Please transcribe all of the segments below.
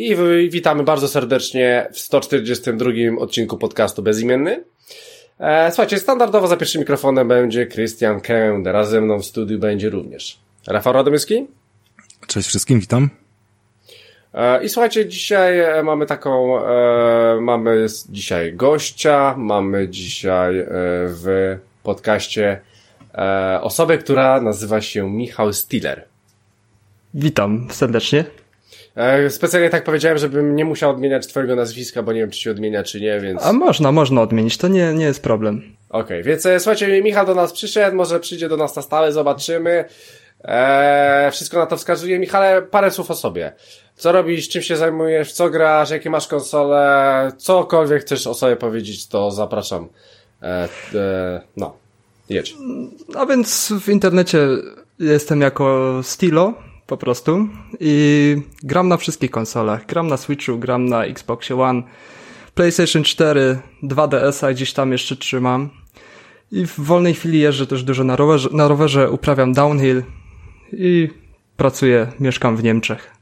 i witamy bardzo serdecznie w 142 odcinku podcastu Bezimienny. E, słuchajcie, standardowo za pierwszym mikrofonem będzie Christian Kęd, razem ze mną w studiu będzie również Rafał Radomyski. Cześć wszystkim, witam. E, I słuchajcie, dzisiaj e, mamy taką, mamy dzisiaj gościa, mamy dzisiaj w podcaście osobę, która nazywa się Michał Stiller. Witam serdecznie. E, specjalnie tak powiedziałem, żebym nie musiał odmieniać twojego nazwiska, bo nie wiem, czy się odmienia, czy nie, więc... A można, można odmienić, to nie, nie jest problem. Okej, okay, więc e, słuchajcie, Michał do nas przyszedł, może przyjdzie do nas na stałe, zobaczymy. Eee, wszystko na to wskazuje. Michale, parę słów o sobie. Co robisz, czym się zajmujesz, co grasz, jakie masz konsole, cokolwiek chcesz o sobie powiedzieć, to zapraszam. Eee, no, jedź. A więc w internecie jestem jako Stilo, po prostu. I gram na wszystkich konsolach. Gram na Switchu, gram na Xboxie One, PlayStation 4, 2DS-a gdzieś tam jeszcze trzymam. I w wolnej chwili jeżdżę też dużo na rowerze, na rowerze uprawiam downhill i pracuję, mieszkam w Niemczech.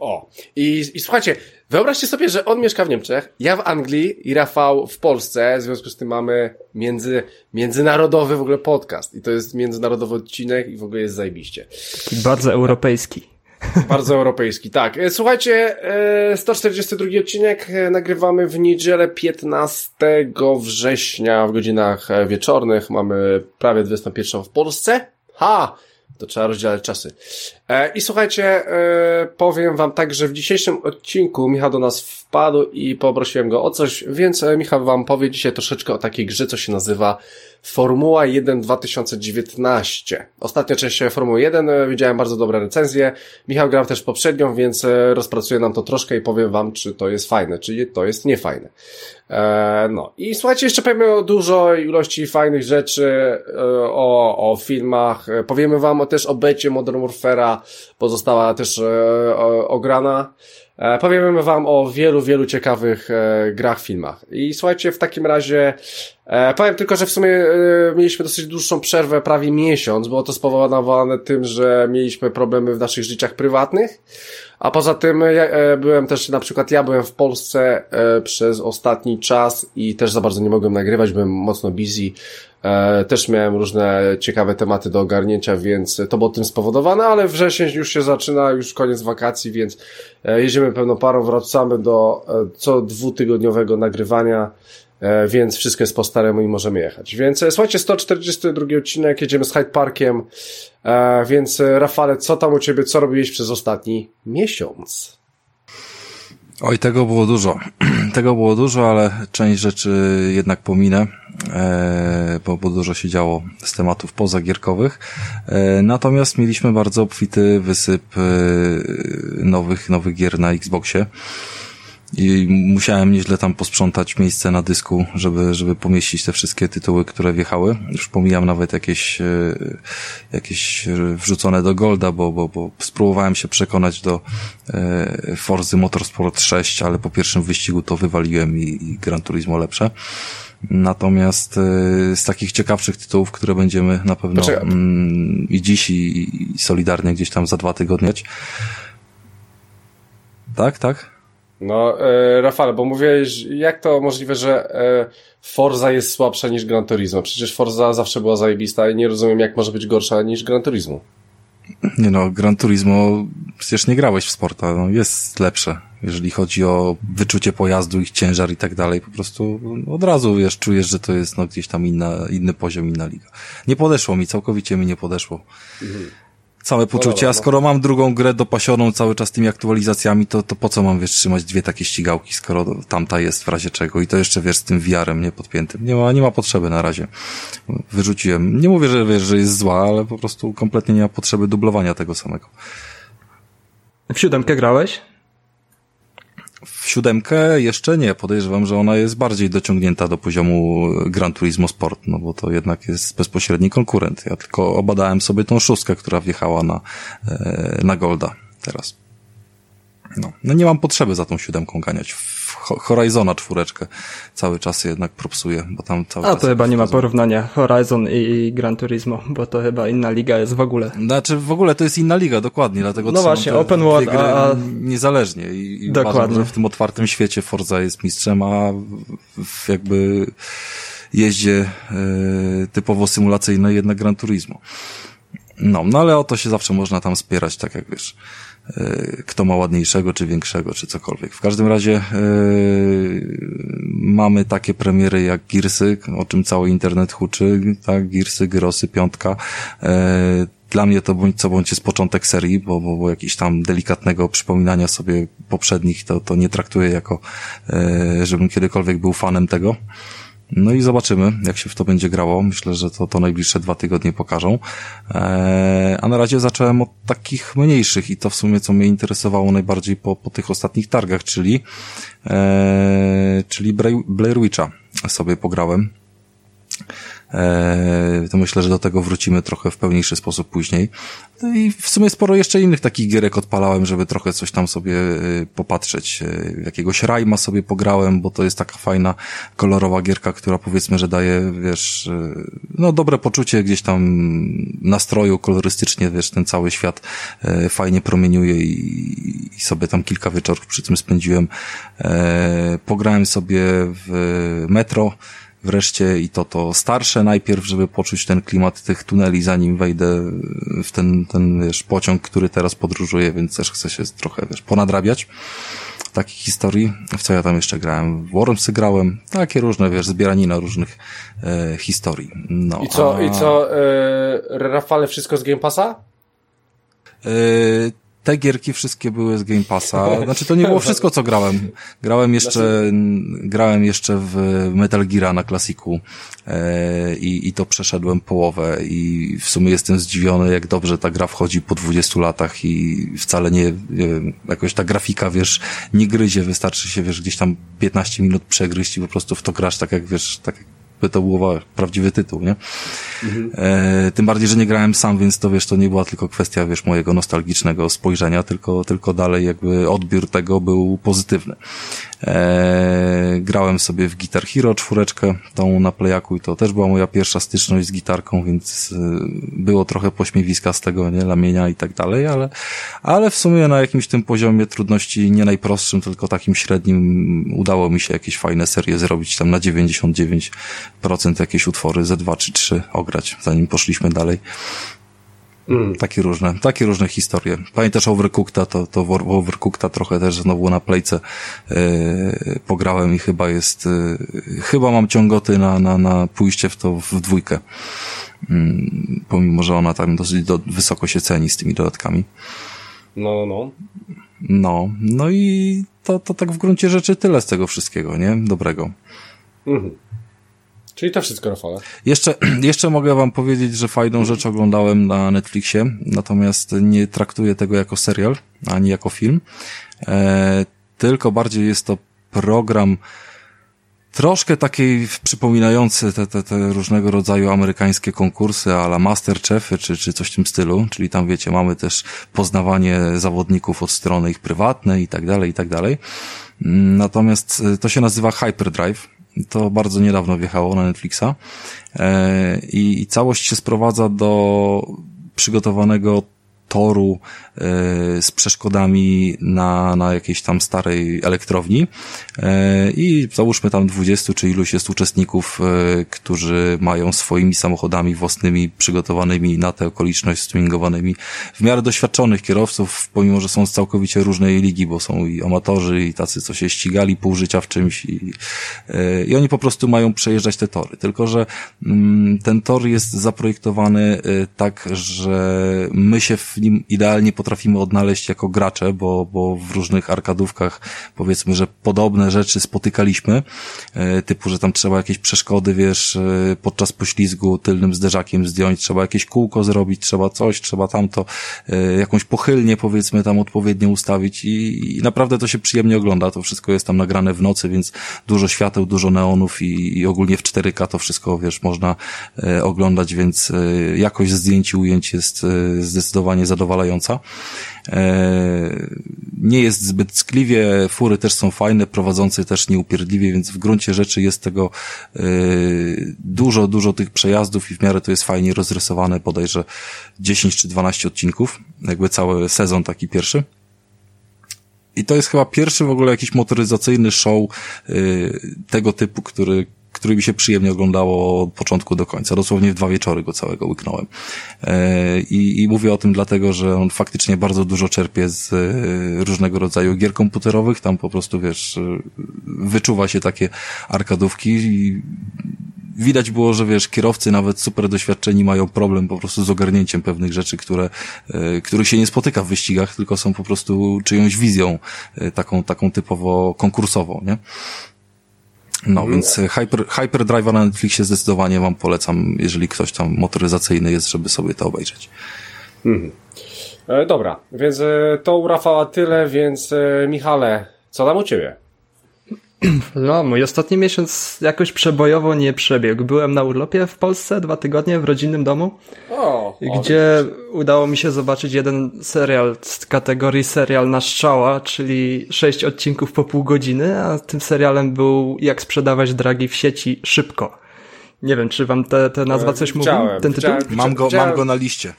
O, i, i słuchajcie, wyobraźcie sobie, że on mieszka w Niemczech, ja w Anglii i Rafał w Polsce, w związku z tym mamy między, międzynarodowy w ogóle podcast i to jest międzynarodowy odcinek i w ogóle jest zajebiście. Taki bardzo europejski. Bardzo europejski, tak. E, słuchajcie, 142 e, odcinek e, nagrywamy w niedzielę 15 września w godzinach wieczornych. Mamy prawie 21 w Polsce. Ha! To trzeba rozdzielać czasy. E, I słuchajcie, e, powiem wam tak, że w dzisiejszym odcinku Michał do nas wpadł i poprosiłem go o coś, więc e, Michał wam powie dzisiaj troszeczkę o takiej grze, co się nazywa Formuła 1 2019. Ostatnia część Formuły 1, widziałem bardzo dobre recenzje. Michał grał też poprzednią, więc rozpracuję nam to troszkę i powiem wam, czy to jest fajne, czy to jest niefajne. No i słuchajcie, jeszcze powiemy o dużo ilości fajnych rzeczy, o, o filmach. Powiemy wam też o becie Modern Warfare'a, pozostała też e, ograna. E, powiemy wam o wielu, wielu ciekawych e, grach, filmach. I słuchajcie, w takim razie e, powiem tylko, że w sumie mieliśmy dosyć dłuższą przerwę, prawie miesiąc. Było to spowodowane tym, że mieliśmy problemy w naszych życiach prywatnych. A poza tym ja, byłem też, na przykład ja byłem w Polsce przez ostatni czas i też za bardzo nie mogłem nagrywać, byłem mocno busy. E, też miałem różne ciekawe tematy do ogarnięcia, więc to było tym spowodowane, ale wrzesień już się zaczyna, już koniec wakacji, więc jedziemy pełną parą, wracamy do co dwutygodniowego nagrywania. Więc wszystko jest po staremu i możemy jechać. Więc słuchajcie, 142 odcinek, jedziemy z Hyde Parkiem. E, więc e, Rafale, co tam u ciebie, co robiłeś przez ostatni miesiąc? Oj, tego było dużo. tego było dużo, ale część rzeczy jednak pominę, e, bo, bo dużo się działo z tematów pozagierkowych. E, natomiast mieliśmy bardzo obfity wysyp e, nowych, nowych gier na Xboxie i musiałem nieźle tam posprzątać miejsce na dysku, żeby, żeby pomieścić te wszystkie tytuły, które wjechały. Już pomijam nawet jakieś, e, jakieś wrzucone do Golda, bo, bo, bo spróbowałem się przekonać do e, Forzy Motorsport 6, ale po pierwszym wyścigu to wywaliłem i, i Gran Turismo lepsze. Natomiast e, z takich ciekawszych tytułów, które będziemy na pewno mm, i dziś i, i solidarnie gdzieś tam za dwa tygodnie. Tak, tak? No, e, Rafale, bo mówiłeś, jak to możliwe, że e, Forza jest słabsza niż Gran Turismo? Przecież Forza zawsze była zajebista i nie rozumiem, jak może być gorsza niż Gran Turismo. Nie no, Gran Turismo, przecież nie grałeś w sporta, no, jest lepsze, jeżeli chodzi o wyczucie pojazdu, ich ciężar i tak dalej, po prostu od razu, wiesz, czujesz, że to jest no, gdzieś tam inna, inny poziom, inna liga. Nie podeszło mi, całkowicie mi nie podeszło. Mhm całe poczucie, a skoro mam drugą grę dopasioną cały czas tymi aktualizacjami, to, to po co mam, wiesz, trzymać dwie takie ścigałki, skoro tamta jest w razie czego i to jeszcze, wiesz, z tym VR-em nie podpiętym. Nie ma, nie ma potrzeby na razie. Wyrzuciłem. Nie mówię, że, wiesz, że jest zła, ale po prostu kompletnie nie ma potrzeby dublowania tego samego. W siódemkę grałeś? Siódemkę jeszcze nie. Podejrzewam, że ona jest bardziej dociągnięta do poziomu Gran Turismo Sport, no bo to jednak jest bezpośredni konkurent. Ja tylko obadałem sobie tą szóstkę, która wjechała na, e, na Golda teraz. No, no nie mam potrzeby za tą siódemką ganiać. Horizona czwóreczkę cały czas jednak propsuje, bo tam cały A to chyba nie ma porównania Horizon i Gran Turismo, bo to chyba inna liga jest w ogóle. Znaczy w ogóle to jest inna liga, dokładnie, dlatego No właśnie, open world, a, a... niezależnie i, i dokładnie. uważam, że w tym otwartym świecie Forza jest mistrzem, a w jakby jeździe e, typowo symulacyjnej jednak Gran Turismo. No, no ale o to się zawsze można tam spierać, tak jak wiesz, kto ma ładniejszego, czy większego, czy cokolwiek. W każdym razie e, mamy takie premiery jak Gearsy, o czym cały internet huczy, tak, Gearsy, Gyrosy, piątka, e, dla mnie to bądź co bądź jest początek serii, bo, bo, bo jakiś tam delikatnego przypominania sobie poprzednich to, to nie traktuję jako, e, żebym kiedykolwiek był fanem tego. No i zobaczymy, jak się w to będzie grało. Myślę, że to, to najbliższe dwa tygodnie pokażą. Eee, a na razie zacząłem od takich mniejszych i to w sumie, co mnie interesowało najbardziej po, po tych ostatnich targach, czyli, eee, czyli Blair Witcha sobie pograłem. Eee, to myślę, że do tego wrócimy trochę w pełniejszy sposób później. No i w sumie sporo jeszcze innych takich gierek odpalałem, żeby trochę coś tam sobie e, popatrzeć. E, jakiegoś Rajma sobie pograłem, bo to jest taka fajna, kolorowa gierka, która powiedzmy, że daje, wiesz, e, no dobre poczucie gdzieś tam nastroju kolorystycznie, wiesz, ten cały świat fajnie promieniuje i, i sobie tam kilka wieczorów przy tym spędziłem. Pograłem sobie w Metro, wreszcie i to to starsze najpierw, żeby poczuć ten klimat tych tuneli, zanim wejdę w ten, ten wiesz, pociąg, który teraz podróżuje, więc też chcę się trochę, wiesz, ponadrabiać takich historii. W co ja tam jeszcze grałem? W Wormsy grałem. Takie różne, wiesz, zbieranina różnych e, historii. No, I co, a... i co, e, Rafale, wszystko z Game Passa? E, te gierki wszystkie były z Game Passa. Znaczy to nie było wszystko, co grałem. Grałem jeszcze, grałem jeszcze w Metal Gear na klasiku e, i, i to przeszedłem połowę i w sumie jestem zdziwiony, jak dobrze ta gra wchodzi po 20 latach i wcale nie, nie jakoś ta grafika, wiesz, nie gryzie, wystarczy się, wiesz, gdzieś tam 15 minut przegryźć i po prostu w to grasz tak jak, wiesz, tak by to był prawdziwy tytuł, nie? Mhm. E, tym bardziej, że nie grałem sam, więc to wiesz, to nie była tylko kwestia, wiesz, mojego nostalgicznego spojrzenia, tylko, tylko dalej jakby odbiór tego był pozytywny. E, grałem sobie w Guitar Hero czwóreczkę, tą na playaku i to też była moja pierwsza styczność z gitarką, więc e, było trochę pośmiewiska z tego, nie, lamienia i tak dalej, ale, ale w sumie na jakimś tym poziomie trudności nie najprostszym, tylko takim średnim udało mi się jakieś fajne serie zrobić, tam na 99 procent jakieś utwory ze dwa czy trzy ograć, zanim poszliśmy dalej. Mm. Takie różne, takie różne historie. Pamiętasz Overcookta, to, to Overcookta trochę też znowu na plejce yy, pograłem i chyba jest, yy, chyba mam ciągoty na, na, na pójście w to w dwójkę. Yy, pomimo, że ona tam dosyć do, wysoko się ceni z tymi dodatkami. No, no. No, no i to, to tak w gruncie rzeczy tyle z tego wszystkiego, nie? Dobrego. Mhm. Czyli to wszystko, Rafale. Jeszcze, jeszcze mogę wam powiedzieć, że fajną rzecz oglądałem na Netflixie, natomiast nie traktuję tego jako serial, ani jako film, e, tylko bardziej jest to program troszkę takiej przypominający te, te, te różnego rodzaju amerykańskie konkursy ala Masterchefy czy, czy coś w tym stylu, czyli tam wiecie, mamy też poznawanie zawodników od strony ich prywatnej i tak dalej, i tak dalej. Natomiast e, to się nazywa Hyperdrive to bardzo niedawno wjechało na Netflixa. E, I całość się sprowadza do przygotowanego toru e, z przeszkodami na, na jakiejś tam starej elektrowni e, i załóżmy tam 20 czy iluś jest uczestników, e, którzy mają swoimi samochodami własnymi przygotowanymi na tę okoliczność stringowanymi w miarę doświadczonych kierowców, pomimo, że są z całkowicie różnej ligi, bo są i amatorzy i tacy, co się ścigali pół życia w czymś i, i oni po prostu mają przejeżdżać te tory. Tylko, że mm, ten tor jest zaprojektowany tak, że my się w nim idealnie potrafimy odnaleźć jako gracze, bo, bo w różnych arkadówkach powiedzmy, że podobne rzeczy spotykaliśmy, e, typu, że tam trzeba jakieś przeszkody, wiesz, e, podczas poślizgu tylnym zderzakiem zdjąć, trzeba jakieś kółko zrobić, trzeba coś, trzeba tamto, e, jakąś pochylnię powiedzmy tam odpowiednio ustawić i, i naprawdę to się przyjemnie ogląda, to wszystko jest tam nagrane w nocy, więc dużo świateł, dużo neonów i, i ogólnie w 4K to wszystko, wiesz, można oglądać, więc jakość zdjęć i ujęć jest zdecydowanie zadowalająca. Nie jest zbyt skliwie, fury też są fajne, prowadzący też nieupierdliwie, więc w gruncie rzeczy jest tego dużo, dużo tych przejazdów i w miarę to jest fajnie rozrysowane, bodajże 10 czy 12 odcinków, jakby cały sezon taki pierwszy. I to jest chyba pierwszy w ogóle jakiś motoryzacyjny show yy, tego typu, który, który mi się przyjemnie oglądało od początku do końca. Dosłownie w dwa wieczory go całego łyknąłem. Yy, I, I mówię o tym dlatego, że on faktycznie bardzo dużo czerpie z yy, różnego rodzaju gier komputerowych. Tam po prostu, wiesz, yy, wyczuwa się takie arkadówki i widać było, że wiesz, kierowcy nawet super doświadczeni mają problem po prostu z ogarnięciem pewnych rzeczy, które, e, których się nie spotyka w wyścigach, tylko są po prostu czyjąś wizją e, taką, taką typowo konkursową, nie? No, mm. więc Hyper, Hyperdrive na Netflixie zdecydowanie wam polecam, jeżeli ktoś tam motoryzacyjny jest, żeby sobie to obejrzeć. Mhm. E, dobra, więc e, to u Rafała tyle, więc e, Michale, co tam u Ciebie? No, mój ostatni miesiąc jakoś przebojowo nie przebiegł. Byłem na urlopie w Polsce dwa tygodnie w rodzinnym domu, o, gdzie o, udało mi się zobaczyć jeden serial z kategorii serial na strzała, czyli sześć odcinków po pół godziny, a tym serialem był Jak sprzedawać dragi w sieci szybko. Nie wiem, czy wam te, te nazwa coś mówi? Ten tytuł? Mam go, mam go na liście.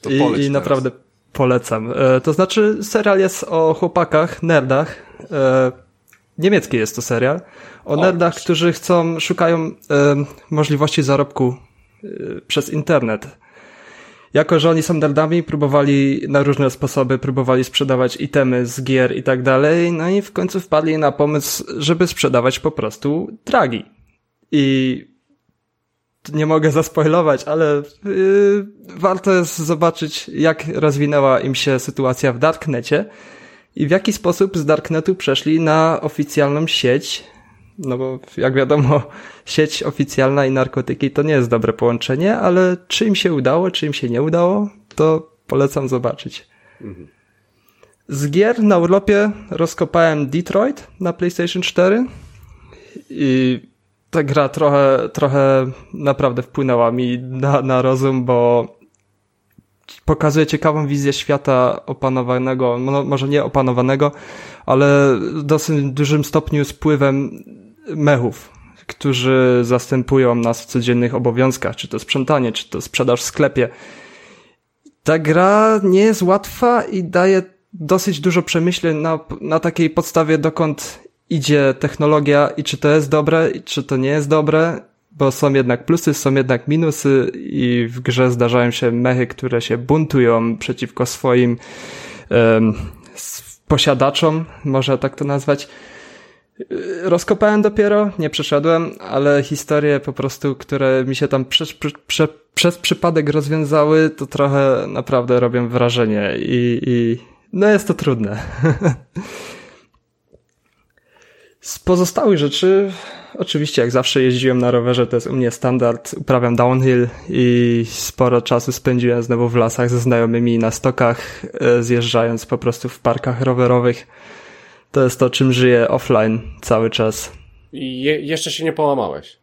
To I, i naprawdę polecam. E, to znaczy, serial jest o chłopakach, nerdach, e, niemiecki jest to serial, o, o nerdach, którzy chcą, szukają y, możliwości zarobku y, przez internet. Jako, że oni są nerdami, próbowali na różne sposoby, próbowali sprzedawać itemy z gier i tak dalej, no i w końcu wpadli na pomysł, żeby sprzedawać po prostu dragi. I nie mogę zaspoilować, ale yy, warto jest zobaczyć, jak rozwinęła im się sytuacja w Darknecie i w jaki sposób z Darknetu przeszli na oficjalną sieć. No bo jak wiadomo, sieć oficjalna i narkotyki to nie jest dobre połączenie, ale czy im się udało, czy im się nie udało, to polecam zobaczyć. Z gier na urlopie rozkopałem Detroit na PlayStation 4 i ta gra trochę, trochę naprawdę wpłynęła mi na, na rozum, bo pokazuje ciekawą wizję świata opanowanego, no, może nie opanowanego, ale w dosyć dużym stopniu z wpływem mechów, którzy zastępują nas w codziennych obowiązkach, czy to sprzątanie, czy to sprzedaż w sklepie. Ta gra nie jest łatwa i daje dosyć dużo przemyśleń na, na takiej podstawie, dokąd idzie technologia i czy to jest dobre, i czy to nie jest dobre bo są jednak plusy, są jednak minusy i w grze zdarzają się mechy, które się buntują przeciwko swoim um, posiadaczom, można tak to nazwać. Rozkopałem dopiero, nie przeszedłem, ale historie po prostu, które mi się tam przez, prze, przez przypadek rozwiązały, to trochę naprawdę robią wrażenie i, i no jest to trudne. Z pozostałych rzeczy Oczywiście, jak zawsze jeździłem na rowerze, to jest u mnie standard. Uprawiam downhill i sporo czasu spędziłem znowu w lasach ze znajomymi na stokach, e, zjeżdżając po prostu w parkach rowerowych. To jest to, czym żyję offline cały czas. I je jeszcze się nie połamałeś?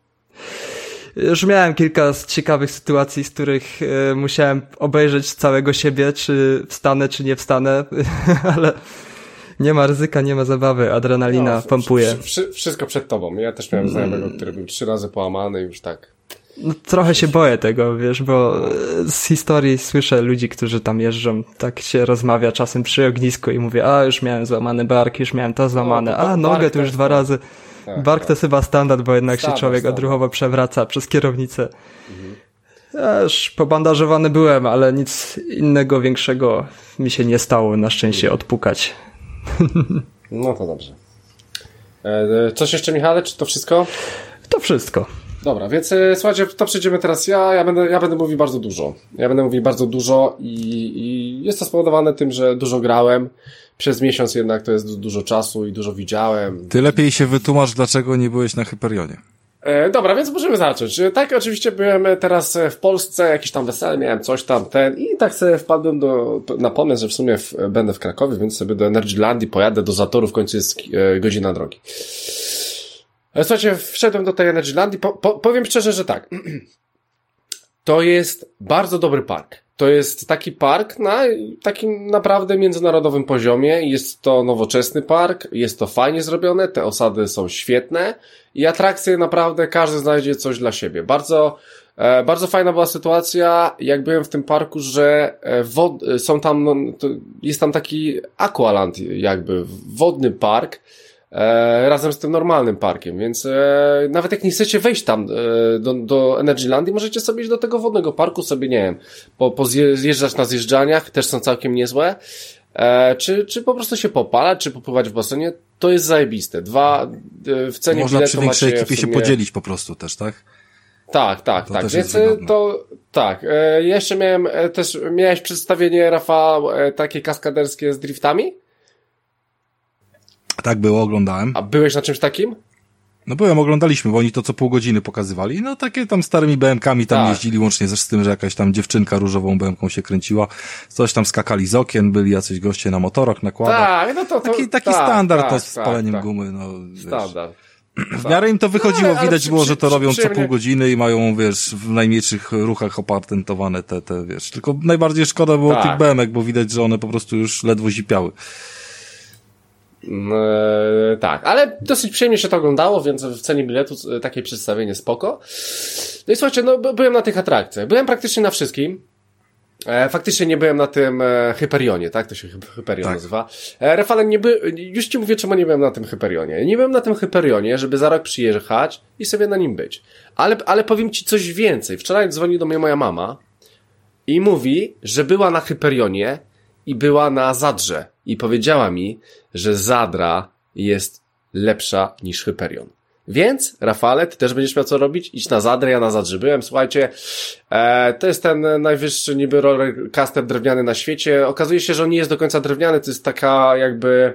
Już miałem kilka ciekawych sytuacji, z których e, musiałem obejrzeć całego siebie, czy wstanę, czy nie wstanę, ale nie ma ryzyka, nie ma zabawy, adrenalina no, pompuje. wszystko przed tobą. Ja też miałem znajomego, który był trzy razy połamany już tak. No, trochę się boję tego, wiesz, bo z historii słyszę ludzi, którzy tam jeżdżą, tak się rozmawia czasem przy ognisku i mówię, a już miałem złamany bark, już miałem to złamane, a nogę to już dwa razy. Tak, bark tak. to jest chyba standard, bo jednak standard, się człowiek standard. odruchowo przewraca przez kierownicę. Mhm. Ja już pobandażowany byłem, ale nic innego większego mi się nie stało na szczęście odpukać. No to dobrze. E, coś jeszcze, Michale, czy to wszystko? To wszystko. Dobra, więc e, słuchajcie, to przejdziemy teraz ja. Ja będę, ja będę mówił bardzo dużo. Ja będę mówił bardzo dużo i, i jest to spowodowane tym, że dużo grałem. Przez miesiąc jednak to jest dużo czasu i dużo widziałem. Ty lepiej się wytłumacz, dlaczego nie byłeś na Hyperionie. E, dobra, więc możemy zacząć. E, tak, oczywiście byłem teraz w Polsce, jakiś tam wesel, miałem coś tam, ten i tak sobie wpadłem do, na pomysł, że w sumie w, będę w Krakowie, więc sobie do Energylandii pojadę, do Zatoru, w końcu jest e, godzina drogi. Słuchajcie, wszedłem do tej Energylandii, po, po, powiem szczerze, że tak. To jest bardzo dobry park. To jest taki park na takim naprawdę międzynarodowym poziomie. Jest to nowoczesny park, jest to fajnie zrobione, te osady są świetne i atrakcje naprawdę każdy znajdzie coś dla siebie. Bardzo, e, bardzo fajna była sytuacja, jak byłem w tym parku, że e, wod, są tam, no, jest tam taki aqualand jakby, wodny park, e, razem z tym normalnym parkiem, więc e, nawet jak nie chcecie wejść tam e, do, do Energylandii, możecie sobie iść do tego wodnego parku, sobie nie wiem, po, po zjeżdżać na zjeżdżaniach, też są całkiem niezłe, e, czy, czy po prostu się popalać, czy popływać w basenie, to jest zajebiste. Dwa, e, w cenie Można przy większej ekipie sumie... się podzielić po prostu też, tak? Tak, tak, to tak. Więc to tak. E, jeszcze miałem e, też miałeś przedstawienie Rafał e, takie kaskaderskie z driftami? Tak było, oglądałem. A byłeś na czymś takim? No byłem, oglądaliśmy, bo oni to co pół godziny pokazywali. No takie tam starymi BMKami tam tak. jeździli, łącznie z tym, że jakaś tam dziewczynka różową BMką się kręciła. Coś tam skakali z okien, byli jacyś goście na motorach, nakładach. Tak, no to, to Taki, taki tak, standard tak, to z tak, paleniem tak. gumy, no. Standard. W miarę im to wychodziło, No, widać przy- było, że to robią co pół godziny i mają, wiesz, w najmniejszych ruchach opatentowane te, te, wiesz. Tylko najbardziej szkoda było Tak. tych BMek, bo widać, że one po prostu już ledwo zipiały. E, tak, ale dosyć przyjemnie się to oglądało, więc w cenie biletu e, takie przedstawienie spoko. No i słuchajcie, no by- byłem na tych atrakcjach. Byłem praktycznie na wszystkim. E, faktycznie nie byłem na tym e, Hyperionie, tak? To się Hy- Hyperion Tak. nazywa. E, Rafale, nie by, już ci mówię, czemu nie byłem na tym Hyperionie. Nie byłem na tym Hyperionie, żeby za rok przyjechać i sobie na nim być. Ale, ale powiem ci coś więcej. Wczoraj dzwoni do mnie moja mama i mówi, że była na Hyperionie i była na Zadrze. I powiedziała mi, że Zadra jest lepsza niż Hyperion. Więc, Rafale, ty też będziesz miał co robić? Idź na Zadrę, ja na Zadrze byłem. Słuchajcie, e, to jest ten najwyższy niby rollercoaster drewniany na świecie. Okazuje się, że on nie jest do końca drewniany, to jest taka jakby,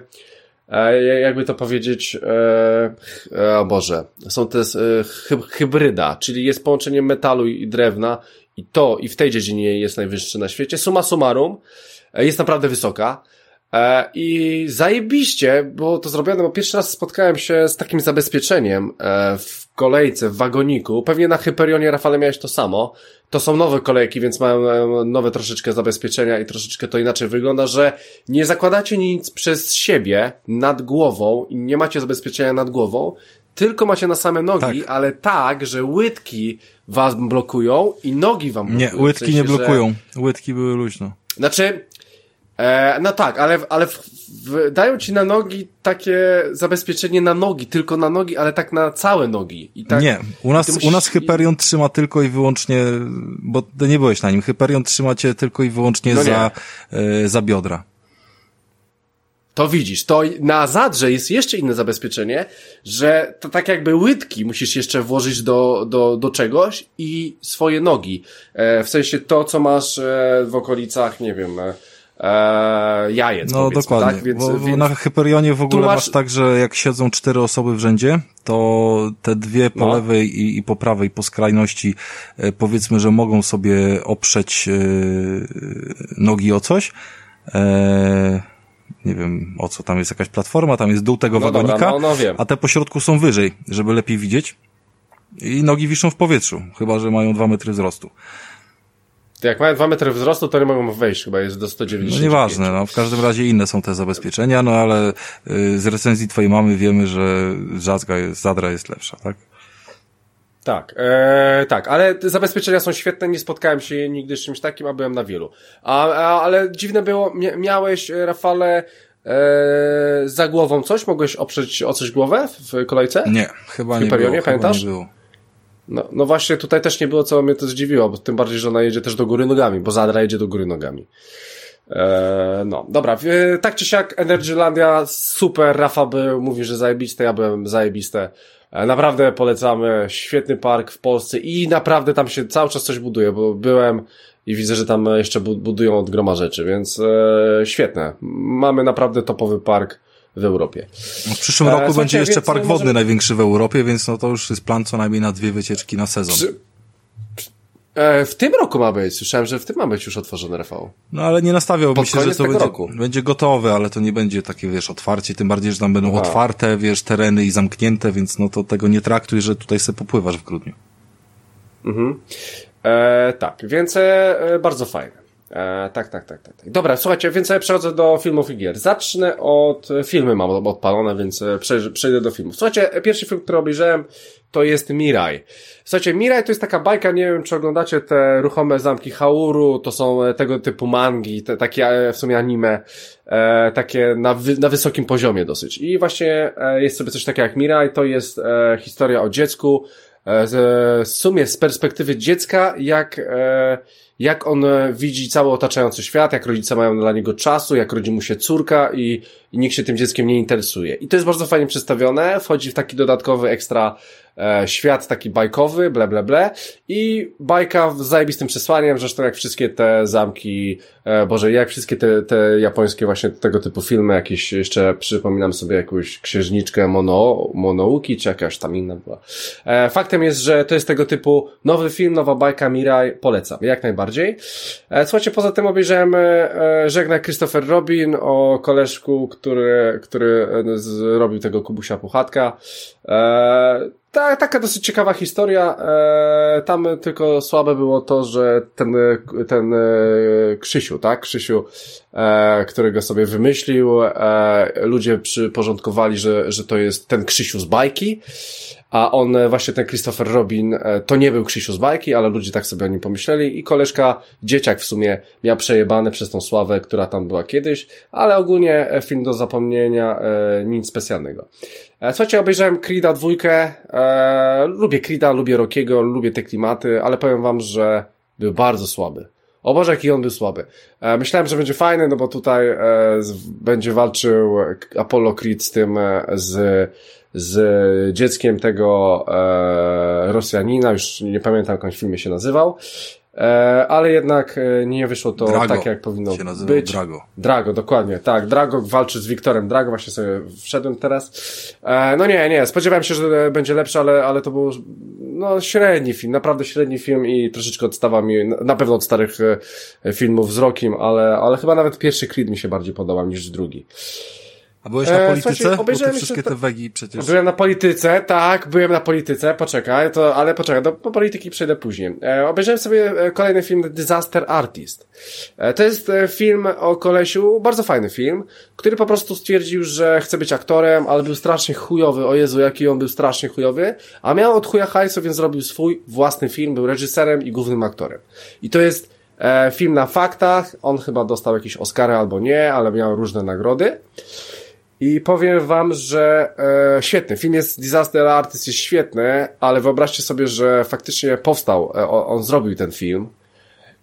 e, jakby to powiedzieć, e, e, o Boże, są to jest, hy, hybryda, czyli jest połączenie metalu i drewna i to i w tej dziedzinie jest najwyższy na świecie. Suma summarum, jest naprawdę wysoka. E, I zajebiście było to zrobione, bo pierwszy raz spotkałem się z takim zabezpieczeniem e, w kolejce, w wagoniku. Pewnie na Hyperionie, Rafale, miałeś to samo. To są nowe kolejki, więc mają e, nowe troszeczkę zabezpieczenia i troszeczkę to inaczej wygląda, że nie zakładacie nic przez siebie nad głową i nie macie zabezpieczenia nad głową, tylko macie na same nogi, Tak. ale tak, że łydki was blokują i nogi wam blokują. Nie, W łydki sensie, nie że- blokują. Łydki były luźno. znaczy, e, no tak, ale, ale w, w, dają ci na nogi takie zabezpieczenie na nogi, tylko na nogi, ale tak na całe nogi. I tak, nie, u nas, ty u musisz- nas Hyperion trzyma tylko i wyłącznie, bo ty nie byłeś na nim, Hyperion trzyma cię tylko i wyłącznie No za, e, za biodra. To widzisz, to na zadrze jest jeszcze inne zabezpieczenie, że to tak jakby łydki musisz jeszcze włożyć do, do, do czegoś i swoje nogi. E, w sensie to, co masz e, w okolicach, nie wiem, e, e, jajec No dokładnie, tak? Więc, bo, więc na Hyperionie w ogóle masz- masz tak, że jak siedzą cztery osoby w rzędzie, to te dwie po No. lewej i, i po prawej, po skrajności, e, powiedzmy, że mogą sobie oprzeć e, nogi o coś. E, nie wiem, o co tam jest jakaś platforma, tam jest dół tego No dobra, wagonika, no- no wiem. a te po środku są wyżej, żeby lepiej widzieć. I nogi wiszą w powietrzu, chyba że mają dwa metry wzrostu. Jak mają dwa metry wzrostu, to nie mogą wejść, chyba jest do No 190. nieważne, no w każdym razie inne są te zabezpieczenia, no ale y, z recenzji twojej mamy wiemy, że Żadzga jest, Zadra jest lepsza, tak? Tak, e, tak, ale te zabezpieczenia są świetne, nie spotkałem się nigdy z czymś takim, a byłem na wielu. A, a, ale dziwne było, mia, miałeś, e, Rafale, e, za głową coś? Mogłeś oprzeć o coś głowę w, w kolejce? Nie, chyba nie Hyperionie, było. chyba pamiętasz? Nie było. No, no właśnie tutaj też nie było, co mnie to zdziwiło, bo tym bardziej, że ona jedzie też do góry nogami, bo Zadra jedzie do góry nogami. E, no, dobra, e, tak czy siak Energylandia, super, Rafa był, mówi, że zajebiste, ja byłem zajebiste. E, naprawdę polecamy, świetny park w Polsce i naprawdę tam się cały czas coś buduje, bo byłem i widzę, że tam jeszcze bu- budują od groma rzeczy, więc e, świetne. Mamy naprawdę topowy park w Europie. No, w przyszłym E, roku słuchajcie, będzie jeszcze park możemy- wodny największy w Europie, więc no to już jest plan co najmniej na dwie wycieczki na sezon. Czy- E, w tym roku ma być, słyszałem, że w tym ma być już otworzony Rafał. No ale nie nastawiałbym Pod się, że to będzie, roku. będzie gotowe, ale to nie będzie takie, wiesz, otwarcie, tym bardziej, że tam będą Aha. otwarte, wiesz, tereny i zamknięte, więc no to tego nie traktuj, że tutaj sobie popływasz w grudniu. E, tak, więc e, bardzo fajne. E, tak, tak, tak, tak. Dobra, słuchajcie, więc ja przechodzę do filmów i gier. Zacznę od filmy, mam odpalone, więc e, przejdę do filmów. Słuchajcie, pierwszy film, który obejrzałem, to jest Mirai. Słuchajcie, Mirai to jest taka bajka, nie wiem, czy oglądacie te ruchome zamki Hauru, to są e, tego typu mangi, te, takie e, w sumie anime, e, takie na, wy, na wysokim poziomie dosyć. I właśnie e, jest sobie coś takiego jak Mirai, to jest e, historia o dziecku, e, z, w sumie z perspektywy dziecka, jak, e, jak on widzi cały otaczający świat, jak rodzice mają dla niego czasu, jak rodzi mu się córka i, i nikt się tym dzieckiem nie interesuje. I to jest bardzo fajnie przedstawione, wchodzi w taki dodatkowy ekstra e, świat taki bajkowy, ble, ble, ble i bajka z zajebistym przesłaniem, zresztą jak wszystkie te zamki, e, Boże, jak wszystkie te, te japońskie właśnie tego typu filmy, jakieś jeszcze przypominam sobie jakąś księżniczkę Mono, Monouki, czy jakaś tam inna była. E, faktem jest, że to jest tego typu nowy film, nowa bajka Mirai, polecam, jak najbardziej. E, słuchajcie, poza tym obejrzałem e, Żegnaj Christopher Robin o koleżku, który, który e, zrobił tego Kubusia Puchatka. E, ta, taka dosyć ciekawa historia. E, tam tylko słabe było to, że ten, ten e, Krzysiu, tak? Krzysiu, e, którego sobie wymyślił, e, ludzie przyporządkowali, że, że to jest ten Krzysiu z bajki. A on, e, właśnie ten Christopher Robin, e, to nie był Krzysiu z bajki, ale ludzie tak sobie o nim pomyśleli i koleżka, dzieciak w sumie, miał przejebane przez tą sławę, która tam była kiedyś, ale ogólnie e, film do zapomnienia, nic specjalnego. Słuchajcie, obejrzałem Creed'a dwójkę, lubię Creed'a, lubię Rockiego, lubię te klimaty, ale powiem wam, że był bardzo słaby. O Boże, jaki on był słaby. E, myślałem, że będzie fajny, no bo tutaj e, z, będzie walczył Apollo Creed z tym, e, z z dzieckiem tego e, Rosjanina, już nie pamiętam, jak on w filmie się nazywał, e, ale jednak e, nie wyszło to Drago tak, jak powinno się być. Drago. Drago, dokładnie, tak. Drago walczy z Wiktorem Drago, właśnie sobie wszedłem teraz. E, no nie, nie, spodziewałem się, że będzie lepszy, ale, ale to był no, średni film, naprawdę średni film i troszeczkę odstawa mi, na pewno od starych e, filmów z Rokiem, ale, ale chyba nawet pierwszy Creed mi się bardziej podobał niż drugi. A byłeś na e, polityce? E, te wszystkie te wegi przecież. Byłem na polityce, tak, byłem na polityce, poczekaj, to, ale poczekaj, do, do polityki przejdę później. E, obejrzałem sobie e, kolejny film Disaster Artist. E, to jest e, film o kolesiu, bardzo fajny film, który po prostu stwierdził, że chce być aktorem, ale był strasznie chujowy, o Jezu, jaki on był strasznie chujowy, a miał od chuja hajsu, więc zrobił swój własny film, był reżyserem i głównym aktorem. I to jest e, film na faktach, on chyba dostał jakieś Oscary albo nie, ale miał różne nagrody. I powiem wam, że e, świetny. Film jest Disaster Artist jest świetny, ale wyobraźcie sobie, że faktycznie powstał, e, on zrobił ten film.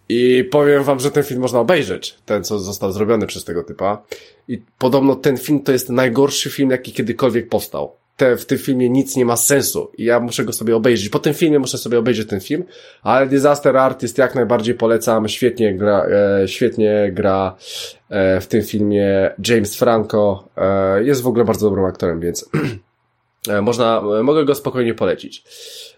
I powiem wam, że ten film można obejrzeć, ten co został zrobiony przez tego typa. I podobno ten film to jest najgorszy film, jaki kiedykolwiek powstał te, w tym filmie nic nie ma sensu i ja muszę go sobie obejrzeć. Po tym filmie muszę sobie obejrzeć ten film, ale Disaster Artist jak najbardziej polecam, świetnie gra, e, świetnie gra e, w tym filmie James Franco, e, jest w ogóle bardzo dobrym aktorem, więc e, można, e, mogę go spokojnie polecić.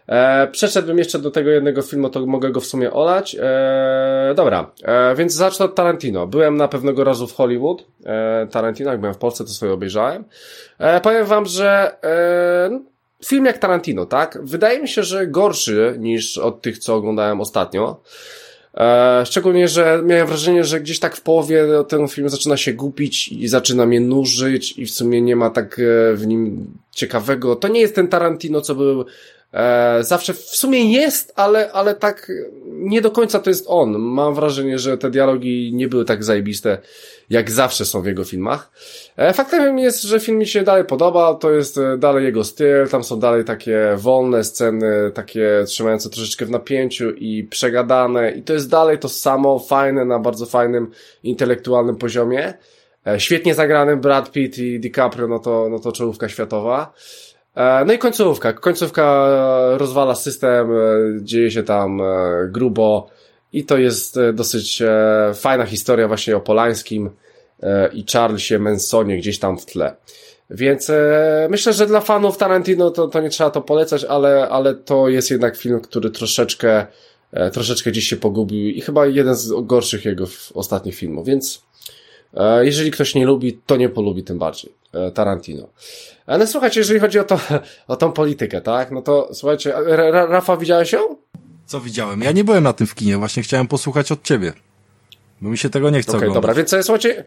E, przeszedłbym jeszcze do tego jednego filmu, to mogę go w sumie olać. E, dobra, e, więc zacznę od Tarantino. Byłem na pewnego razu w Hollywood. E, Tarantino, jak byłem w Polsce, to sobie obejrzałem. E, powiem wam, że e, film jak Tarantino, tak? Wydaje mi się, że gorszy niż od tych, co oglądałem ostatnio. E, szczególnie, że miałem wrażenie, że gdzieś tak w połowie ten film zaczyna się gupić i zaczyna mnie nużyć i w sumie nie ma tak e, w nim ciekawego. To nie jest ten Tarantino, co był E, zawsze w sumie jest, ale, ale tak nie do końca to jest on. Mam wrażenie, że te dialogi nie były tak zajebiste, jak zawsze są w jego filmach. E, faktem jest, że film mi się dalej podoba, to jest e, dalej jego styl, tam są dalej takie wolne sceny, takie trzymające troszeczkę w napięciu i przegadane i to jest dalej to samo, fajne, na bardzo fajnym, intelektualnym poziomie. E, świetnie zagranym Brad Pitt i DiCaprio, no to, no to czołówka światowa. E, no i końcówka. Końcówka rozwala system, e, dzieje się tam e, grubo i to jest dosyć fajna historia właśnie o Polańskim i Charlesie Mansonie gdzieś tam w tle. Więc myślę, że dla fanów Tarantino to, to nie trzeba to polecać, ale, ale to jest jednak film, który troszeczkę, troszeczkę gdzieś się pogubił i chyba jeden z gorszych jego ostatnich filmów, więc jeżeli ktoś nie lubi, to nie polubi tym bardziej Tarantino. Ale słuchajcie, jeżeli chodzi o, to, o tą politykę, tak? No to słuchajcie, Rafa, widziałeś ją? Co widziałem? Ja nie byłem na tym w kinie, właśnie chciałem posłuchać od ciebie. Bo mi się tego nie chce okay, oglądać. dobra, więc słuchajcie,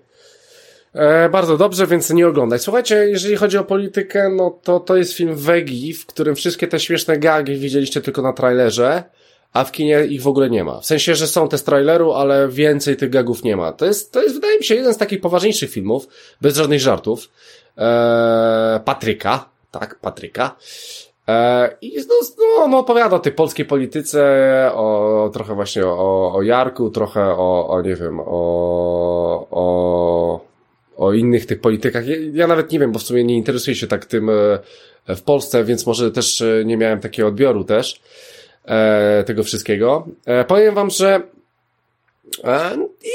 E, bardzo dobrze, więc nie oglądaj. Słuchajcie, jeżeli chodzi o politykę, no to to jest film Wegi, w którym wszystkie te śmieszne gagi widzieliście tylko na trailerze, a w kinie ich w ogóle nie ma. W sensie, że są te z traileru, ale więcej tych gagów nie ma. To jest, to jest wydaje mi się, jeden z takich poważniejszych filmów, bez żadnych żartów. E, Patryka, tak, Patryka. E, I no, no, no, opowiada o tej polskiej polityce, o, trochę właśnie o, o Jarku, trochę o, o nie wiem, o, o, o innych tych politykach. Ja, ja nawet nie wiem, bo w sumie nie interesuję się tak tym e, w Polsce, więc może też e, nie miałem takiego odbioru też tego wszystkiego. Powiem wam, że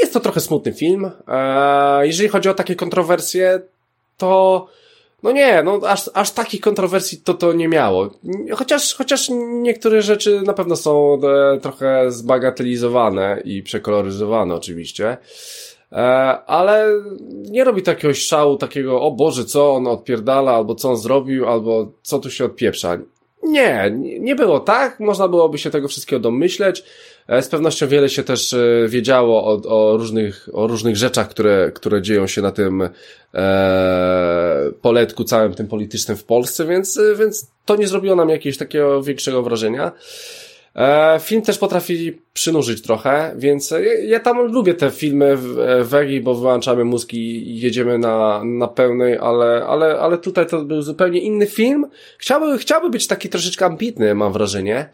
jest to trochę smutny film. E, jeżeli chodzi o takie kontrowersje, to no nie, no aż, aż takich kontrowersji to to nie miało. Chociaż, chociaż niektóre rzeczy na pewno są e, trochę zbagatelizowane i przekoloryzowane oczywiście. E, ale nie robi takiego szału, takiego, o Boże, co on odpierdala, albo co on zrobił, albo co tu się odpieprza. Nie, nie było tak, można byłoby się tego wszystkiego domyśleć. E, z pewnością wiele się też e, wiedziało o, o, różnych, o różnych rzeczach, które, które dzieją się na tym e, poletku całym tym politycznym w Polsce, więc, więc to nie zrobiło nam jakiegoś takiego większego wrażenia. E, film też potrafi przynużyć trochę, więc ja, tam lubię te filmy w, w bo wyłączamy mózg i jedziemy na, na pełnej, ale, ale, ale tutaj to był zupełnie inny film. Chciałby, chciałby być taki troszeczkę ambitny, mam wrażenie.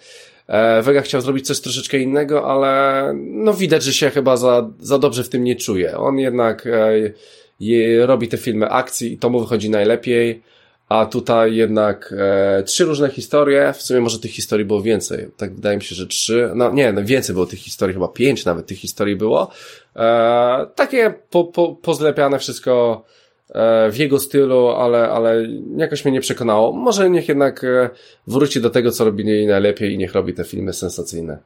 E, Vega chciał zrobić coś troszeczkę innego, ale no widać, że się chyba za, za dobrze w tym nie czuje. On jednak e, robi te filmy akcji i to mu wychodzi najlepiej. A tutaj jednak e, trzy różne historie, w sumie może tych historii było więcej. Tak wydaje mi się, że trzy, no nie, no więcej było tych historii, chyba pięć nawet tych historii było. E, takie po, po, pozlepiane wszystko e, w jego stylu, ale, ale jakoś mnie nie przekonało. Może niech jednak e, wróci do tego, co robi najlepiej i niech robi te filmy sensacyjne.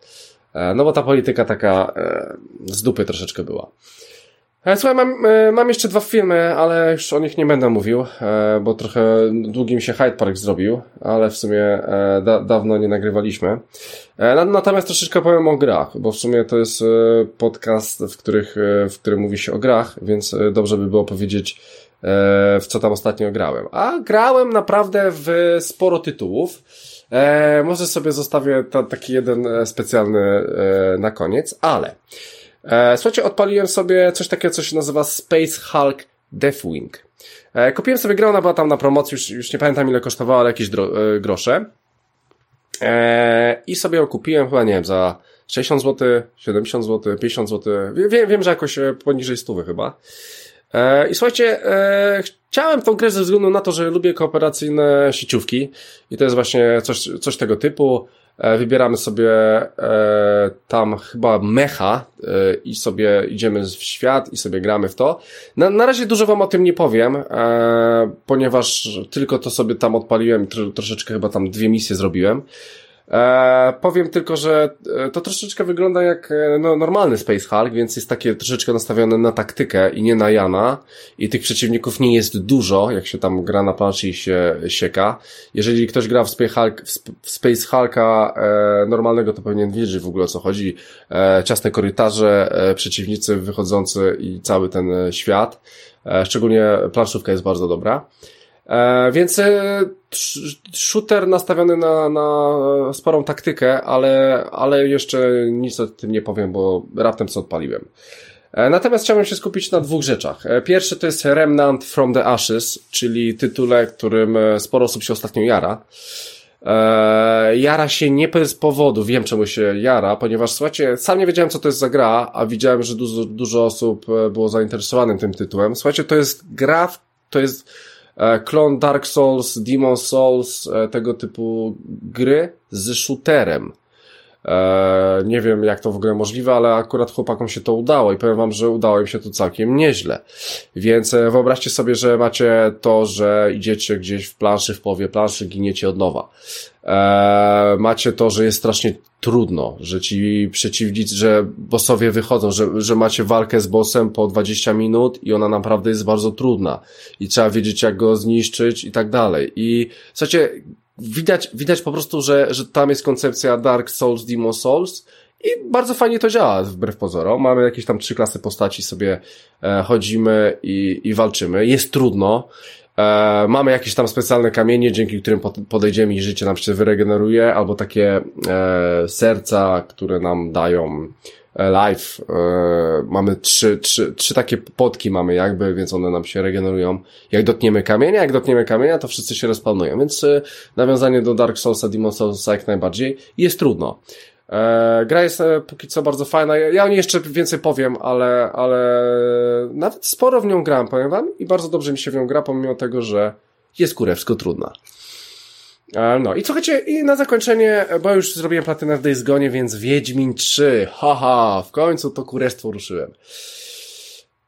E, no bo ta polityka taka e, z dupy troszeczkę była. E, słuchaj, mam, e, mam jeszcze dwa filmy, ale już o nich nie będę mówił, e, bo trochę długi mi się Hyde Park zrobił, ale w sumie da, dawno nie nagrywaliśmy. Natomiast troszeczkę powiem o grach, bo w sumie to jest podcast, w, których, w którym mówi się o grach, więc dobrze by było powiedzieć, w co tam ostatnio grałem. A grałem naprawdę w sporo tytułów. może sobie zostawię taki jeden specjalny na koniec, ale E, słuchajcie, odpaliłem sobie coś takiego, co się nazywa Space Hulk Deathwing. E, kupiłem sobie grę, ona była tam na promocji, już, już nie pamiętam ile kosztowała, ale jakieś dro, e, grosze. I sobie ją kupiłem chyba, nie wiem, za 60 zł, 70 zł, 50 zł. Wiem, wiem że jakoś poniżej stówy chyba. I słuchajcie, chciałem tą grę ze względu na to, że lubię kooperacyjne sieciówki i to jest właśnie coś, coś tego typu. E, wybieramy sobie e, tam chyba mecha e, i sobie idziemy w świat i sobie gramy w to. Na, na razie dużo wam o tym nie powiem, ponieważ tylko to sobie tam odpaliłem, troszeczkę chyba tam dwie misje zrobiłem. E, powiem tylko, że e, to troszeczkę wygląda jak e, no, normalny Space Hulk, więc jest takie troszeczkę nastawione na taktykę i nie na Jana. I tych przeciwników nie jest dużo, jak się tam gra na planszy i się sieka. Jeżeli ktoś gra w Space, Hulk, w Space Hulka e, normalnego, to powinien wiedzieć w ogóle o co chodzi. E, ciasne korytarze, e, przeciwnicy wychodzący i cały ten świat. E, szczególnie planszówka jest bardzo dobra. E, więc e, shooter nastawiony na, na sporą taktykę, ale, ale jeszcze nic o tym nie powiem, bo raptem co odpaliłem. E, natomiast chciałbym się skupić na dwóch rzeczach. Pierwszy to jest Remnant from the Ashes, czyli tytule, którym sporo osób się ostatnio jara. jara się nie bez powodu, wiem czemu się jara, ponieważ słuchajcie, sam nie wiedziałem co to jest za gra, a widziałem, że dużo, dużo osób było zainteresowanym tym tytułem. Słuchajcie, to jest gra, to jest klon Dark Souls, Demon Souls, e, tego typu gry z shooterem. E, nie wiem, jak to w ogóle możliwe, ale akurat chłopakom się to udało i powiem wam, że udało im się to całkiem nieźle. Więc wyobraźcie sobie, że macie to, że idziecie gdzieś w planszy, w połowie planszy, giniecie od nowa. macie to, że jest strasznie trudno, że ci przeciwnicy, że bossowie wychodzą, że, że macie walkę z bossem po 20 minut i ona naprawdę jest bardzo trudna i trzeba wiedzieć jak go zniszczyć i tak dalej. I słuchajcie, widać, widać po prostu, że, że tam jest koncepcja Dark Souls, Demon Souls i bardzo fajnie to działa, wbrew pozorom. Mamy jakieś tam trzy klasy postaci, sobie e, chodzimy i, i walczymy. Jest trudno. E, mamy jakieś tam specjalne kamienie, dzięki którym podejdziemy i życie nam się wyregeneruje, albo takie e, serca, które nam dają e, life. E, mamy trzy, trzy, trzy takie potki mamy jakby, więc one nam się regenerują. Jak dotniemy kamienia, jak dotniemy kamienia, to wszyscy się respawnują, więc e, nawiązanie do Dark Soulsa, Demon Soulsa jak najbardziej. Jest trudno. Gra jest póki co bardzo fajna. Ja o niej jeszcze więcej powiem, ale, ale nawet sporo w nią gram, powiem wam, i bardzo dobrze mi się w nią gra, pomimo tego, że jest kurewsko trudna. E, no. I słuchajcie, i na zakończenie, bo już zrobiłem platynę w Days więc Wiedźmin 3, haha, w końcu to kurestwo ruszyłem.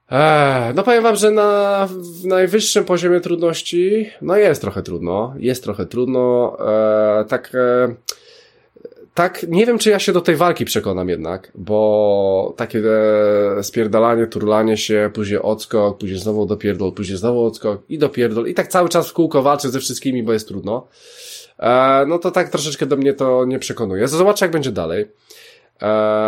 Eee, no powiem wam, że na najwyższym poziomie trudności, no jest trochę trudno, jest trochę trudno, eee, tak... E, tak, nie wiem, czy ja się do tej walki przekonam jednak, bo takie e, spierdalanie, turlanie się, później odskok, później znowu dopierdol, później znowu odskok i dopierdol. I tak cały czas w kółko walczę ze wszystkimi, bo jest trudno. E, no to tak troszeczkę do mnie to nie przekonuje. Zobaczę, jak będzie dalej. E,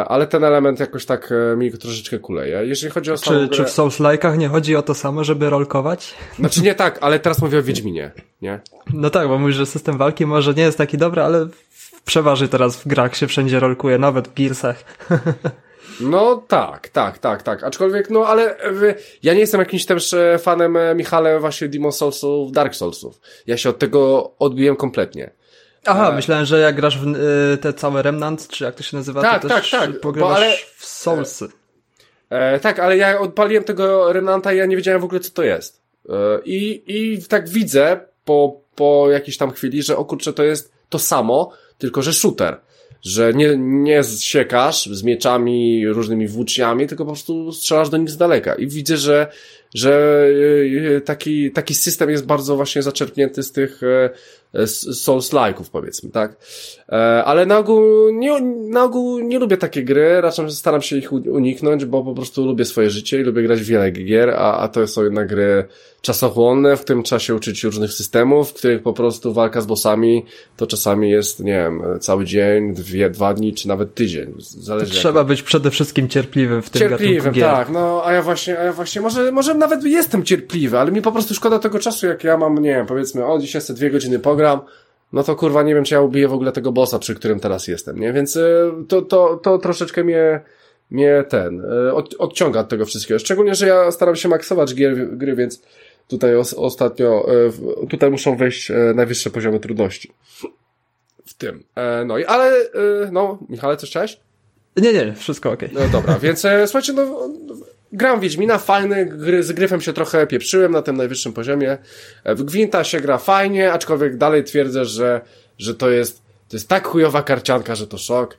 ale ten element jakoś tak e, mi troszeczkę kuleje. Jeżeli chodzi o czy, czy w Souls Like'ach nie chodzi o to samo, żeby rolkować? Znaczy nie tak, ale teraz mówię o Wiedźminie, nie? No tak, bo mówisz, że system walki może nie jest taki dobry, ale przeważy teraz w grach, się wszędzie rolkuje, nawet w Gearsach. No tak, tak, tak, tak. Aczkolwiek, no ale ja nie jestem jakimś też e, fanem e, Michale właśnie Demon Soulsów, Dark Soulsów. Ja się od tego odbiłem kompletnie. Aha, e... myślałem, że jak grasz w y, te całe Remnant, czy jak to się nazywa, tak, to tak, tak, pogrywasz ale... w Soulsy. E, tak, ale ja odpaliłem tego Remnanta i ja nie wiedziałem w ogóle, co to jest. E, I, I tak widzę po, po jakiejś tam chwili, że o kurczę, to jest to samo, tylko że shooter. Że nie, nie siekasz z mieczami, różnymi włóczniami, tylko po prostu strzelasz do nich z daleka. I widzę, że, że e, taki, taki system jest bardzo właśnie zaczerpnięty z tych e, Souls-like'ów powiedzmy, tak? E, ale na ogół, nie, na ogół nie lubię takie gry, raczej staram się ich uniknąć, bo po prostu lubię swoje życie i lubię grać w wiele gier, a, a to są jednak gry czasochłonne, w tym trzeba się uczyć różnych systemów, w których po prostu walka z bossami to czasami jest, nie wiem, cały dzień, dwie, dwa dni, czy nawet tydzień. Zależy Trzeba jak... być przede wszystkim cierpliwym w tym Cierpliwym, gier. tak. No, a ja właśnie, a ja właśnie, może, może nawet jestem cierpliwy, ale mi po prostu szkoda tego czasu, jak ja mam, nie wiem, powiedzmy, o, dzisiaj sobie dwie godziny no to kurwa nie wiem, czy ja ubiję w ogóle tego bossa, przy którym teraz jestem, nie? Więc y, to, to, to troszeczkę mnie, mnie ten, y, od, odciąga od tego wszystkiego. Szczególnie, że ja staram się maksować gier, gry, więc tutaj os, ostatnio, y, tutaj muszą wejść najwyższe poziomy trudności. W tym. E, no i, ale, no, Michale, coś chciałeś? Nie, nie, wszystko ok. No dobra, więc e, słuchajcie, no, Gram Wiedźmina, fajny, gry, z gryfem się trochę pieprzyłem na tym najwyższym poziomie. W Gwinta się gra fajnie, aczkolwiek dalej twierdzę, że, że to jest, to jest tak chujowa karcianka, że to szok.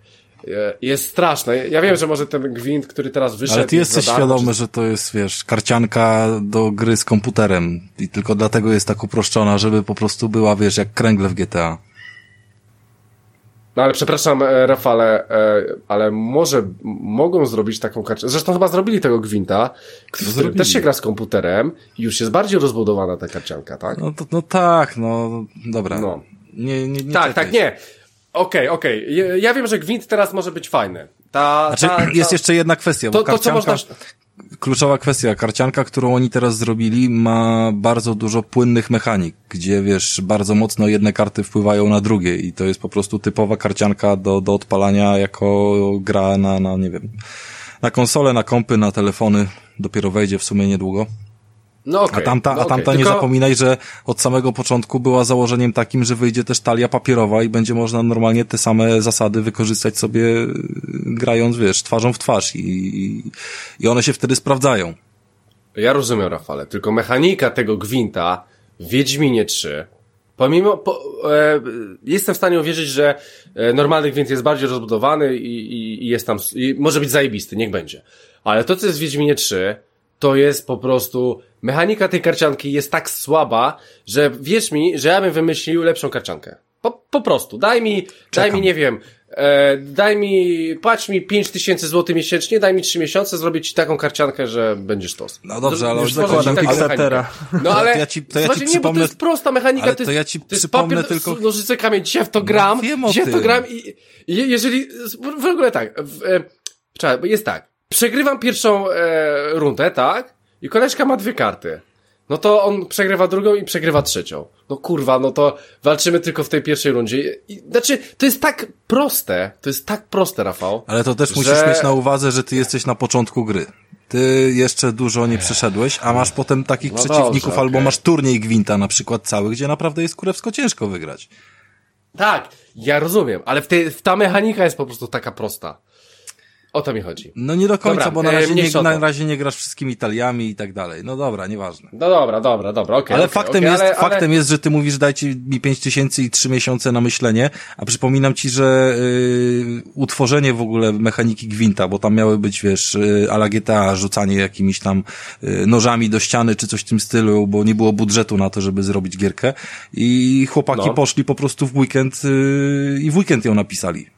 Jest straszne. Ja wiem, że może ten gwint, który teraz wyszedł... Ale ty jesteś świadomy, że to jest, wiesz, karcianka do gry z komputerem i tylko dlatego jest tak uproszczona, żeby po prostu była, wiesz, jak kręgle w GTA. No ale przepraszam, e, Rafale, e, ale może mogą zrobić taką kartę. Zresztą chyba zrobili tego Gwinta, który też się gra z komputerem i już jest bardziej rozbudowana ta karcianka, tak? No, to, no tak, no dobra. No. Nie, nie, nie tak, tak, nie. Okej, okay, okej. Okay. Ja wiem, że Gwint teraz może być fajny. Ta, znaczy, ta, ta... jest jeszcze jedna kwestia, to, bo karcianka... To, co można kluczowa kwestia. Karcianka, którą oni teraz zrobili, ma bardzo dużo płynnych mechanik, gdzie wiesz, bardzo mocno jedne karty wpływają na drugie i to jest po prostu typowa karcianka do, do odpalania jako gra na, na, nie wiem, na konsole, na kompy, na telefony. Dopiero wejdzie w sumie niedługo. No okay, a tamta, no a tamta nie zapominaj, że od samego początku była założeniem takim, że wyjdzie też talia papierowa i będzie można normalnie te same zasady wykorzystać sobie grając, wiesz, twarzą w twarz i, i one się wtedy sprawdzają. Ja rozumiem, Rafale, tylko mechanika tego gwinta w Wiedźminie 3 Pomimo, po, e, jestem w stanie uwierzyć, że e, normalny gwint jest bardziej rozbudowany i, i, i jest tam, i może być zajebisty, niech będzie. Ale to, co jest w Wiedźminie 3, to jest po prostu mechanika tej karcianki jest tak słaba, że wierz mi, że ja bym wymyślił lepszą karciankę. Po, po prostu. Daj mi, Czekam. daj mi, nie wiem, e, daj mi, płać mi 5000 zł miesięcznie, daj mi 3 miesiące, zrobię ci taką karciankę, że będziesz tos. No dobrze, ale Już zakładam Kickstartera. No ale, to ja ci- to ja ci słuchajcie, nie, bo to przypomnę- jest prosta mechanika, ale to jest, to ja ci to jest przypomnę papier, tylko- nożyce, kamień, dzisiaj w to gram, wiem o dzisiaj w to gram i, i jeżeli, w ogóle tak, w, e, czekaj, bo jest tak, przegrywam pierwszą e, rundę, tak, i koleżka ma dwie karty. No to on przegrywa drugą i przegrywa trzecią. No kurwa, no to walczymy tylko w tej pierwszej rundzie. I, znaczy, to jest tak proste, to jest tak proste, Rafał. Ale to też że- musisz mieć na uwadze, że ty jesteś na początku gry. Ty jeszcze dużo nie przeszedłeś, a masz potem takich No przeciwników, dobrze, albo okej. masz turniej Gwinta na przykład cały, gdzie naprawdę jest kurewsko ciężko wygrać. Tak, ja rozumiem, ale w tej, w ta mechanika jest po prostu taka prosta. O to mi chodzi. No nie do końca, Dobra, bo na e, razie, nie, na razie nie grasz wszystkimi taliami i tak dalej. No dobra, nieważne. No dobra, dobra, dobra, okej. Ale okej, faktem, okej, jest, ale, ale... faktem jest, że ty mówisz dajcie mi 5 tysięcy i 3 miesiące na myślenie, a przypominam ci, że y, utworzenie w ogóle mechaniki Gwinta, bo tam miały być, wiesz, y, ala GTA, rzucanie jakimiś tam y, nożami do ściany czy coś w tym stylu, bo nie było budżetu na to, żeby zrobić gierkę i chłopaki No. poszli po prostu w weekend y, i w weekend ją napisali.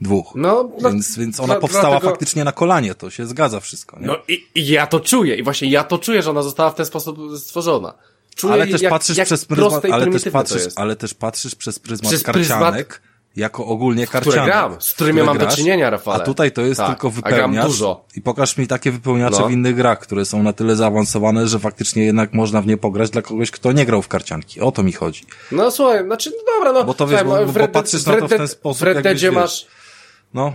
Dwóch. No, no, więc, więc ona dla- powstała dlatego- faktycznie na kolanie, to się zgadza wszystko, nie? No i, i ja to czuję i właśnie ja to czuję, że ona została w ten sposób stworzona. Czuję, ale też jak, patrzysz jak przez pryzmat, ale też patrzysz, ale też patrzysz przez pryzmat Przez karcianek, jako ogólnie które karcianek. gram, z którymi mam do grasz, czynienia, Rafale. A tutaj to jest Tak, tylko wypełniasz. dużo. I pokaż mi takie wypełniacze No. w innych grach, które są na tyle zaawansowane, że faktycznie jednak można w nie pograć dla kogoś, kto nie grał w karcianki. O to mi chodzi. No słuchaj, znaczy, no dobra, no. Bo to wiesz, bo- w bo patrzysz na to w ten sposób, W Red Deadzie masz, No,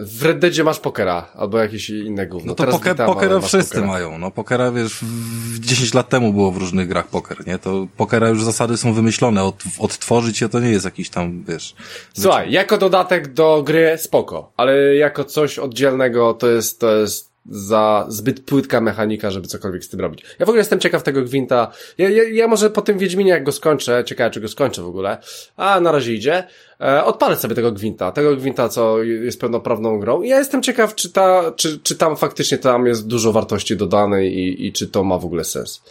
w Red Deadzie masz pokera, albo jakieś inne gówno. no to Teraz poker, pokera wszyscy pokera. mają. No pokera, wiesz, w- w 10 lat temu było w różnych grach poker, nie? To pokera już zasady są wymyślone. Od, odtworzyć je to nie jest jakiś tam, wiesz... Słuchaj, jako dodatek do gry spoko, ale jako coś oddzielnego to jest, to jest za zbyt płytka mechanika, żeby cokolwiek z tym robić. Ja w ogóle jestem ciekaw tego Gwinta. Ja, ja, ja może po tym Wiedźminie, jak go skończę, ciekawe czy go skończę w ogóle, a na razie idzie, e, odpalę sobie tego Gwinta, tego Gwinta, co jest pełnoprawną grą. I ja jestem ciekaw, czy ta, czy, czy tam faktycznie tam jest dużo wartości dodanej i, i czy to ma w ogóle sens.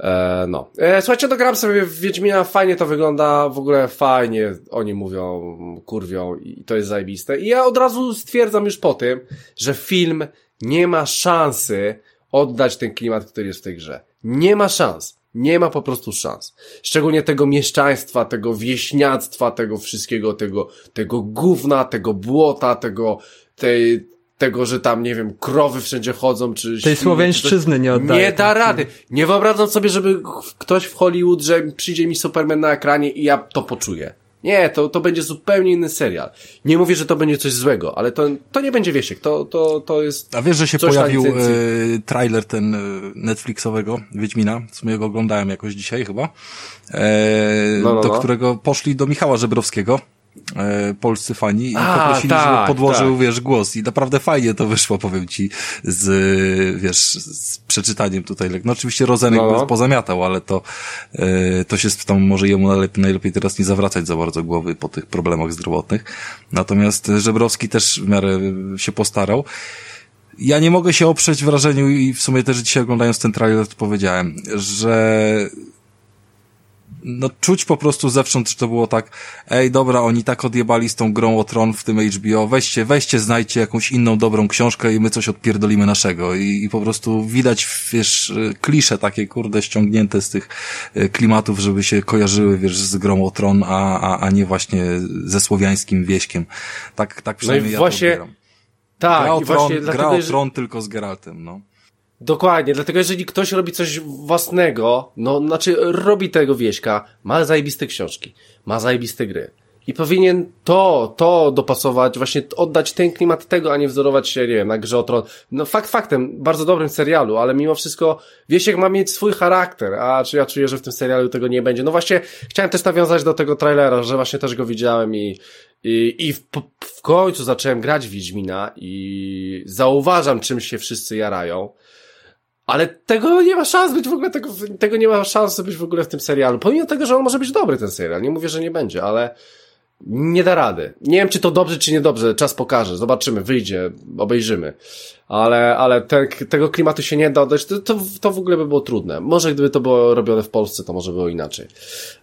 E, no. E, słuchajcie, dogram sobie w Wiedźmina, fajnie to wygląda, w ogóle fajnie oni mówią, kurwią i to jest zajebiste. I ja od razu stwierdzam już po tym, że film nie ma szansy oddać ten klimat, który jest w tej grze. Nie ma szans. Nie ma po prostu szans. Szczególnie tego mieszczaństwa, tego wieśniactwa, tego wszystkiego, tego, tego gówna, tego błota, tego, tej, tego, że tam, nie wiem, krowy wszędzie chodzą, czy... Tej świnie, czy słowiańszczyzny coś. nie oddaje Nie da ten rady. Nie wyobrażam sobie, żeby ktoś w Hollywood, że przyjdzie mi Superman na ekranie i ja to poczuję. Nie, to, to będzie zupełnie inny serial. Nie mówię, że to będzie coś złego, ale to, to nie będzie wiesiek. To, to, to jest... A wiesz, że się pojawił e, trailer ten e, Netflixowego Wiedźmina, w sumie go oglądałem jakoś dzisiaj chyba, e, No, no, do no. którego poszli do Michała Żebrowskiego, polscy fani i A, poprosili, tak, żeby podłożył, tak. wiesz, głos i naprawdę fajnie to wyszło, powiem ci, z, e, wiesz, z przeczytaniem tutaj. No oczywiście Rozenek No, no. pozamiatał, ale to, e, to się tam może jemu najlepiej, najlepiej teraz nie zawracać za bardzo głowy po tych problemach zdrowotnych. Natomiast Żebrowski też w miarę się postarał. Ja nie mogę się oprzeć wrażeniu i w sumie też dzisiaj oglądając ten trailer to powiedziałem, że no czuć po prostu zewsząd, że to było tak, ej dobra, oni tak odjebali z tą grą o Tron w tym HBO, weźcie, weźcie, znajdźcie jakąś inną dobrą książkę i my coś odpierdolimy naszego i, i po prostu widać, wiesz, klisze takie, kurde, ściągnięte z tych e, klimatów, żeby się kojarzyły, wiesz, z grą o Tron, a, a, a nie właśnie ze słowiańskim wieśkiem. Tak, tak przynajmniej ja właśnie- to odbieram. Tak, gra o i Tron, właśnie gra dlatego, o Tron tylko z Geraltem, no. Dokładnie, dlatego jeżeli ktoś robi coś własnego, no znaczy robi tego wieśka, ma zajebiste książki, ma zajebiste gry. I powinien to, to dopasować, właśnie oddać ten klimat tego, a nie wzorować się, nie wiem, na grze o tron. No fakt faktem, bardzo dobrym serialu, ale mimo wszystko Wiesiek ma mieć swój charakter, a czy ja czuję, że w tym serialu tego nie będzie. No właśnie, chciałem też nawiązać do tego trailera, że właśnie też go widziałem i, i, i w, w końcu zacząłem grać Wiedźmina i zauważam, czym się wszyscy jarają. Ale tego nie ma szans być w ogóle, tego, tego nie ma szans być w ogóle w tym serialu. Pomimo tego, że on może być dobry, ten serial. Nie mówię, że nie będzie, ale nie da rady. Nie wiem, czy to dobrze, czy niedobrze, czas pokaże, zobaczymy, wyjdzie, obejrzymy. Ale, ale te, tego klimatu się nie da oddać, to, to, to w ogóle by było trudne. Może gdyby to było robione w Polsce, to może było inaczej.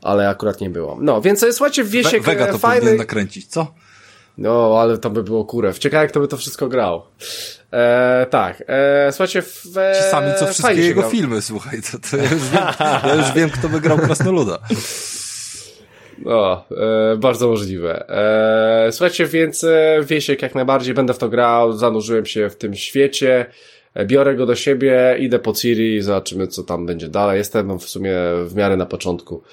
Ale akurat nie było. No, więc słuchajcie, Wiesiek We, Wega to fajny... powinien nakręcić, co? No, ale to by było kurew. Ciekawe, jak to by to wszystko grał. E, tak, e, słuchajcie, w, Ci sami co wszystkie jego grał. filmy, słuchaj, to, to ja, już wiem, ja już wiem, kto by grał Krasnoluda. O, e, bardzo możliwe. E, słuchajcie, więc e, Wiesiek jak najbardziej będę w to grał, zanurzyłem się w tym świecie, e, biorę go do siebie, idę po Ciri, zobaczymy co tam będzie dalej. Jestem w sumie w miarę na początku,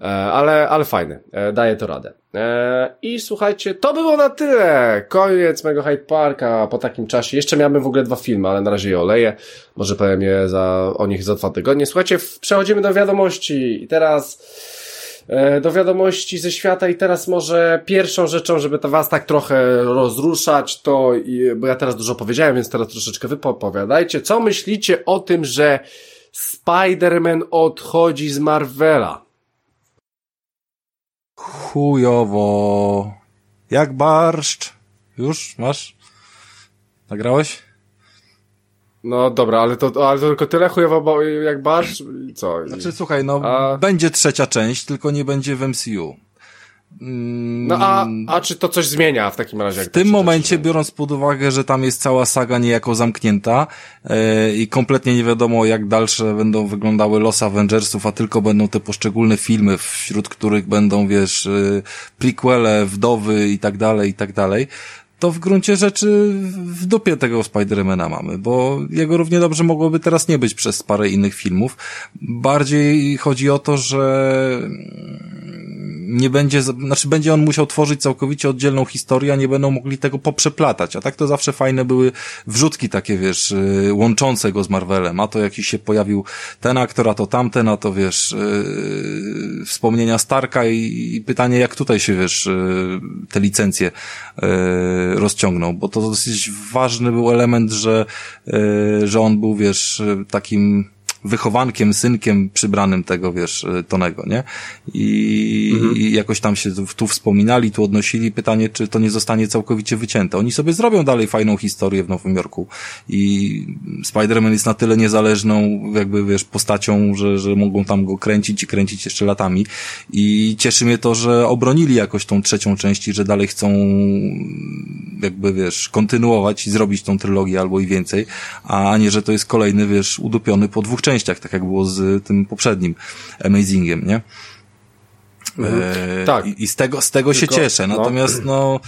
e, ale, ale fajny, e, daję to radę. E, I słuchajcie, to było na tyle. Koniec mego Hyde Parka po takim czasie. Jeszcze miałem w ogóle dwa filmy, ale na razie je oleję. Może powiem je za, o nich za dwa tygodnie. Słuchajcie, przechodzimy do wiadomości i teraz do wiadomości ze świata i teraz może pierwszą rzeczą, żeby to was tak trochę rozruszać, to, bo ja teraz dużo powiedziałem, więc teraz troszeczkę wy popowiadajcie, co myślicie o tym, że Spider-Man odchodzi z Marvela? Chujowo. Jak barszcz. Już masz? Nagrałeś? No dobra, ale to, ale to tylko tyle chujowo jak barsz? Co? Znaczy słuchaj, no a... będzie trzecia część, tylko nie będzie w MCU. Mm, no a, a czy to coś zmienia w takim razie? W tym momencie, biorąc pod uwagę, że tam jest cała saga niejako zamknięta yy, i kompletnie nie wiadomo, jak dalsze będą wyglądały losy Avengersów, a tylko będą te poszczególne filmy, wśród których będą, wiesz, yy, prequele, wdowy i tak dalej, i tak dalej, to w gruncie rzeczy w dupie tego Spidermana mamy, bo jego równie dobrze mogłoby teraz nie być przez parę innych filmów. Bardziej chodzi o to, że nie będzie, znaczy będzie on musiał tworzyć całkowicie oddzielną historię, a nie będą mogli tego poprzeplatać. A tak to zawsze fajne były wrzutki takie, wiesz, y, łączące go z Marvelem. A to jakiś się pojawił ten aktor, a to tamten, a to wiesz, yy, wspomnienia Starka i, i, pytanie, jak tutaj się, wiesz, yy, te licencje yy, rozciągną, bo to dosyć ważny był element, że, yy, że on był, wiesz, takim wychowankiem, synkiem przybranym tego, wiesz, e, Tonego, nie? I, mhm. i jakoś tam się tu, tu wspominali, tu odnosili pytanie, czy to nie zostanie całkowicie wycięte. Oni sobie zrobią dalej fajną historię w Nowym Jorku i Spider-Man jest na tyle niezależną, jakby, wiesz, postacią, że, że mogą tam go kręcić i kręcić jeszcze latami i cieszy mnie to, że obronili jakoś tą trzecią część i że dalej chcą jakby, wiesz, kontynuować i zrobić tą trylogię albo i więcej, a nie, że to jest kolejny, wiesz, udupiony po dwóch częściach częściach, tak jak było z tym poprzednim Amazingiem, nie? Mhm. E, tak. I, I, z tego, z tego Tylko, się cieszę. No. Natomiast, no. no,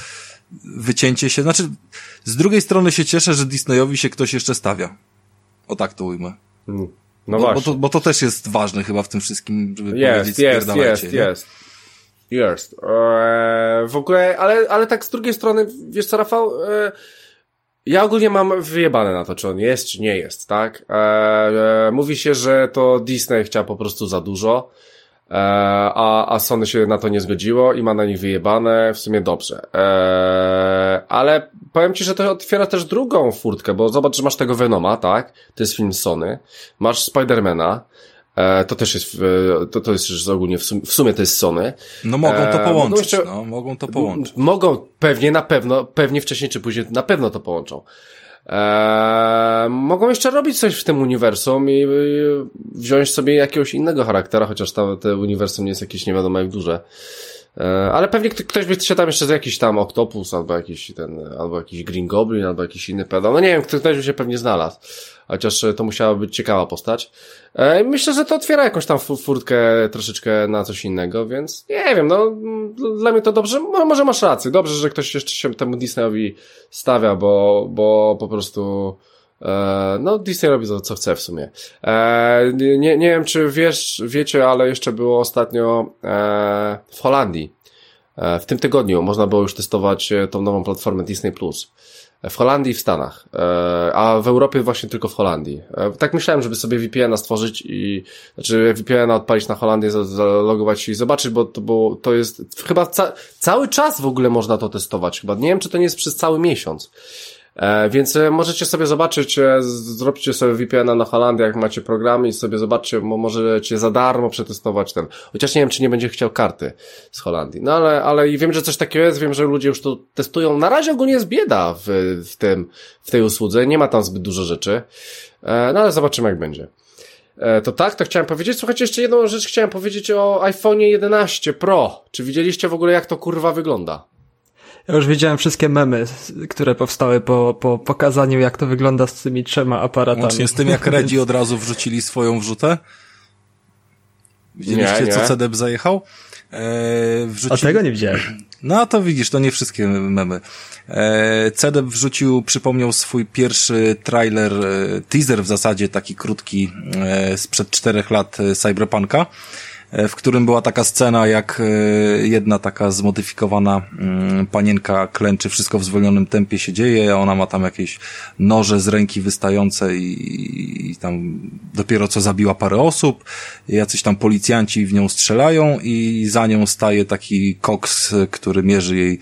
wycięcie się, znaczy, z drugiej strony się cieszę, że Disneyowi się ktoś jeszcze stawia. O tak to ujmę. No bo, bo, to, bo to też jest ważne chyba w tym wszystkim, żeby jest, powiedzieć jest, jest, jest. Jest. Eee, w ogóle, ale, ale tak z drugiej strony, wiesz co, Rafał, eee, ja ogólnie mam wyjebane na to, czy on jest, czy nie jest, tak? Eee, mówi się, że to Disney chciał po prostu za dużo, eee, a, a Sony się na to nie zgodziło i ma na nich wyjebane, w sumie dobrze. Eee, ale powiem Ci, że to otwiera też drugą furtkę, bo zobacz, że masz tego Venoma, tak? To jest film Sony. Masz Spidermana, E, to też jest, to, to jest już ogólnie w sumie, w sumie to jest Sony. No mogą to e, połączyć, mogą jeszcze, no, mogą to połączyć. Mogą, pewnie, na pewno, pewnie wcześniej czy później na pewno to połączą. Eee, mogą jeszcze robić coś w tym uniwersum i, i wziąć sobie jakiegoś innego charaktera, chociaż to, to uniwersum nie jest jakieś nie wiadomo jak duże. Eee, ale pewnie ktoś by się tam jeszcze z jakiś tam Octopus, albo jakiś ten, albo jakiś Green Goblin, albo jakiś inny pedał. No nie wiem, ktoś by się pewnie znalazł chociaż to musiała być ciekawa postać. E, myślę, że to otwiera jakąś tam furtkę troszeczkę na coś innego, więc nie wiem, no dla mnie to dobrze, może masz rację, dobrze, że ktoś jeszcze się temu Disneyowi stawia, bo, bo po prostu e, no Disney robi to, co chce w sumie. E, nie, nie wiem, czy wiesz, wiecie, ale jeszcze było ostatnio w Holandii. W tym tygodniu można było już testować tą nową platformę Disney+. Plus w Holandii i w Stanach, e, a w Europie właśnie tylko w Holandii. E, tak myślałem, żeby sobie VPN-a stworzyć i, znaczy VPN-a odpalić na Holandię, zalogować się i zobaczyć, bo to, bo to jest, chyba ca cały czas w ogóle można to testować, chyba. Nie wiem, czy to nie jest przez cały miesiąc. E, więc e, możecie sobie zobaczyć, e, zróbcie sobie VPN-a na Holandię, jak macie programy i sobie zobaczcie, mo, możecie za darmo przetestować ten. Chociaż nie wiem, czy nie będzie chciał karty z Holandii. No ale, ale i wiem, że coś takiego jest, wiem, że ludzie już to testują. Na razie ogólnie jest bieda w, w tym, w tej usłudze. Nie ma tam zbyt dużo rzeczy. No ale zobaczymy, jak będzie. To tak, to chciałem powiedzieć. Słuchajcie, jeszcze jedną rzecz chciałem powiedzieć o iPhone 11 Pro. Czy widzieliście w ogóle, jak to kurwa wygląda? Ja już widziałem wszystkie memy, które powstały po, po pokazaniu, jak to wygląda z tymi trzema aparatami. Łącznie z tym, jak Redzi od razu wrzucili swoją wrzutę. Widzieliście, nie, nie. co CDEP zajechał? Eee, wrzucili... A tego nie widziałem. No to widzisz, to nie wszystkie memy. Eee, CDEP wrzucił, przypomniał swój pierwszy trailer, e, teaser w zasadzie, taki krótki, e, sprzed czterech lat e, Cyberpunka. E, w którym była taka scena, jak e, jedna taka zmodyfikowana mm, panienka klęczy, wszystko w zwolnionym tempie się dzieje, ona ma tam jakieś noże z ręki wystające i, i tam dopiero co zabiła parę osób, jacyś tam policjanci w nią strzelają i za nią staje taki koks, który mierzy jej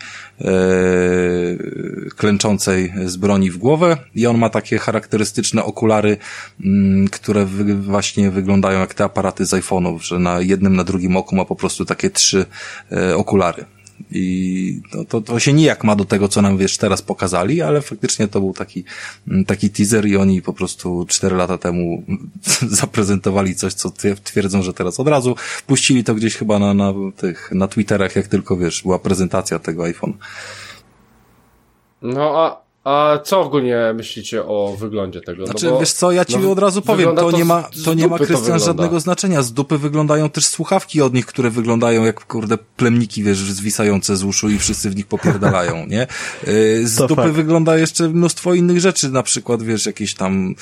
klęczącej z broni w głowę i on ma takie charakterystyczne okulary, mm, które właśnie wyglądają jak te aparaty z iPhone'ów, że na jednym, na drugim oku ma po prostu takie trzy e, okulary. I to, to, to się nijak ma do tego, co nam wiesz teraz pokazali, ale faktycznie to był taki, mm, taki teaser i oni po prostu cztery lata temu zaprezentowali coś, co twierdzą, że teraz od razu puścili to gdzieś chyba na, na tych, na Twitterach, jak tylko wiesz, była prezentacja tego iPhone. No a a co ogólnie myślicie o wyglądzie tego? No znaczy, no bo, wiesz co, ja ci no, od razu powiem, to, to, nie ma, to nie ma, Krystian, żadnego znaczenia. Z dupy wyglądają też słuchawki od nich, które wyglądają jak, kurde, plemniki, wiesz, zwisające z uszu i wszyscy w nich popierdalają, nie? Y, z to dupy fakt. wygląda jeszcze mnóstwo innych rzeczy, na przykład, wiesz, jakieś tam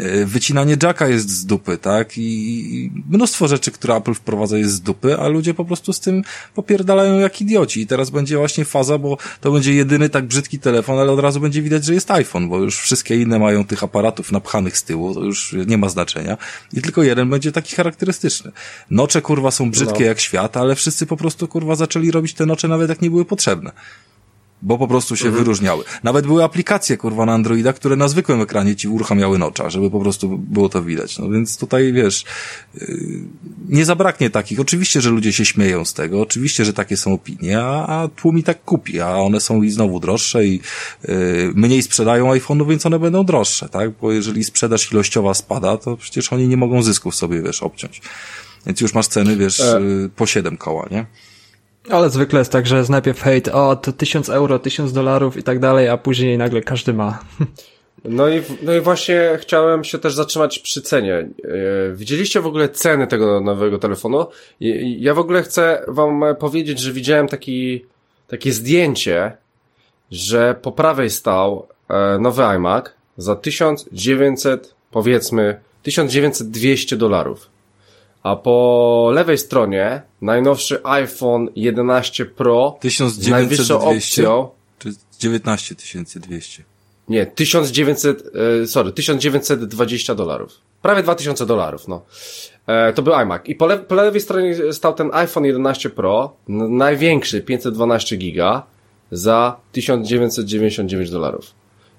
y, wycinanie jacka jest z dupy, tak? I mnóstwo rzeczy, które Apple wprowadza jest z dupy, a ludzie po prostu z tym popierdalają jak idioci. I teraz będzie właśnie faza, bo to będzie jedyny tak brzydki telefon, ale od razu będzie widać, że jest iPhone, bo już wszystkie inne mają tych aparatów napchanych z tyłu, to już nie ma znaczenia. I tylko jeden będzie taki charakterystyczny. Nocze kurwa są brzydkie no. jak świat, ale wszyscy po prostu kurwa zaczęli robić te nocze nawet jak nie były potrzebne bo po prostu się mhm. wyróżniały. Nawet były aplikacje, kurwa, na Androida, które na zwykłym ekranie ci uruchamiały nocza, żeby po prostu było to widać. No więc tutaj, wiesz, yy, nie zabraknie takich. Oczywiście, że ludzie się śmieją z tego, oczywiście, że takie są opinie, a, a tłum i tak kupi, a one są i znowu droższe i yy, mniej sprzedają iPhone'ów, więc one będą droższe, tak? Bo jeżeli sprzedaż ilościowa spada, to przecież oni nie mogą zysków sobie, wiesz, obciąć. Więc już masz ceny, wiesz, e... yy, po 7 koła, nie? Ale zwykle jest tak, że jest najpierw hejt, o, to tysiąc euro, tysiąc dolarów i tak dalej, a później nagle każdy ma. No i, no i właśnie chciałem się też zatrzymać przy cenie. E, widzieliście w ogóle ceny tego nowego telefonu? Ja w ogóle chcę wam powiedzieć, że widziałem taki, takie zdjęcie, że po prawej stał e, nowy iMac za 1900, powiedzmy, 1900-200 dolarów. A po lewej stronie najnowszy iPhone 11 Pro 1900 z najwyższą opcją. Czy 19200? Nie, 1900, e, sorry, 1920 dolarów. Prawie 2000 dolarów, no. E, to był iMac. I po, le po lewej stronie stał ten iPhone 11 Pro, największy, 512 giga, za 1999 dolarów.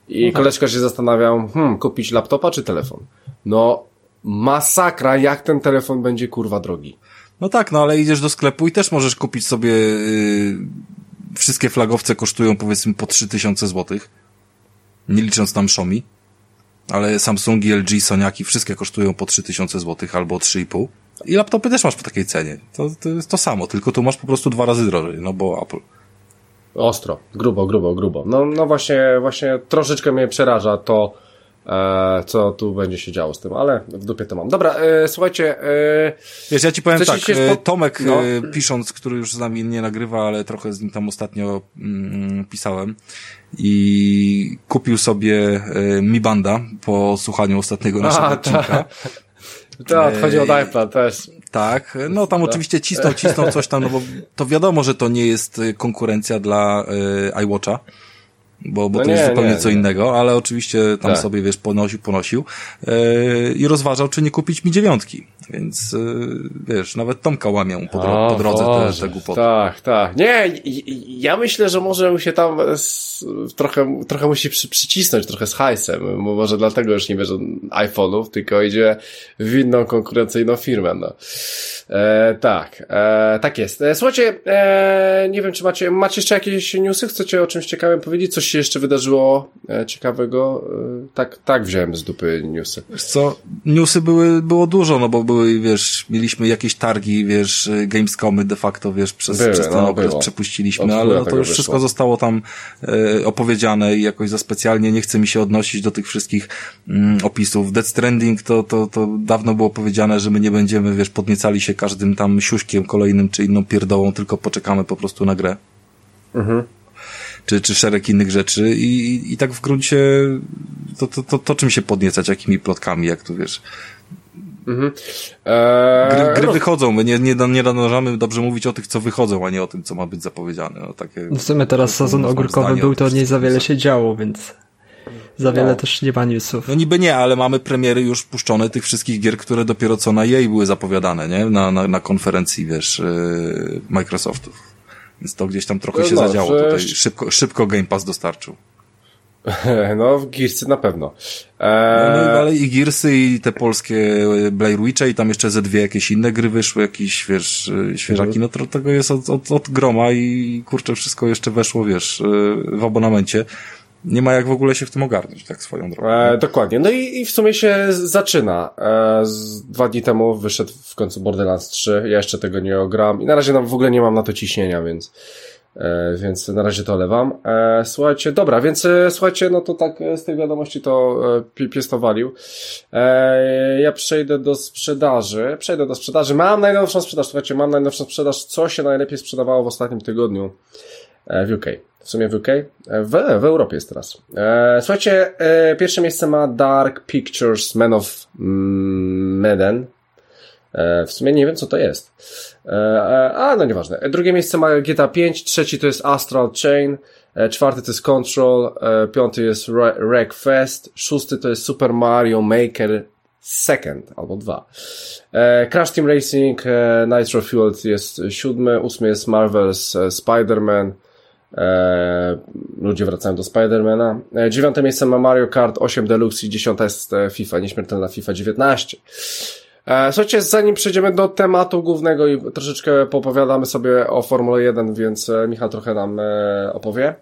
I okay. koleżka się zastanawiał, hmm, kupić laptopa czy telefon? No, masakra, jak ten telefon będzie kurwa drogi. No tak, no ale idziesz do sklepu i też możesz kupić sobie yy, wszystkie flagowce kosztują powiedzmy po 3000 złotych. Nie licząc tam Xiaomi. Ale Samsungi, LG, Soniaki wszystkie kosztują po 3000 złotych albo 3,5. I laptopy też masz po takiej cenie. To, to jest to samo, tylko tu masz po prostu dwa razy drożej, no bo Apple. Ostro, grubo, grubo, grubo. No, no właśnie, właśnie troszeczkę mnie przeraża to, co tu będzie się działo z tym, ale w dupie to mam. Dobra, e, słuchajcie. E, Wiesz, ja ci powiem tak, e, Tomek no. E, pisząc, który już z nami nie nagrywa, ale trochę z nim tam ostatnio mm, pisałem i kupił sobie e, Mi Banda po słuchaniu ostatniego naszego A, odcinka. Tak, ta, odchodzi od iPad też. Tak, no tam oczywiście cisnął, cisnął coś tam, no bo to wiadomo, że to nie jest konkurencja dla y, iWatcha bo, bo no to nie, jest zupełnie nie, co nie. innego, ale oczywiście tam tak. sobie, wiesz, ponosił, ponosił yy, i rozważał, czy nie kupić mi dziewiątki. Więc wiesz, nawet Tomka łamią po, dro po drodze Boże, te, te głupoty. Tak, tak. Nie, ja myślę, że może mu się tam trochę, trochę musi przy, przycisnąć trochę z hajsem. Może dlatego już nie bierze iPhone'ów, tylko idzie w inną konkurencyjną firmę. No. E, tak, e, tak jest. E, słuchajcie, e, nie wiem, czy macie, macie jeszcze jakieś newsy? Chcecie o czymś ciekawym powiedzieć? Coś się jeszcze wydarzyło e, ciekawego? E, tak, tak wziąłem z dupy newsy. Co, newsy były, było dużo, no bo były, wiesz, mieliśmy jakieś targi, wiesz, Gamescomy de facto, wiesz, przez, były, przez ten no, okres było. przepuściliśmy, ale no, to już wszystko zostało tam e, opowiedziane i jakoś za specjalnie nie chce mi się odnosić do tych wszystkich mm, opisów. Dead Stranding to, to, to dawno było powiedziane, że my nie będziemy, wiesz, podniecali się każdym tam siuśkiem kolejnym czy inną pierdołą, tylko poczekamy po prostu na grę. Mhm. Czy, czy szereg innych rzeczy i, i tak w gruncie to, to, to, to czym się podniecać, jakimi plotkami, jak tu wiesz. Mhm. Eee, gry, gry no. wychodzą, my nie, nie, nie nadążamy dobrze mówić o tych, co wychodzą, a nie o tym, co ma być zapowiedziane. No, takie, w sumie teraz sezon ogórkowy był, to nie za wiele się działo, więc za wiele no. też nie ma newsów. No niby nie, ale mamy premiery już puszczone tych wszystkich gier, które dopiero co na jej były zapowiadane, nie? Na, na, na konferencji, wiesz, yy, Microsoftów. Więc to gdzieś tam trochę no, się no, zadziało. Tutaj szybko, szybko Game Pass dostarczył. No, w Gearsy na pewno. Eee... No, no, ale i Gearsy i te polskie Blair Witche i tam jeszcze ze dwie jakieś inne gry wyszły, jakieś, wiesz, świeżaki, no to tego jest od, od, od groma i kurczę, wszystko jeszcze weszło, wiesz, w abonamencie nie ma jak w ogóle się w tym ogarnąć, tak swoją drogą. E, dokładnie. No i, i w sumie się zaczyna. E, z, dwa dni temu wyszedł w końcu Borderlands 3. Ja jeszcze tego nie ogram i na razie w ogóle nie mam na to ciśnienia, więc e, więc na razie to lewam. E, słuchajcie, dobra, więc e, słuchajcie, no to tak e, z tej wiadomości to e, pies to walił. E, ja przejdę do sprzedaży. Przejdę do sprzedaży. Mam najnowszą sprzedaż, słuchajcie, mam najnowszą sprzedaż, co się najlepiej sprzedawało w ostatnim tygodniu e, w UK w sumie w UK, e, w, w Europie jest teraz. E, słuchajcie, e, pierwsze miejsce ma Dark Pictures Man of Medan. E, w sumie nie wiem, co to jest. E, e, a, no nieważne. Drugie miejsce ma GTA 5, trzeci to jest Astral Chain, czwarty to jest Control, piąty jest Wreckfest, szósty to jest Super Mario Maker Second, albo dwa. Crash Team Racing, Nitro Fueled jest siódmy, ósmy jest Marvel's Spider-Man, E, ludzie wracają do Spidermana. E, dziewiąte miejsce ma Mario Kart 8 Deluxe i dziesiąta jest e, FIFA, nieśmiertelna FIFA 19. E, słuchajcie, zanim przejdziemy do tematu głównego i troszeczkę popowiadamy sobie o Formule 1, więc e, Michał trochę nam e, opowie.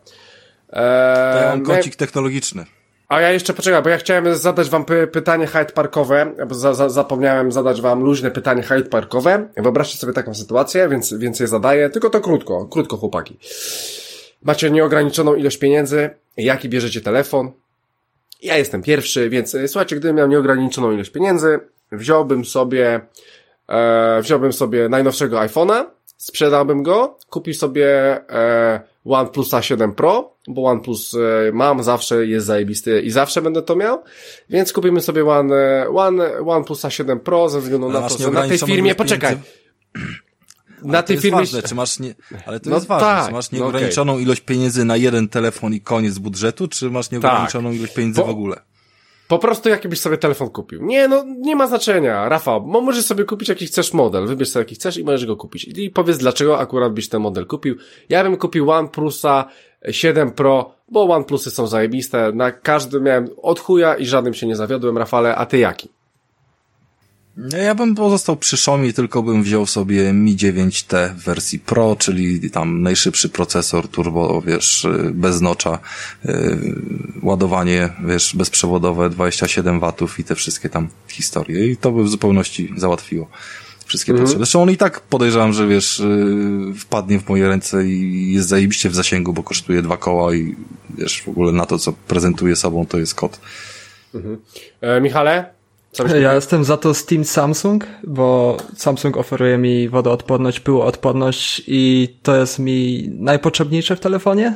E, to ja mam kącik technologiczny. A ja jeszcze poczekaj, bo ja chciałem zadać wam py pytanie Hyde Parkowe, bo za za zapomniałem zadać wam luźne pytanie Hyde Parkowe. Wyobraźcie sobie taką sytuację, więc, więc je zadaję, tylko to krótko, krótko chłopaki. Macie nieograniczoną ilość pieniędzy, jaki bierzecie telefon. Ja jestem pierwszy, więc słuchajcie, gdybym miał nieograniczoną ilość pieniędzy, wziąłbym sobie, e, wziąłbym sobie najnowszego iPhone'a, sprzedałbym go, kupił sobie e, OnePlusa 7 Pro, bo OnePlus e, mam, zawsze jest zajebisty i zawsze będę to miał, więc kupimy sobie One, e, One, OnePlusa 7 Pro ze względu na to, że na tej firmie, poczekaj, na tej firmie... Ważne, czy masz nie... Ale to no jest ważne, tak, czy masz no nieograniczoną no okay. ilość pieniędzy na jeden telefon i koniec budżetu, czy masz nieograniczoną tak. ilość pieniędzy po, w ogóle? Po prostu jaki byś sobie telefon kupił. Nie, no nie ma znaczenia, Rafał, bo możesz sobie kupić jaki chcesz model, wybierz sobie jaki chcesz i możesz go kupić. I powiedz dlaczego akurat byś ten model kupił. Ja bym kupił OnePlusa 7 Pro, bo OnePlusy są zajebiste, na każdym miałem od chuja i żadnym się nie zawiodłem, Rafale, a ty jaki? Ja bym pozostał przy Xiaomi, tylko bym wziął sobie Mi 9T w wersji Pro, czyli tam najszybszy procesor turbo, wiesz, bez nocza, yy, ładowanie, wiesz, bezprzewodowe, 27 watów i te wszystkie tam historie. I to by w zupełności załatwiło wszystkie mhm. potrzeby. Zresztą on i tak podejrzewam, że wiesz, yy, wpadnie w moje ręce i jest zajebiście w zasięgu, bo kosztuje dwa koła i wiesz, w ogóle na to, co prezentuje sobą, to jest kod. Mhm. E, Michale? Ja jestem za to Steam Samsung, bo Samsung oferuje mi wodoodporność, pyłoodporność i to jest mi najpotrzebniejsze w telefonie.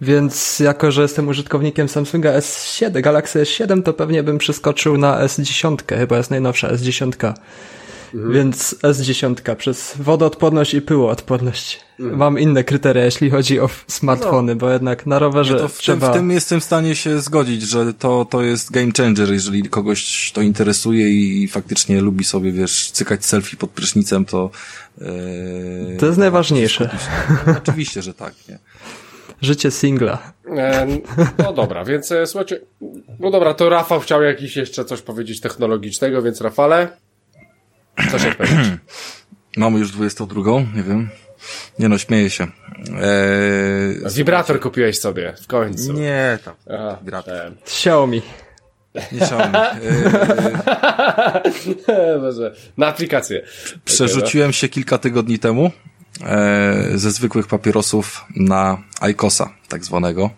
Więc jako, że jestem użytkownikiem Samsunga S7, Galaxy S7, to pewnie bym przeskoczył na S10, chyba jest najnowsza S10. Mhm. więc S10 przez wodoodporność i pyłoodporność. Mhm. Mam inne kryteria, jeśli chodzi o smartfony, no. bo jednak na rowerze no to w trzeba... Tym, w tym jestem w stanie się zgodzić, że to, to jest game changer, jeżeli kogoś to interesuje i faktycznie lubi sobie, wiesz, cykać selfie pod prysznicem, to... Yy, to jest najważniejsze. No, oczywiście, że tak, nie? Życie singla. E, no dobra, więc e, słuchajcie, no dobra, to Rafał chciał jakiś jeszcze coś powiedzieć technologicznego, więc Rafale, co się powiedzieć? Mamy już 22, nie wiem. Nie no, śmieję się. Eee, Wibrator kupiłeś sobie w końcu. Nie, tam. Wibrator. Xiaomi. Nie Xiaomi. Eee... Na aplikację. Przerzuciłem się kilka tygodni temu e, ze zwykłych papierosów na ICOSa, tak zwanego.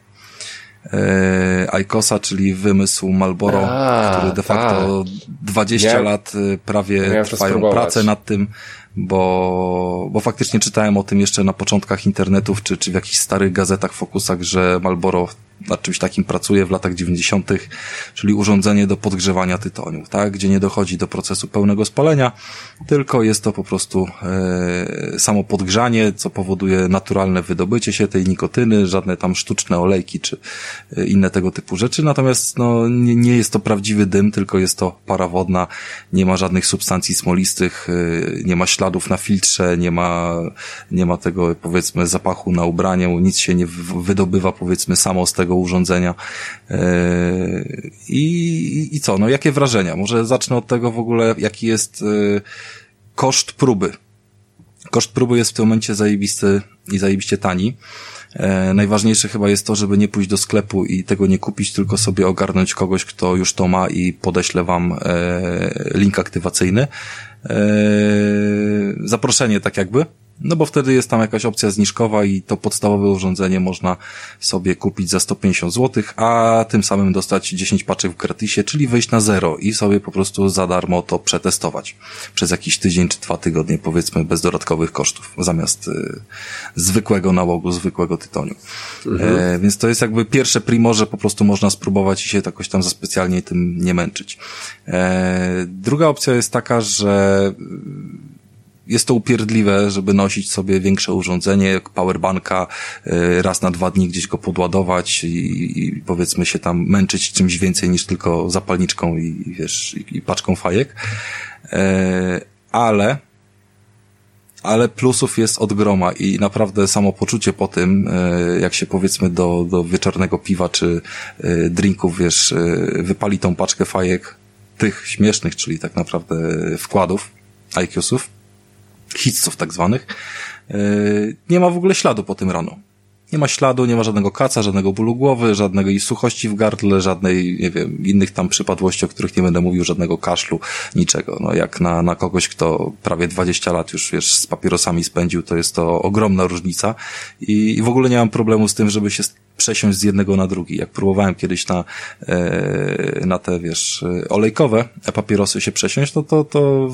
E, ICOSa, czyli wymysł Malboro, A, który de facto tak. 20 lat e, prawie trwają prace nad tym bo, bo faktycznie czytałem o tym jeszcze na początkach internetów, czy, czy w jakichś starych gazetach, fokusach, że Malboro nad czymś takim pracuje w latach 90., czyli urządzenie do podgrzewania tytoniu, tak? gdzie nie dochodzi do procesu pełnego spalenia, tylko jest to po prostu e, samo podgrzanie, co powoduje naturalne wydobycie się tej nikotyny, żadne tam sztuczne olejki czy e, inne tego typu rzeczy. Natomiast no, nie, nie jest to prawdziwy dym, tylko jest to para wodna, nie ma żadnych substancji smolistych, e, nie ma śladów na filtrze, nie ma, nie ma tego powiedzmy zapachu na ubraniu, nic się nie wydobywa powiedzmy samo z tego urządzenia. E, I, i co, no jakie wrażenia? Może zacznę od tego w ogóle, jaki jest e, koszt próby. Koszt próby jest w tym momencie zajebisty i zajebiście tani. E, najważniejsze chyba jest to, żeby nie pójść do sklepu i tego nie kupić, tylko sobie ogarnąć kogoś, kto już to ma i podeślę wam link aktywacyjny. Zaproszenie tak jakby. No bo wtedy jest tam jakaś opcja zniżkowa i to podstawowe urządzenie można sobie kupić za 150 zł, a tym samym dostać 10 paczek w gratisie, czyli wyjść na zero i sobie po prostu za darmo to przetestować przez jakiś tydzień czy dwa tygodnie, powiedzmy, bez dodatkowych kosztów, zamiast y, zwykłego nałogu, zwykłego tytoniu. Mhm. E, więc to jest jakby pierwsze primo, że po prostu można spróbować i się jakoś tam za specjalnie tym nie męczyć. E, druga opcja jest taka, że jest to upierdliwe, żeby nosić sobie większe urządzenie, powerbanka, y, raz na dwa dni gdzieś go podładować i, i powiedzmy się tam męczyć czymś więcej niż tylko zapalniczką i, wiesz, i, paczką fajek. E, ale ale plusów jest od groma i naprawdę samo poczucie po tym, e, jak się powiedzmy do, do wieczornego piwa czy e, drinków, wiesz, wypali tą paczkę fajek, tych śmiesznych, czyli tak naprawdę wkładów, IQsów, hitsów tak zwanych, e, nie ma w ogóle śladu po tym ranu. Nie ma śladu, nie ma żadnego kaca, żadnego bólu głowy, żadnej suchości w gardle, żadnej, nie wiem, innych tam przypadłości, o których nie będę mówił, żadnego kaszlu, niczego. No jak na, na kogoś, kto prawie 20 lat już, wiesz, z papierosami spędził, to jest to ogromna różnica i, i w ogóle nie mam problemu z tym, żeby się przesiąść z jednego na drugi. Jak próbowałem kiedyś na, e, na te, wiesz, olejkowe papierosy się przesiąść, to, to, to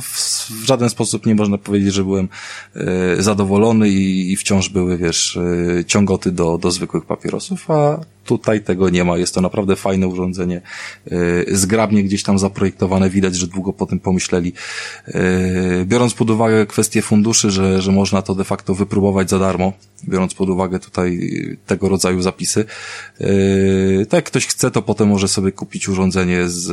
w żaden sposób nie można powiedzieć, że byłem e, zadowolony i, i wciąż były, wiesz, e, ciągoty do, do zwykłych papierosów, a Tutaj tego nie ma. Jest to naprawdę fajne urządzenie. Y, zgrabnie gdzieś tam zaprojektowane. Widać, że długo po tym pomyśleli. Y, biorąc pod uwagę kwestię funduszy, że, że można to de facto wypróbować za darmo, biorąc pod uwagę tutaj tego rodzaju zapisy, tak ktoś chce, to potem może sobie kupić urządzenie z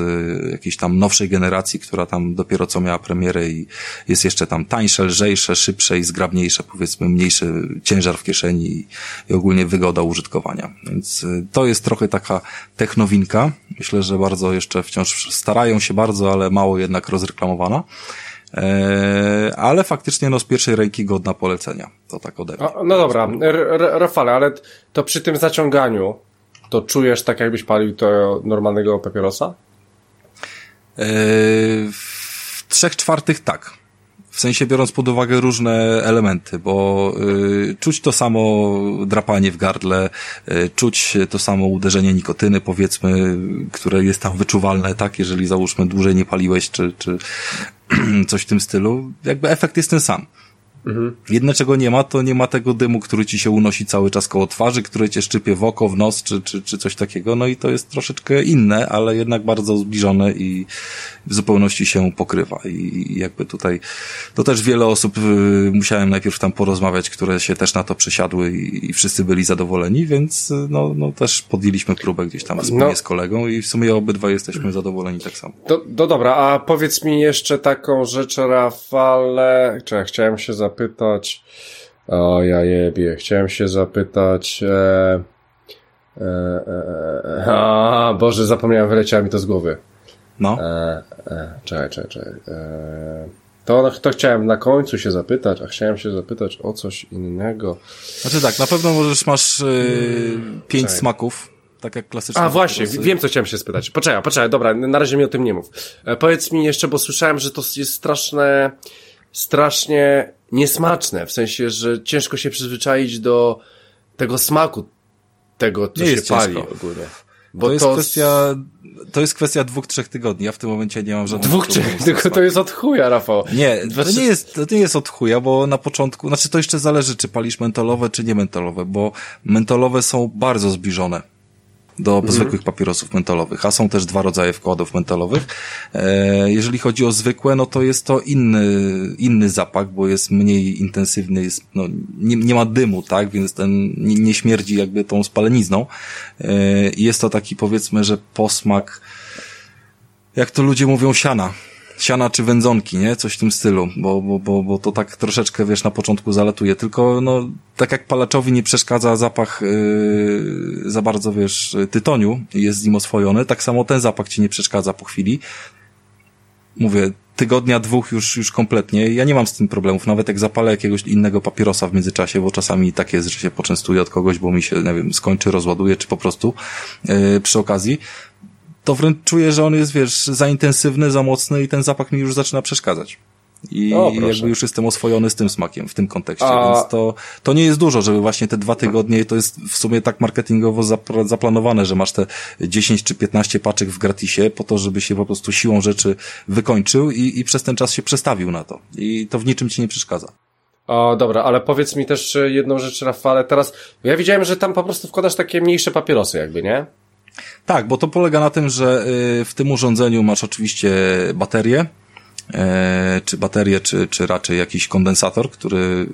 jakiejś tam nowszej generacji, która tam dopiero co miała premierę i jest jeszcze tam tańsze, lżejsze, szybsze i zgrabniejsze, powiedzmy mniejszy ciężar w kieszeni i ogólnie wygoda użytkowania. Więc to jest trochę taka technowinka. Myślę, że bardzo jeszcze wciąż starają się bardzo, ale mało jednak rozreklamowana. Eee, ale faktycznie no z pierwszej ręki godna polecenia. To tak ode mnie. no dobra, Rafale, ale to przy tym zaciąganiu to czujesz tak jakbyś palił to normalnego papierosa? Eee, w trzech czwartych tak. W sensie biorąc pod uwagę różne elementy, bo y, czuć to samo drapanie w gardle, y, czuć to samo uderzenie nikotyny, powiedzmy, które jest tam wyczuwalne, tak, jeżeli załóżmy dłużej nie paliłeś, czy, czy coś w tym stylu. Jakby efekt jest ten sam. Mhm. Jedne czego nie ma, to nie ma tego dymu, który ci się unosi cały czas koło twarzy, który cię szczypie w oko, w nos, czy, czy, czy coś takiego. No i to jest troszeczkę inne, ale jednak bardzo zbliżone i w zupełności się pokrywa. I jakby tutaj, to też wiele osób, y, musiałem najpierw tam porozmawiać, które się też na to przesiadły i, i wszyscy byli zadowoleni, więc y, no, no też podjęliśmy próbę gdzieś tam wspólnie no. z kolegą i w sumie obydwa jesteśmy zadowoleni tak samo. Do, do dobra, a powiedz mi jeszcze taką rzecz, Rafale, czy ja chciałem się zapytać, zapytać. O, ja jebie. Chciałem się zapytać. E, e, e, e a, Boże, zapomniałem, wyleciała mi to z głowy. No. E, e, czekaj, czekaj, czekaj. E, to, to chciałem na końcu się zapytać, a chciałem się zapytać o coś innego. Znaczy tak, na pewno możesz, masz yy, pięć czekaj. smaków, tak jak klasycznie. A właśnie, wiem co chciałem się spytać. Poczekaj, poczekaj, dobra, na razie mi o tym nie mów. E, powiedz mi jeszcze, bo słyszałem, że to jest straszne, strasznie niesmaczne, w sensie, że ciężko się przyzwyczaić do tego smaku tego, co nie się pali ogólnie. Bo to jest to... kwestia, to jest kwestia dwóch, trzech tygodni. Ja w tym momencie nie mam żadnych Dwóch, trzech, tylko to jest od chuja, Rafał. Nie, to nie jest, to nie jest od chuja, bo na początku, znaczy to jeszcze zależy, czy palisz mentolowe, czy nie mentolowe, bo mentolowe są bardzo zbliżone do mhm. zwykłych papierosów mentolowych, a są też dwa rodzaje wkładów mentolowych. E, jeżeli chodzi o zwykłe, no to jest to inny, inny zapach, bo jest mniej intensywny, jest, no, nie, nie ma dymu, tak, więc ten nie, nie śmierdzi jakby tą spalenizną. E, jest to taki powiedzmy, że posmak, jak to ludzie mówią, siana siana czy wędzonki, nie? Coś w tym stylu, bo, bo, bo, bo to tak troszeczkę, wiesz, na początku zalatuje. Tylko, no, tak jak palaczowi nie przeszkadza zapach yy, za bardzo, wiesz, tytoniu jest z nim oswojony, tak samo ten zapach ci nie przeszkadza po chwili. Mówię, tygodnia, dwóch już, już kompletnie. Ja nie mam z tym problemów, nawet jak zapalę jakiegoś innego papierosa w międzyczasie, bo czasami tak jest, że się poczęstuję od kogoś, bo mi się, nie wiem, skończy, rozładuje, czy po prostu yy, przy okazji, to wręcz czuję, że on jest, wiesz, za intensywny, za mocny i ten zapach mi już zaczyna przeszkadzać. I o, jakby już jestem oswojony z tym smakiem w tym kontekście, A... więc to, to nie jest dużo, żeby właśnie te dwa tygodnie, to jest w sumie tak marketingowo zaplanowane, że masz te 10 czy 15 paczek w gratisie po to, żeby się po prostu siłą rzeczy wykończył i, i przez ten czas się przestawił na to. I to w niczym ci nie przeszkadza. O, dobra, ale powiedz mi też jedną rzecz, Rafale, teraz, ja widziałem, że tam po prostu wkładasz takie mniejsze papierosy jakby, nie? Tak, bo to polega na tym, że y, w tym urządzeniu masz oczywiście baterię, e, czy baterię, czy, czy raczej jakiś kondensator, który y,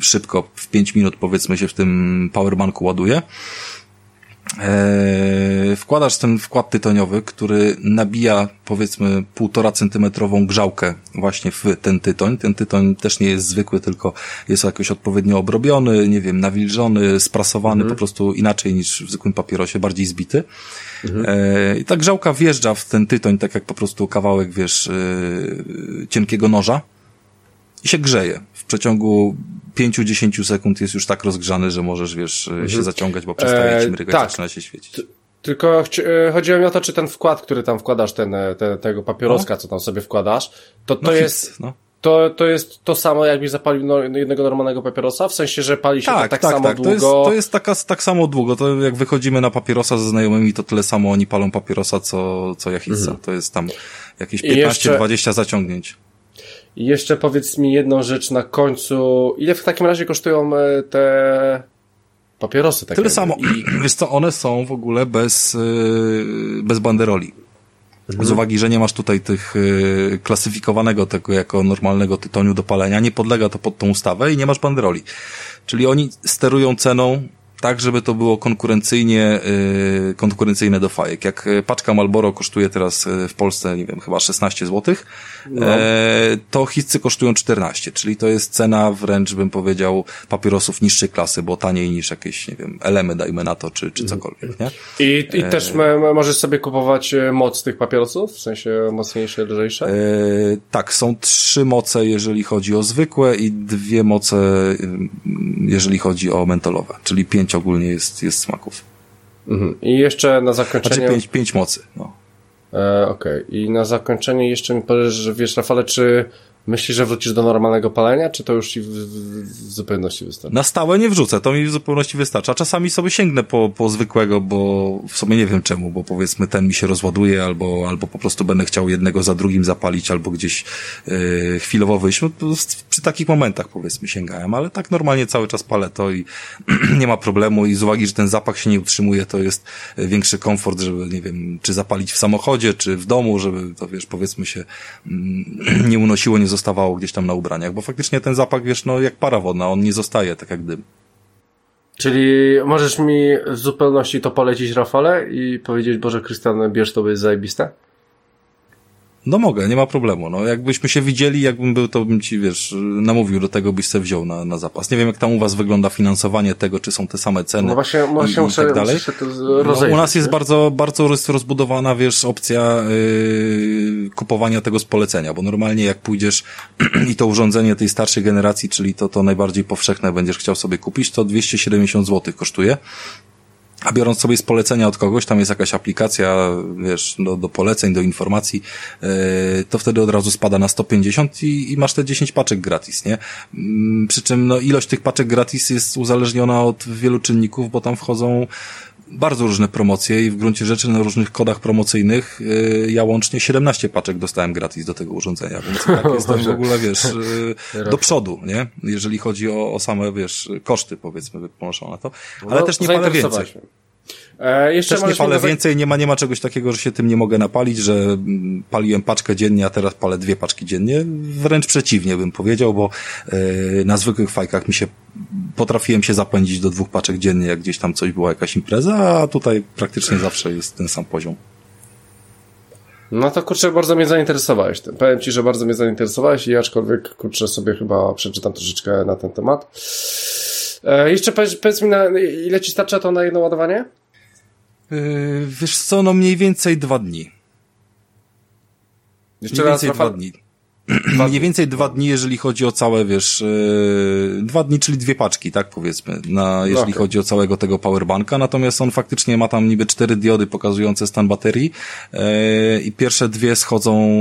szybko w 5 minut powiedzmy się w tym powerbanku ładuje. Eee, wkładasz ten wkład tytoniowy, który nabija powiedzmy półtora centymetrową grzałkę właśnie w ten tytoń. Ten tytoń też nie jest zwykły, tylko jest jakoś odpowiednio obrobiony, nie wiem, nawilżony, sprasowany, mhm. po prostu inaczej niż w zwykłym papierosie, bardziej zbity. Mhm. Eee, I ta grzałka wjeżdża w ten tytoń, tak jak po prostu kawałek, wiesz, yy, cienkiego noża i się grzeje. W przeciągu 5-10 sekund jest już tak rozgrzany, że możesz, wiesz, mhm. się zaciągać, bo przestaje ci mrygać, tak. zaczyna się świecić. Tylko e, chodziło mi o to, czy ten wkład, który tam wkładasz, ten, e, te, tego papieroska, no. co tam sobie wkładasz, to to no jest... no. To, to jest to samo, jakbyś zapalił no, jednego normalnego papierosa? W sensie, że pali się tak, to tak, tak samo tak. długo? To jest, to jest taka, tak samo długo. To jak wychodzimy na papierosa ze znajomymi, to tyle samo oni palą papierosa, co, co Jachica. Mhm. To jest tam jakieś 15-20 jeszcze... zaciągnięć. I jeszcze powiedz mi jedną rzecz na końcu. Ile w takim razie kosztują e, te papierosy? Tyle samo. I... Wiesz co, one są w ogóle bez, e, bez banderoli. Mhm. Z uwagi, że nie masz tutaj tych e, klasyfikowanego tego jako normalnego tytoniu do palenia, nie podlega to pod tą ustawę i nie masz banderoli. Czyli oni sterują ceną tak, żeby to było konkurencyjnie, yy, konkurencyjne do fajek. Jak y, paczka Malboro kosztuje teraz y, w Polsce, nie wiem, chyba 16 zł, no. e, to Hitsy kosztują 14, czyli to jest cena wręcz, bym powiedział, papierosów niższej klasy, bo taniej niż jakieś, nie wiem, elemy, dajmy na to, czy, czy mhm. cokolwiek, nie? I, i e... też możesz sobie kupować e, moc tych papierosów, w sensie mocniejsze, lżejsze? E, tak, są trzy moce, jeżeli chodzi o zwykłe i dwie moce, jeżeli chodzi o mentolowe, czyli pięć ogólnie jest, jest smaków. Mhm. I jeszcze na zakończenie... Znaczy pięć, pięć mocy, no. E, Okej. Okay. I na zakończenie jeszcze mi powiesz, że wiesz, Rafale, czy Myślisz, że wrócisz do normalnego palenia, czy to już ci w, w, w zupełności wystarczy? Na stałe nie wrzucę, to mi w zupełności wystarcza. Czasami sobie sięgnę po, po zwykłego, bo w sumie nie wiem czemu, bo powiedzmy ten mi się rozładuje, albo, albo po prostu będę chciał jednego za drugim zapalić, albo gdzieś yy, chwilowo wyjść. No, przy takich momentach powiedzmy sięgałem, ale tak normalnie cały czas palę to i nie ma problemu i z uwagi, że ten zapach się nie utrzymuje, to jest większy komfort, żeby, nie wiem, czy zapalić w samochodzie, czy w domu, żeby to wiesz, powiedzmy się mm, nie unosiło, nie zostawało gdzieś tam na ubraniach, bo faktycznie ten zapach, wiesz, no jak para wodna, on nie zostaje tak jak dym. Czyli możesz mi w zupełności to polecić, Rafale, i powiedzieć, Boże Krystian, bierz to, bo jest zajebiste? No mogę, nie ma problemu. No jakbyśmy się widzieli, jakbym był, to bym ci, wiesz, namówił do tego, byś se wziął na, na zapas. Nie wiem, jak tam u was wygląda finansowanie tego, czy są te same ceny. No właśnie, właśnie i, tak dalej. muszę się to no, u nas jest bardzo, bardzo rozbudowana, wiesz, opcja yy, kupowania tego z polecenia, bo normalnie jak pójdziesz i to urządzenie tej starszej generacji, czyli to, to najbardziej powszechne będziesz chciał sobie kupić, to 270 zł kosztuje. A biorąc sobie z polecenia od kogoś, tam jest jakaś aplikacja, wiesz, do, do poleceń, do informacji, yy, to wtedy od razu spada na 150 i, i masz te 10 paczek gratis, nie? Yy, przy czym no, ilość tych paczek gratis jest uzależniona od wielu czynników, bo tam wchodzą bardzo różne promocje i w gruncie rzeczy na różnych kodach promocyjnych yy, ja łącznie 17 paczek dostałem gratis do tego urządzenia, więc tak jestem w ogóle, wiesz, yy, do przodu, nie? Jeżeli chodzi o, o same, wiesz, koszty, powiedzmy, ponoszone to. Ale no, też nie palę więcej. E, jeszcze Też nie palę więcej, nie ma, nie ma czegoś takiego, że się tym nie mogę napalić, że mm, paliłem paczkę dziennie, a teraz palę dwie paczki dziennie. Wręcz przeciwnie bym powiedział, bo yy, na zwykłych fajkach mi się potrafiłem się zapędzić do dwóch paczek dziennie, jak gdzieś tam coś była jakaś impreza, a tutaj praktycznie zawsze jest ten sam poziom. No to kurczę, bardzo mnie zainteresowałeś tym. Powiem Ci, że bardzo mnie zainteresowałeś i aczkolwiek kurczę sobie chyba przeczytam troszeczkę na ten temat. E, jeszcze powiedz, powiedz mi, na, ile Ci starcza to na jedno ładowanie? Yy, wiesz co, no mniej więcej dwa dni. Jeszcze mniej raz, więcej dwa dni. Mniej więcej dwa dni, jeżeli chodzi o całe, wiesz, yy, dwa dni, czyli dwie paczki, tak powiedzmy, na, jeżeli okay. chodzi o całego tego powerbanka, natomiast on faktycznie ma tam niby cztery diody pokazujące stan baterii yy, i pierwsze dwie schodzą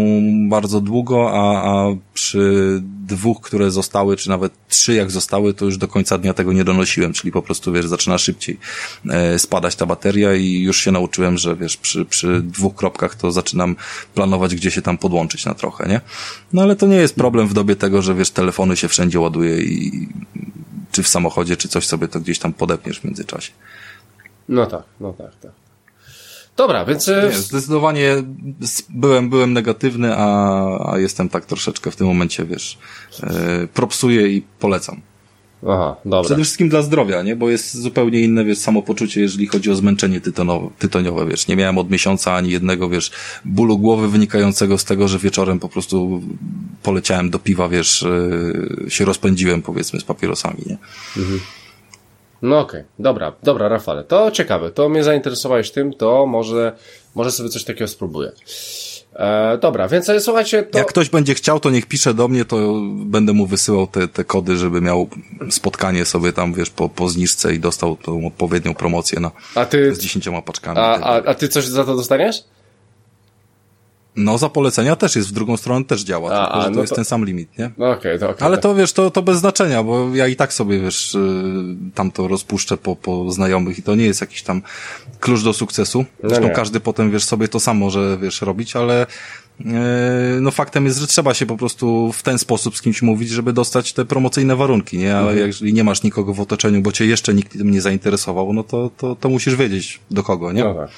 bardzo długo, a, a przy dwóch, które zostały, czy nawet trzy jak zostały, to już do końca dnia tego nie donosiłem, czyli po prostu, wiesz, zaczyna szybciej yy, spadać ta bateria i już się nauczyłem, że wiesz, przy, przy dwóch kropkach to zaczynam planować, gdzie się tam podłączyć na trochę, nie? No ale to nie jest problem w dobie tego, że wiesz, telefony się wszędzie ładuje i czy w samochodzie, czy coś sobie to gdzieś tam podepniesz w międzyczasie. No tak, no tak, tak. Dobra, więc... E, nie, zdecydowanie byłem, byłem negatywny, a, a jestem tak troszeczkę w tym momencie, wiesz, e, propsuję i polecam. Aha, dobra. Przede wszystkim dla zdrowia, nie? Bo jest zupełnie inne, wiesz, samopoczucie, jeżeli chodzi o zmęczenie tytonowe, tytoniowe, wiesz. Nie miałem od miesiąca ani jednego, wiesz, bólu głowy wynikającego z tego, że wieczorem po prostu poleciałem do piwa, wiesz, yy, się rozpędziłem, powiedzmy, z papierosami, nie? Mhm. No okej, okay. dobra, dobra, Rafale, to ciekawe, to mnie zainteresowałeś tym, to może, może sobie coś takiego spróbuję. E, dobra, więc e, słuchajcie. To... Jak ktoś będzie chciał, to niech pisze do mnie, to będę mu wysyłał te, te kody, żeby miał spotkanie sobie tam, wiesz, po, po zniżce i dostał tą odpowiednią promocję na, a ty... z dziesięcioma paczkami. A, a, a ty coś za to dostaniesz? No, za polecenia też jest, w drugą stronę też działa, a, tylko, a, no to jest to... ten sam limit, nie? No okay, to okay, Ale to wiesz, to, to bez znaczenia, bo ja i tak sobie, wiesz, y, tam to rozpuszczę po, po znajomych i to nie jest jakiś tam klucz do sukcesu. No Zresztą każdy potem, wiesz, sobie to sam może, wiesz, robić, ale yy, no faktem jest, że trzeba się po prostu w ten sposób z kimś mówić, żeby dostać te promocyjne warunki, nie? Ale mhm. jeżeli nie masz nikogo w otoczeniu, bo cię jeszcze nikt tym nie zainteresował, no to, to, to musisz wiedzieć do kogo, nie? No tak.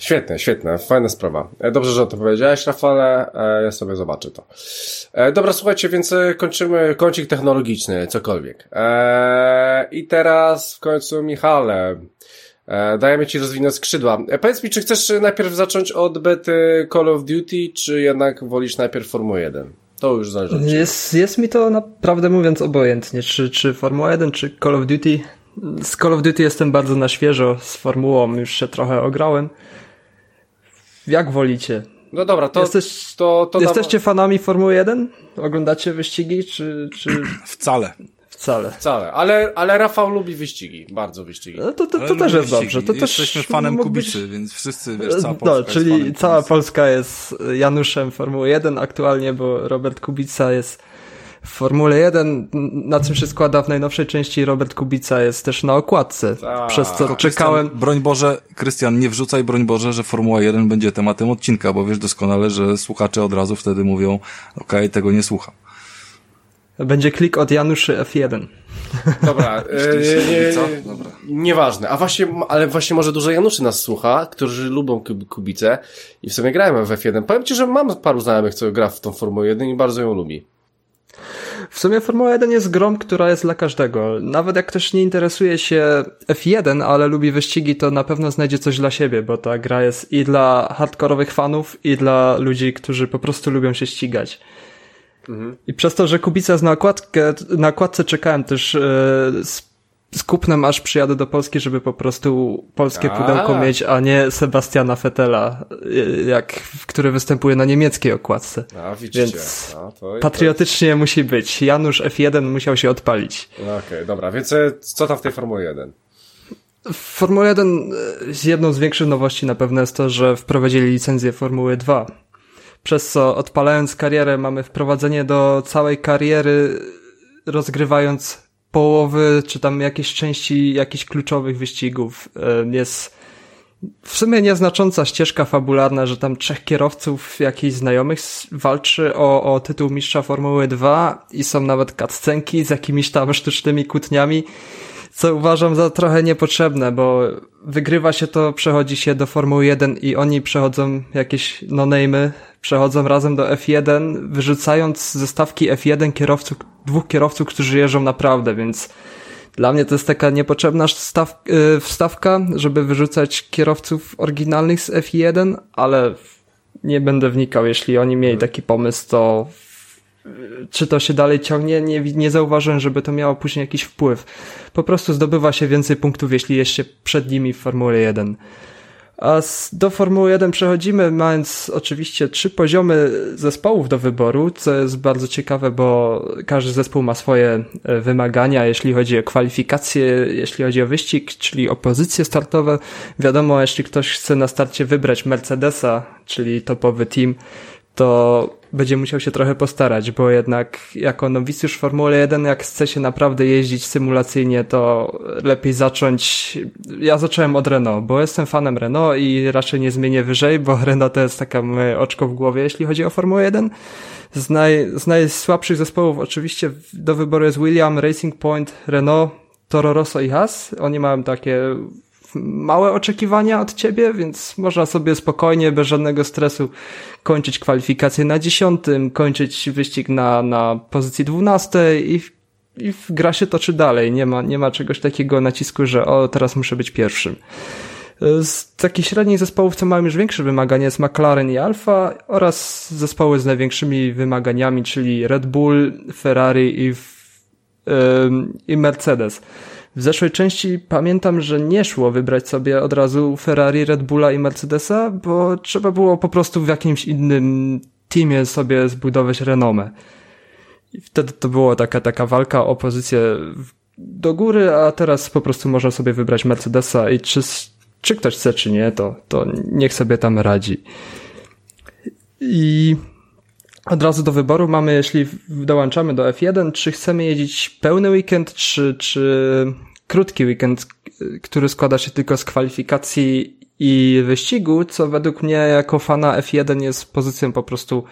Świetne, świetne, fajna sprawa. E, dobrze, że o to powiedziałeś, Rafale, e, ja sobie zobaczę to. E, dobra, słuchajcie, więc kończymy kącik technologiczny, cokolwiek. I teraz w końcu Michale, dajemy Ci rozwinąć skrzydła. Powiedz mi, czy chcesz najpierw zacząć od bety Call of Duty, czy jednak wolisz najpierw Formułę 1? To już zależy od jest, jest mi to naprawdę mówiąc obojętnie, czy, czy Formuła 1, czy Call of Duty. Z Call of Duty jestem bardzo na świeżo, z Formułą już się trochę ograłem. Jak wolicie? No dobra, to... Jesteś, to, to jesteście fanami Formuły 1? Oglądacie wyścigi, czy... czy... Wcale. wcale. Wcale, ale, ale Rafał lubi wyścigi, bardzo wyścigi. No to, to, to też jest wyścigi. dobrze. To też Jesteśmy fanem mógł Kubicy, być- więc wszyscy, wiesz, cała Polska No, jest czyli fanem cała. Polska jest Januszem Formuły 1 aktualnie, bo Robert Kubica jest w Formule 1. Na czym się składa w najnowszej części Robert Kubica jest też na okładce, Tak. przez co Krystian, czekałem. Broń Boże, Krystian, nie wrzucaj, broń Boże, że Formuła 1 będzie tematem odcinka, bo wiesz doskonale, że słuchacze od razu wtedy mówią, okej, tego nie słucham. Będzie klik od Januszy F1. Dobra, e, nie, Co? Dobra. nieważne. A właśnie, ale właśnie może dużo Januszy nas słucha, którzy lubią Kub- Kubicę i w sumie grałem w F1. Powiem Ci, że mam paru znajomych, co gra w tą Formułę 1 i bardzo ją lubi. W sumie Formuła 1 jest grą, która jest dla każdego. Nawet jak ktoś nie interesuje się F1, ale lubi wyścigi, to na pewno znajdzie coś dla siebie, bo ta gra jest i dla hardkorowych fanów, i dla ludzi, którzy po prostu lubią się ścigać. I przez to, że Kubica jest na, okładkę, na okładce czekałem też z, z kupnem, aż przyjadę do Polski, żeby po prostu polskie A. pudełko mieć, a nie Sebastiana Fetela, e, jak, który występuje na niemieckiej okładce. A, widzicie. Więc A, to, Patriotycznie musi być. Janusz F1 musiał się odpalić. to- Okej, dobra, więc e, co tam w tej Formule 1? W Formule 1 e, z jedną z większych nowości na pewno jest to, że wprowadzili licencję Formuły 2. Przez co odpalając karierę mamy wprowadzenie do całej kariery rozgrywając połowy czy tam jakieś części jakichś kluczowych wyścigów. E, Jest w sumie nieznacząca ścieżka fabularna, że tam trzech kierowców jakichś znajomych walczy o, o tytuł mistrza Formuły 2 i są nawet cutscenki z jakimiś tam sztucznymi kłótniami co uważam za trochę niepotrzebne, bo wygrywa się to, przechodzi się do Formuły 1 i oni przechodzą jakieś no-name'y, przechodzą razem do F1, wyrzucając ze stawki F1 kierowców, dwóch kierowców, którzy jeżdżą naprawdę, więc dla mnie to jest taka niepotrzebna staw, y, wstawka, żeby wyrzucać kierowców oryginalnych z F1, ale nie będę wnikał, jeśli oni mieli taki pomysł, to czy to się dalej ciągnie, nie, nie zauważyłem, żeby to miało później jakiś wpływ. Po prostu zdobywa się więcej punktów, jeśli jest się przed nimi w Formule 1. A do Formuły 1 przechodzimy, mając oczywiście trzy poziomy zespołów do wyboru, co jest bardzo ciekawe, bo każdy zespół ma swoje e, wymagania, jeśli chodzi o kwalifikacje, jeśli chodzi o wyścig, czyli o pozycje startowe. Wiadomo, jeśli ktoś chce na starcie wybrać Mercedesa, czyli topowy team, to będzie musiał się trochę postarać, bo jednak jako nowicjusz Formuły 1, jak chce się naprawdę jeździć symulacyjnie, to lepiej zacząć. Ja zacząłem od Renault, bo jestem fanem Renault i raczej nie zmienię wyżej, bo Renault to jest taka moje oczko w głowie, jeśli chodzi o Formułę 1. Z, naj, z najsłabszych zespołów oczywiście do wyboru jest William, Racing Point, Renault, Toro Rosso i Haas. Oni mają takie małe oczekiwania od ciebie, więc można sobie spokojnie, bez żadnego stresu kończyć kwalifikacje na dziesiątym, kończyć wyścig na, na pozycji dwunastej i, i gra się toczy dalej. Nie ma, nie ma czegoś takiego nacisku, że o, teraz muszę być pierwszym. Z takich średnich zespołów, co mają już większe wymagania, jest McLaren i Alfa oraz zespoły z największymi wymaganiami, czyli Red Bull, Ferrari i, ym, i Mercedes. W zeszłej części pamiętam, że nie szło wybrać sobie od razu Ferrari, Red Bulla i Mercedesa, bo trzeba było po prostu w jakimś innym teamie sobie zbudować renomę. I wtedy to była taka, taka walka o pozycję do góry, a teraz po prostu można sobie wybrać Mercedesa i czy, czy ktoś chce, czy nie, to, to niech sobie tam radzi. I od razu do wyboru mamy, jeśli dołączamy do F1, czy chcemy jeździć pełny weekend, czy, czy krótki weekend, który składa się tylko z kwalifikacji i wyścigu, co według mnie jako fana F1 jest pozycją po prostu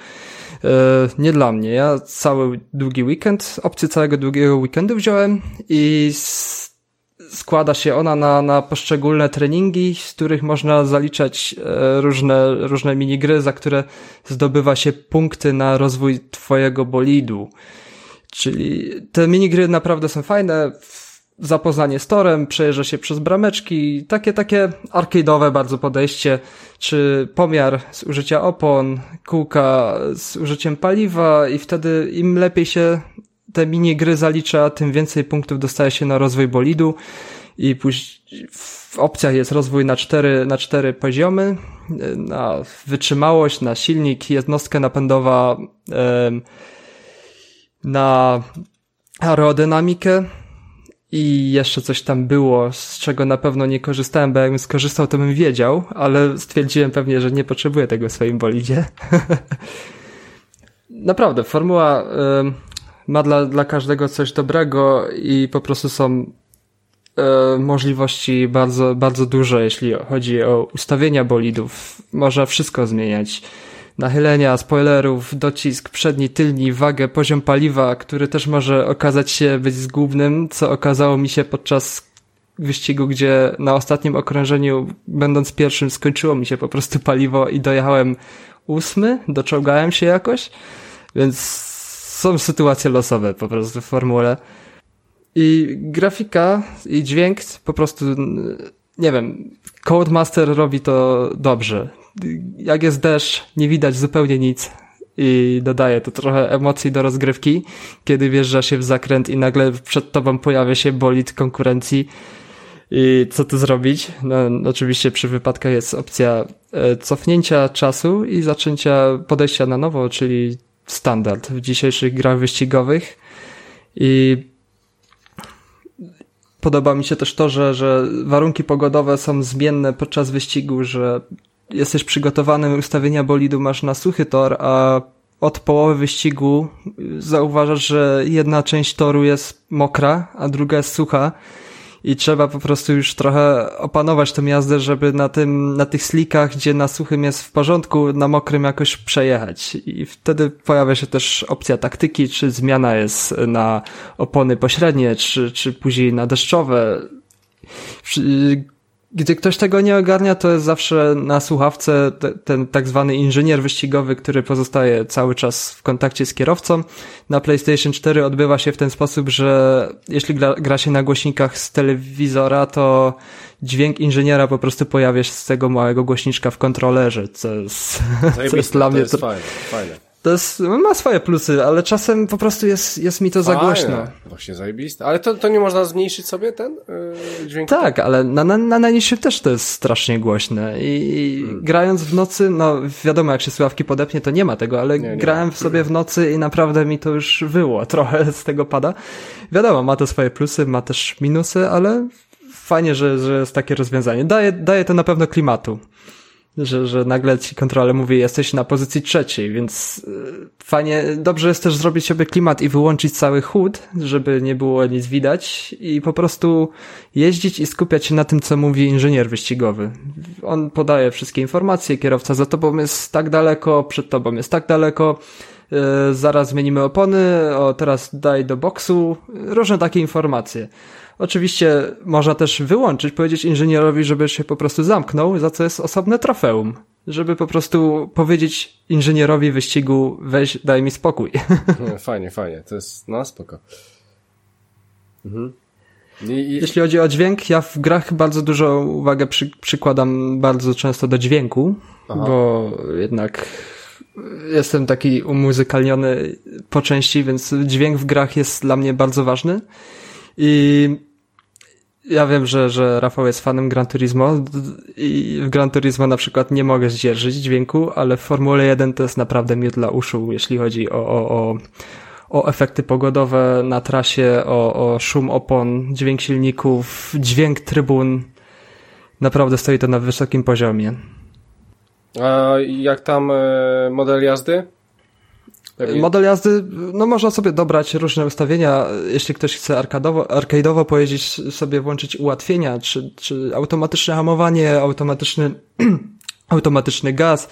e, nie dla mnie. Ja cały długi weekend, opcję całego długiego weekendu wziąłem i składa się ona na, na poszczególne treningi, z których można zaliczać e, różne, różne minigry, za które zdobywa się punkty na rozwój twojego bolidu. Czyli te minigry naprawdę są fajne. Zapoznanie z torem, przejeżdża się przez brameczki, takie, takie arcade'owe bardzo podejście, czy pomiar z użycia opon, kółka z użyciem paliwa i wtedy im lepiej się te minigry zalicza, tym więcej punktów dostaje się na rozwój bolidu i później w opcjach jest rozwój na cztery, na cztery poziomy, na wytrzymałość, na silnik, jednostkę napędowa, na aerodynamikę i jeszcze coś tam było, z czego na pewno nie korzystałem, bo jakbym skorzystał, to bym wiedział, ale stwierdziłem pewnie, że nie potrzebuję tego w swoim bolidzie. Naprawdę, formuła y, ma dla, dla każdego coś dobrego i po prostu są y, możliwości bardzo, bardzo duże, jeśli chodzi o ustawienia bolidów. Można wszystko zmieniać nachylenia, spoilerów, docisk przedni, tylni, wagę, poziom paliwa, który też może okazać się być zgubnym, co okazało mi się podczas wyścigu, gdzie na ostatnim okrążeniu, będąc pierwszym, skończyło mi się po prostu paliwo i dojechałem ósmy, doczołgałem się jakoś, więc są sytuacje losowe po prostu w formule. I grafika i dźwięk po prostu, nie wiem, Codemaster robi to dobrze jak jest deszcz, nie widać zupełnie nic i dodaje to trochę emocji do rozgrywki, kiedy wjeżdża się w zakręt i nagle przed tobą pojawia się bolid konkurencji i co tu zrobić? No, oczywiście przy wypadkach jest opcja e, cofnięcia czasu i zaczęcia podejścia na nowo, czyli standard w dzisiejszych grach wyścigowych. I podoba mi się też to, że, że warunki pogodowe są zmienne podczas wyścigu, że jesteś przygotowany ustawienia bolidu masz na suchy tor, a od połowy wyścigu zauważasz, że jedna część toru jest mokra, a druga jest sucha i trzeba po prostu już trochę opanować tę jazdę, żeby na tym, na tych slikach, gdzie na suchym jest w porządku, na mokrym jakoś przejechać. I wtedy pojawia się też opcja taktyki, czy zmiana jest na opony pośrednie, czy, czy później na deszczowe gdy ktoś tego nie ogarnia, to jest zawsze na słuchawce te, ten tak zwany inżynier wyścigowy, który pozostaje cały czas w kontakcie z kierowcą. Na PlayStation 4 odbywa się w ten sposób, że jeśli gra, gra się na głośnikach z telewizora, to dźwięk inżyniera po prostu pojawia się z tego małego głośniczka w kontrolerze, co jest, co jest dla mnie... To jest fajne, fajne. To jest, ma swoje plusy, ale czasem po prostu jest, jest mi to Fajne. za głośno. Właśnie zajebiste. Ale to, to nie można zmniejszyć sobie ten yy, dźwięk? Tak, ale na, na, na najniższym też to jest strasznie głośne i hmm. grając w nocy, no wiadomo jak się sławki podepnie to nie ma tego, ale nie, nie grałem w sobie w nocy i naprawdę mi to już wyło, trochę z tego pada. Wiadomo, ma to swoje plusy, ma też minusy, ale fajnie, że, że jest takie rozwiązanie. Daje, daje to na pewno klimatu że, że nagle ci kontroler mówi, jesteś na pozycji trzeciej, więc e, fajnie, dobrze jest też zrobić sobie klimat i wyłączyć cały chód, żeby nie było nic widać i po prostu jeździć i skupiać się na tym, co mówi inżynier wyścigowy. On podaje wszystkie informacje, kierowca za tobą jest tak daleko, przed tobą jest tak daleko, yy, zaraz zmienimy opony, o teraz daj do boksu, różne takie informacje. Oczywiście można też wyłączyć, powiedzieć inżynierowi, żeby się po prostu zamknął, za co jest osobne trofeum. Żeby po prostu powiedzieć inżynierowi wyścigu, weź, daj mi spokój. Fajnie, fajnie. To jest, no spoko. Mhm. I, i... Jeśli chodzi o dźwięk, ja w grach bardzo dużo uwagę przy, przykładam bardzo często do dźwięku, Aha. bo jednak jestem taki umuzykalniony po części, więc dźwięk w grach jest dla mnie bardzo ważny. I ja wiem, że, że Rafał jest fanem Gran Turismo i w Gran Turismo na przykład nie mogę zdzierżyć dźwięku, ale w Formule 1 to jest naprawdę miód dla uszu, jeśli chodzi o, o, o, o efekty pogodowe na trasie, o, o szum opon, dźwięk silników, dźwięk trybun. Naprawdę stoi to na wysokim poziomie. A jak tam e, model jazdy? Model jazdy, no można sobie dobrać różne ustawienia. Jeśli ktoś chce arkadowo, arcade'owo pojeździć, sobie włączyć ułatwienia, czy, czy automatyczne hamowanie, automatyczny, automatyczny gaz.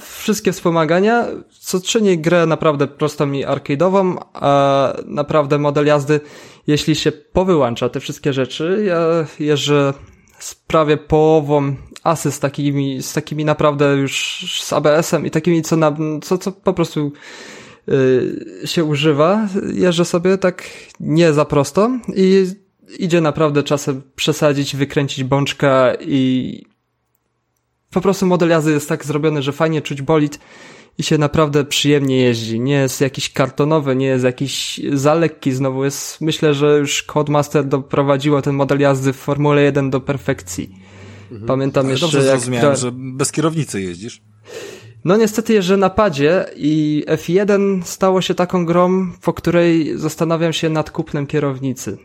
Wszystkie wspomagania, co czyni grę naprawdę prostą i arcade'ową, a naprawdę model jazdy, jeśli się powyłącza te wszystkie rzeczy, ja jeżdżę z prawie połową asy z takimi, z takimi naprawdę już z ABS-em i takimi, co, na, co, co po prostu yy, się używa. Jeżdżę sobie tak nie za prosto i idzie naprawdę czasem przesadzić, wykręcić bączka i po prostu model jazdy jest tak zrobiony, że fajnie czuć bolid i się naprawdę przyjemnie jeździ. Nie jest jakiś kartonowy, nie jest jakiś za lekki znowu. Jest, myślę, że już Codemaster doprowadziło ten model jazdy w Formule 1 do perfekcji. Mhm. Pamiętam Ale jeszcze dobrze jak... zrozumiałem, że bez kierownicy jeździsz. No niestety jeżdżę na padzie i F1 stało się taką grą, po której zastanawiam się nad kupnem kierownicy.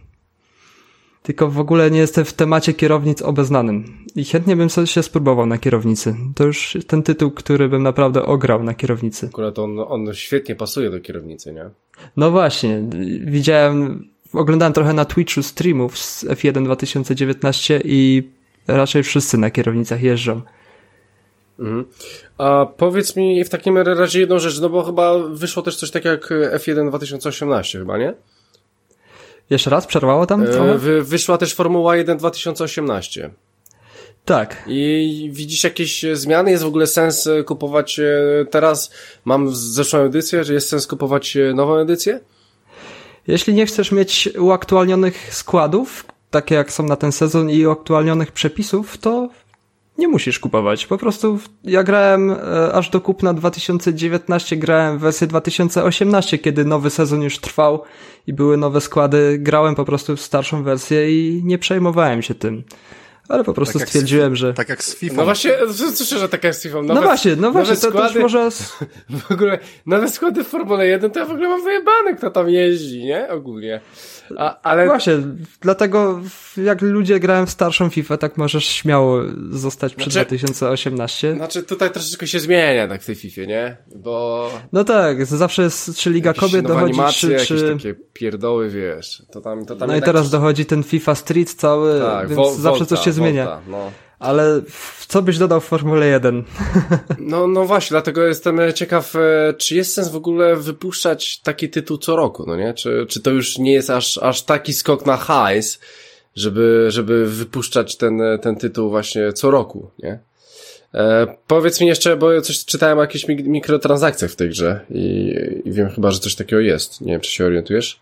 Tylko w ogóle nie jestem w temacie kierownic obeznanym. I chętnie bym sobie się spróbował na kierownicy. To już ten tytuł, który bym naprawdę ograł na kierownicy. Akurat on, on świetnie pasuje do kierownicy, nie? No właśnie, widziałem, oglądałem trochę na Twitchu streamów z F1 2019 i raczej wszyscy na kierownicach jeżdżą. Mhm. A powiedz mi w takim razie jedną rzecz, no bo chyba wyszło też coś takiego jak F1 2018 chyba, nie? Jeszcze raz? Przerwało tam e? Wy, wyszła też Formuła 1 2018. Tak. I widzisz jakieś zmiany? Jest w ogóle sens e, kupować e, teraz? Mam zeszłą edycję, że jest sens kupować nową edycję? Jeśli nie chcesz mieć uaktualnionych składów, takie jak są na ten sezon i uaktualnionych przepisów, to nie musisz kupować. Po prostu ja grałem e, aż do kupna 2019, grałem w wersję 2018, kiedy nowy sezon już trwał i były nowe składy. Grałem po prostu w starszą wersję i nie przejmowałem się tym. Ale po prostu tak stwierdziłem, że... Tak jak z FIFA. No właśnie, słyszę, że taka jest FIFA. Nowe, no właśnie, no właśnie, to składy, też może... W ogóle, nowe składy w Formule 1 to ja w ogóle mam wyjebane, kto tam jeździ, nie? Ogólnie. A, ale... Właśnie, dlatego jak ludzie grają w starszą FIFA, tak możesz śmiało zostać przy znaczy, 2018. Znaczy tutaj troszeczkę się zmienia tak w tej FIFA, nie? Bo... No tak, zawsze jest, czy Liga Kobiet dochodzi, animacje, czy... jakieś takie pierdoły, wiesz. To tam, to tam no i teraz coś... dochodzi ten FIFA Street cały, tak, więc zawsze coś się zmienia. Volta, no. Ale co byś dodał w Formule 1? No, no właśnie, dlatego jestem ciekaw, e, czy jest sens w ogóle wypuszczać taki tytuł co roku, no nie? Czy, czy to już nie jest aż, aż taki skok na hajs, żeby, żeby wypuszczać ten, ten tytuł właśnie co roku, nie? E, powiedz mi jeszcze, bo coś czytałem o jakichś mikrotransakcjach w tej grze i, i wiem chyba, że coś takiego jest. Nie wiem, czy się orientujesz?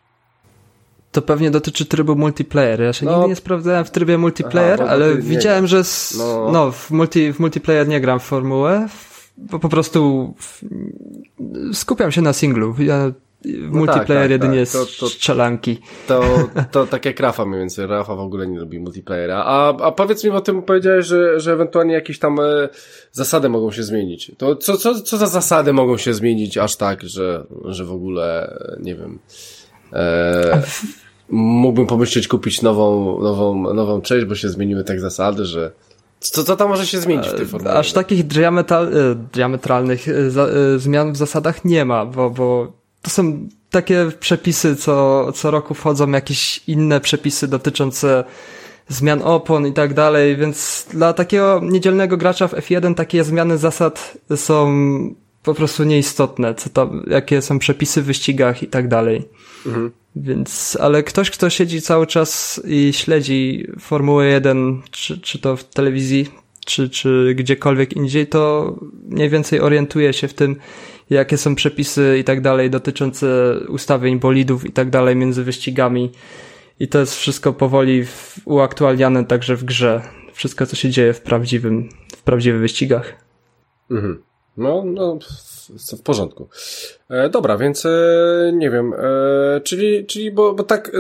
To pewnie dotyczy trybu multiplayer. Ja się no. nigdy nie sprawdzałem w trybie multiplayer, Aha, ale widziałem, że z, no. no, w, multi, w multiplayer nie gram w formułę, bo po prostu skupiam się na singlu. Ja w no multiplayer tak, tak, jedynie tak. To, to, strzelanki. To, to tak jak Rafa mniej więcej. Rafa w ogóle nie lubi multiplayera. A, a powiedz mi o tym, powiedziałeś, że, że ewentualnie jakieś tam e, zasady mogą się zmienić. To co, co, co za zasady mogą się zmienić aż tak, że, że w ogóle, nie wiem... E, mógłbym pomyśleć kupić nową, nową, nową część, bo się zmieniły tak zasady, że co, co tam może się zmienić w tej formule? Aż takich diametral, e, diametralnych e, e, zmian w zasadach nie ma, bo, bo to są takie przepisy, co, co roku wchodzą jakieś inne przepisy dotyczące zmian opon i tak dalej, więc dla takiego niedzielnego gracza w F1 takie zmiany zasad są po prostu nieistotne, co tam, jakie są przepisy w wyścigach i tak dalej. Mhm. Więc, ale ktoś, kto siedzi cały czas i śledzi Formułę 1, czy, czy to w telewizji, czy, czy gdziekolwiek indziej, to mniej więcej orientuje się w tym, jakie są przepisy i tak dalej dotyczące ustawień bolidów i tak dalej między wyścigami. I to jest wszystko powoli uaktualniane także w grze. Wszystko, co się dzieje w prawdziwym, w prawdziwych wyścigach. Mhm. No, no, w, porządku. E, dobra, więc e, nie wiem, e, czyli, czyli bo, bo tak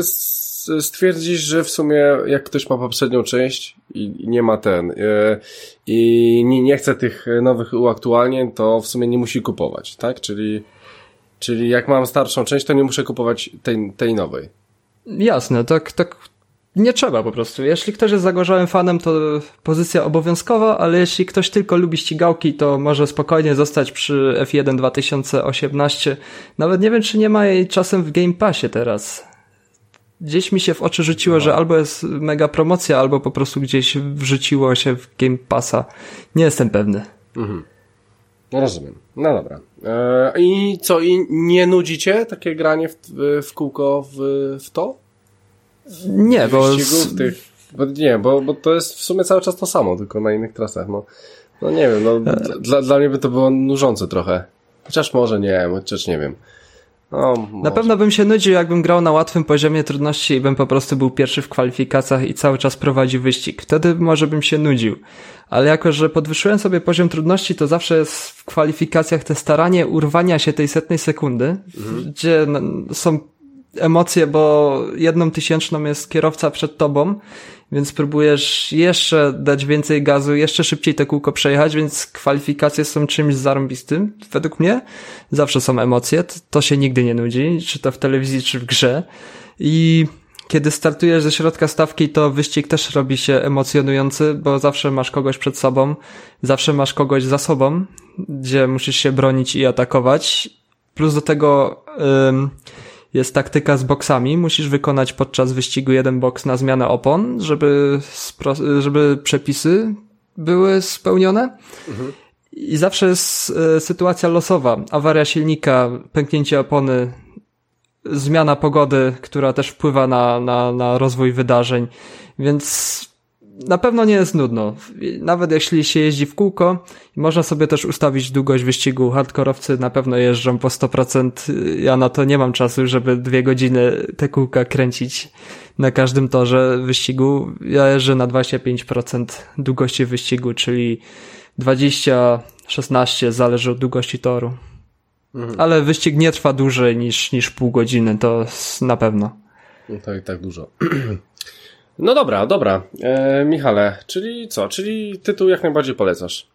stwierdzisz, że w sumie jak ktoś ma poprzednią część i, i nie ma ten e, i nie, nie chce tych nowych uaktualnień, to w sumie nie musi kupować, tak? Czyli, czyli jak mam starszą część, to nie muszę kupować tej, tej nowej. Jasne, tak, tak, nie trzeba po prostu. Jeśli ktoś jest zagorzałym fanem, to pozycja obowiązkowa, ale jeśli ktoś tylko lubi ścigałki, to może spokojnie zostać przy F1 2018. Nawet nie wiem, czy nie ma jej czasem w Game Passie teraz. Gdzieś mi się w oczy rzuciło, no. że albo jest mega promocja, albo po prostu gdzieś wrzuciło się w Game Passa. Nie jestem pewny. Mhm. No rozumiem. No dobra. Eee, I co, i nie nudzicie takie granie w, w kółko w, w to? Nie, bo... tych, bo nie, bo, bo to jest w sumie cały czas to samo, tylko na innych trasach, no. No nie wiem, no, e. dla, dla mnie by to było nużące trochę. Chociaż może nie, chociaż nie wiem. No, na pewno bym się nudził, jakbym grał na łatwym poziomie trudności i bym po prostu był pierwszy w kwalifikacjach i cały czas prowadził wyścig. Wtedy może bym się nudził. Ale jako, że podwyższyłem sobie poziom trudności, to zawsze jest w kwalifikacjach te staranie urwania się tej setnej sekundy, mhm. gdzie są emocje, bo jedną tysięczną jest kierowca przed tobą, więc próbujesz jeszcze dać więcej gazu, jeszcze szybciej te kółko przejechać, więc kwalifikacje są czymś zarąbistym, według mnie. Zawsze są emocje, to się nigdy nie nudzi, czy to w telewizji, czy w grze. I kiedy startujesz ze środka stawki, to wyścig też robi się emocjonujący, bo zawsze masz kogoś przed sobą, zawsze masz kogoś za sobą, gdzie musisz się bronić i atakować. Plus do tego ym, jest taktyka z boksami. Musisz wykonać podczas wyścigu jeden boks na zmianę opon, żeby, żeby przepisy były spełnione. Mhm. I zawsze jest y, sytuacja losowa. Awaria silnika, pęknięcie opony, zmiana pogody, która też wpływa na, na, na rozwój wydarzeń, więc na pewno nie jest nudno. Nawet jeśli się jeździ w kółko, można sobie też ustawić długość wyścigu. Hardkorowcy na pewno jeżdżą po 100%. Ja na to nie mam czasu, żeby dwie godziny te kółka kręcić na każdym torze wyścigu. Ja jeżdżę na 25% długości wyścigu, czyli 20, 16 zależy od długości toru. Mhm. Ale wyścig nie trwa dłużej niż, niż pół godziny, to na pewno. No i tak dużo. No dobra, dobra. E, Michale, czyli co? Czyli tytuł jak najbardziej polecasz?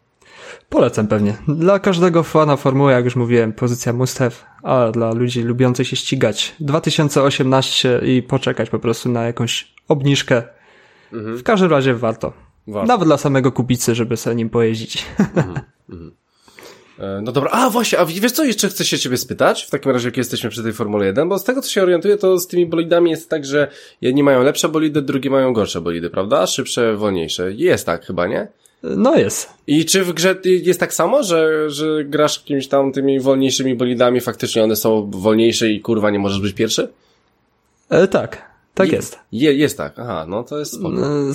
Polecam pewnie. Dla każdego fana formuły, jak już mówiłem, pozycja must have, a dla ludzi lubiących się ścigać 2018 i poczekać po prostu na jakąś obniżkę. Mhm. W każdym razie warto. warto. Nawet dla samego kubicy, żeby sobie nim pojeździć. Mhm. Mhm. E, no dobra, a właśnie, a wiesz co, jeszcze chcę się ciebie spytać, w takim razie jak jesteśmy przy tej Formule 1, bo z tego co się orientuję, to z tymi bolidami jest tak, że jedni mają lepsze bolidy, drugi mają gorsze bolidy, prawda? Szybsze, wolniejsze. Jest tak chyba, nie? No jest. I czy w grze jest tak samo, że, że grasz jakimiś tam tymi wolniejszymi bolidami, faktycznie one są wolniejsze i kurwa nie możesz być pierwszy? E, tak. Tak je, jest. Je, jest tak, aha, no to jest spoko. E,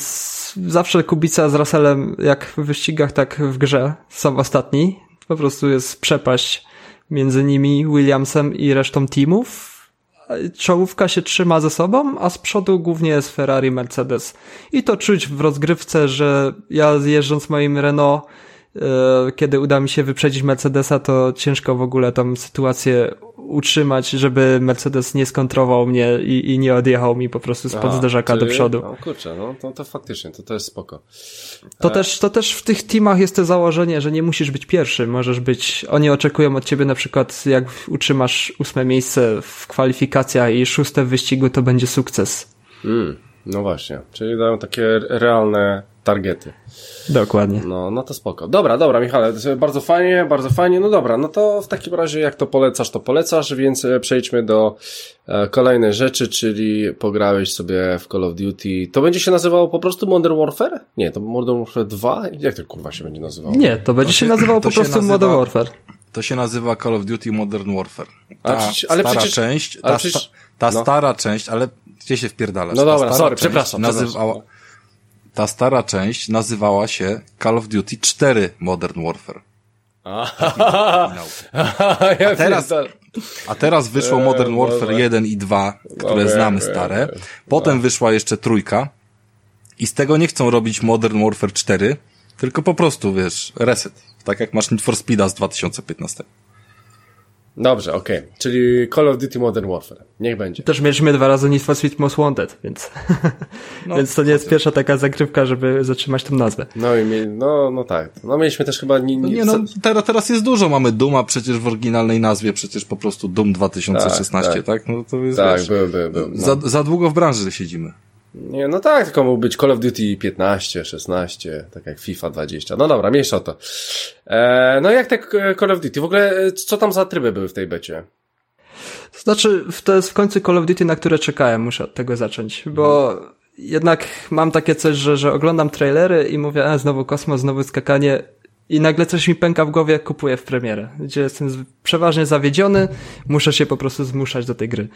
zawsze Kubica z Russellem, jak w wyścigach, tak w grze, są ostatni. Po prostu jest przepaść między nimi, Williamsem i resztą teamów. Czołówka się trzyma ze sobą, a z przodu głównie jest Ferrari, Mercedes. I to czuć w rozgrywce, że ja jeżdżąc moim Renault E, kiedy uda mi się wyprzedzić Mercedesa, to ciężko w ogóle tą sytuację utrzymać, żeby Mercedes nie skontrował mnie i, i nie odjechał mi po prostu spod Aha, zderzaka czyli, do przodu. No kurczę, no to, to faktycznie, to, to jest spoko. To, e... też, to też w tych teamach jest to założenie, że nie musisz być pierwszy, możesz być, oni oczekują od ciebie na przykład, jak utrzymasz ósme miejsce w kwalifikacjach i szóste w wyścigu, to będzie sukces. Mm, no właśnie, czyli dają takie realne targety. Dokładnie. No, no to spoko. Dobra, dobra, Michale, bardzo fajnie, bardzo fajnie. No dobra, no to w takim razie jak to polecasz, to polecasz, więc e, przejdźmy do e, kolejnej rzeczy, czyli pograłeś sobie w Call of Duty. To będzie się nazywało po prostu Modern Warfare? Nie, to Modern Warfare 2? Jak to kurwa się będzie nazywało? Nie, to będzie to się, się nazywało po prostu nazywa, Modern Warfare. To się nazywa Call of Duty Modern Warfare. Ta przecież, ale stara przecież, część, ta, przecież, ta no. stara część, ale gdzie się wpierdalasz? No dobra, sorry, przepraszam. Nazywała, przepraszam ta stara część nazywała się Call of Duty 4 Modern Warfare. A teraz, a teraz wyszło Modern Warfare 1 i 2, które znamy stare. Potem wyszła jeszcze trójka. I z tego nie chcą robić Modern Warfare 4, tylko po prostu, wiesz, reset. Tak jak masz Need for Speeda z 2015. Dobrze, okej. Okay. Czyli Call of Duty Modern Warfare. Niech będzie. Też mieliśmy dwa razy Need for Speed Most Wanted, więc, no, więc to nie jest pierwsza taka zagrywka, żeby zatrzymać tę nazwę. No i mie- no, no tak. No mieliśmy też chyba... Nie, nie, nie no, teraz, teraz jest dużo. Mamy Duma przecież w oryginalnej nazwie, przecież po prostu Doom 2016, tak? tak? tak? No to jest, tak, wiesz, był, był, był. No. Za, za długo w branży siedzimy. Nie, no tak, tylko mógł być Call of Duty 15, 16, tak jak FIFA 20. No dobra, mniejsza o to. E, no jak te Call of Duty? W ogóle e, co tam za tryby były w tej becie? Znaczy, to jest w końcu Call of Duty, na które czekałem, muszę od tego zacząć, bo hmm. jednak mam takie coś, że, że oglądam trailery i mówię, a znowu kosmos, znowu skakanie i nagle coś mi pęka w głowie, jak kupuję w premierę, gdzie jestem przeważnie zawiedziony, muszę się po prostu zmuszać do tej gry.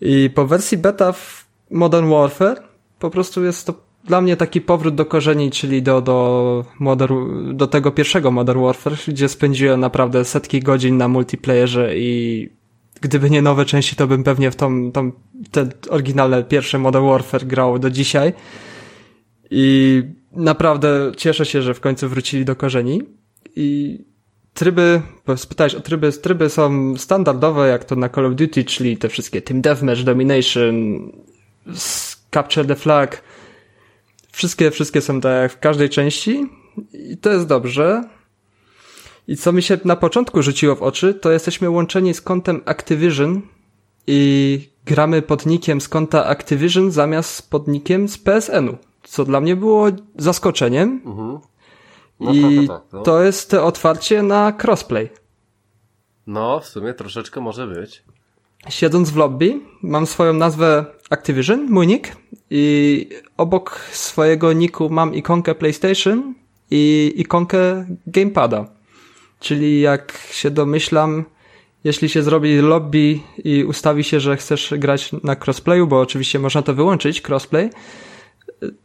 I po wersji beta w Modern Warfare po prostu jest to dla mnie taki powrót do korzeni, czyli do, do, modern, do tego pierwszego Modern Warfare, gdzie spędziłem naprawdę setki godzin na multiplayerze i gdyby nie nowe części, to bym pewnie w tą, tą te oryginalne pierwsze Modern Warfare grał do dzisiaj. I naprawdę cieszę się, że w końcu wrócili do korzeni. I tryby, bo spytałeś o tryby, tryby są standardowe, jak to na Call of Duty, czyli te wszystkie Team Deathmatch, Domination, Capture the Flag, Wszystkie, wszystkie są tak jak w każdej części i to jest dobrze. I co mi się na początku rzuciło w oczy, to jesteśmy łączeni z kontem Activision i gramy podnikiem z konta Activision zamiast podnikiem z PSN-u, co dla mnie było zaskoczeniem. Mhm. No, I tak, no. to jest to otwarcie na crossplay. No, w sumie troszeczkę może być. Siedząc w lobby, mam swoją nazwę Activision, mój nick, i obok swojego niku mam ikonkę PlayStation i ikonkę Gamepada. Czyli jak się domyślam, jeśli się zrobi lobby i ustawi się, że chcesz grać na crossplayu, bo oczywiście można to wyłączyć, crossplay,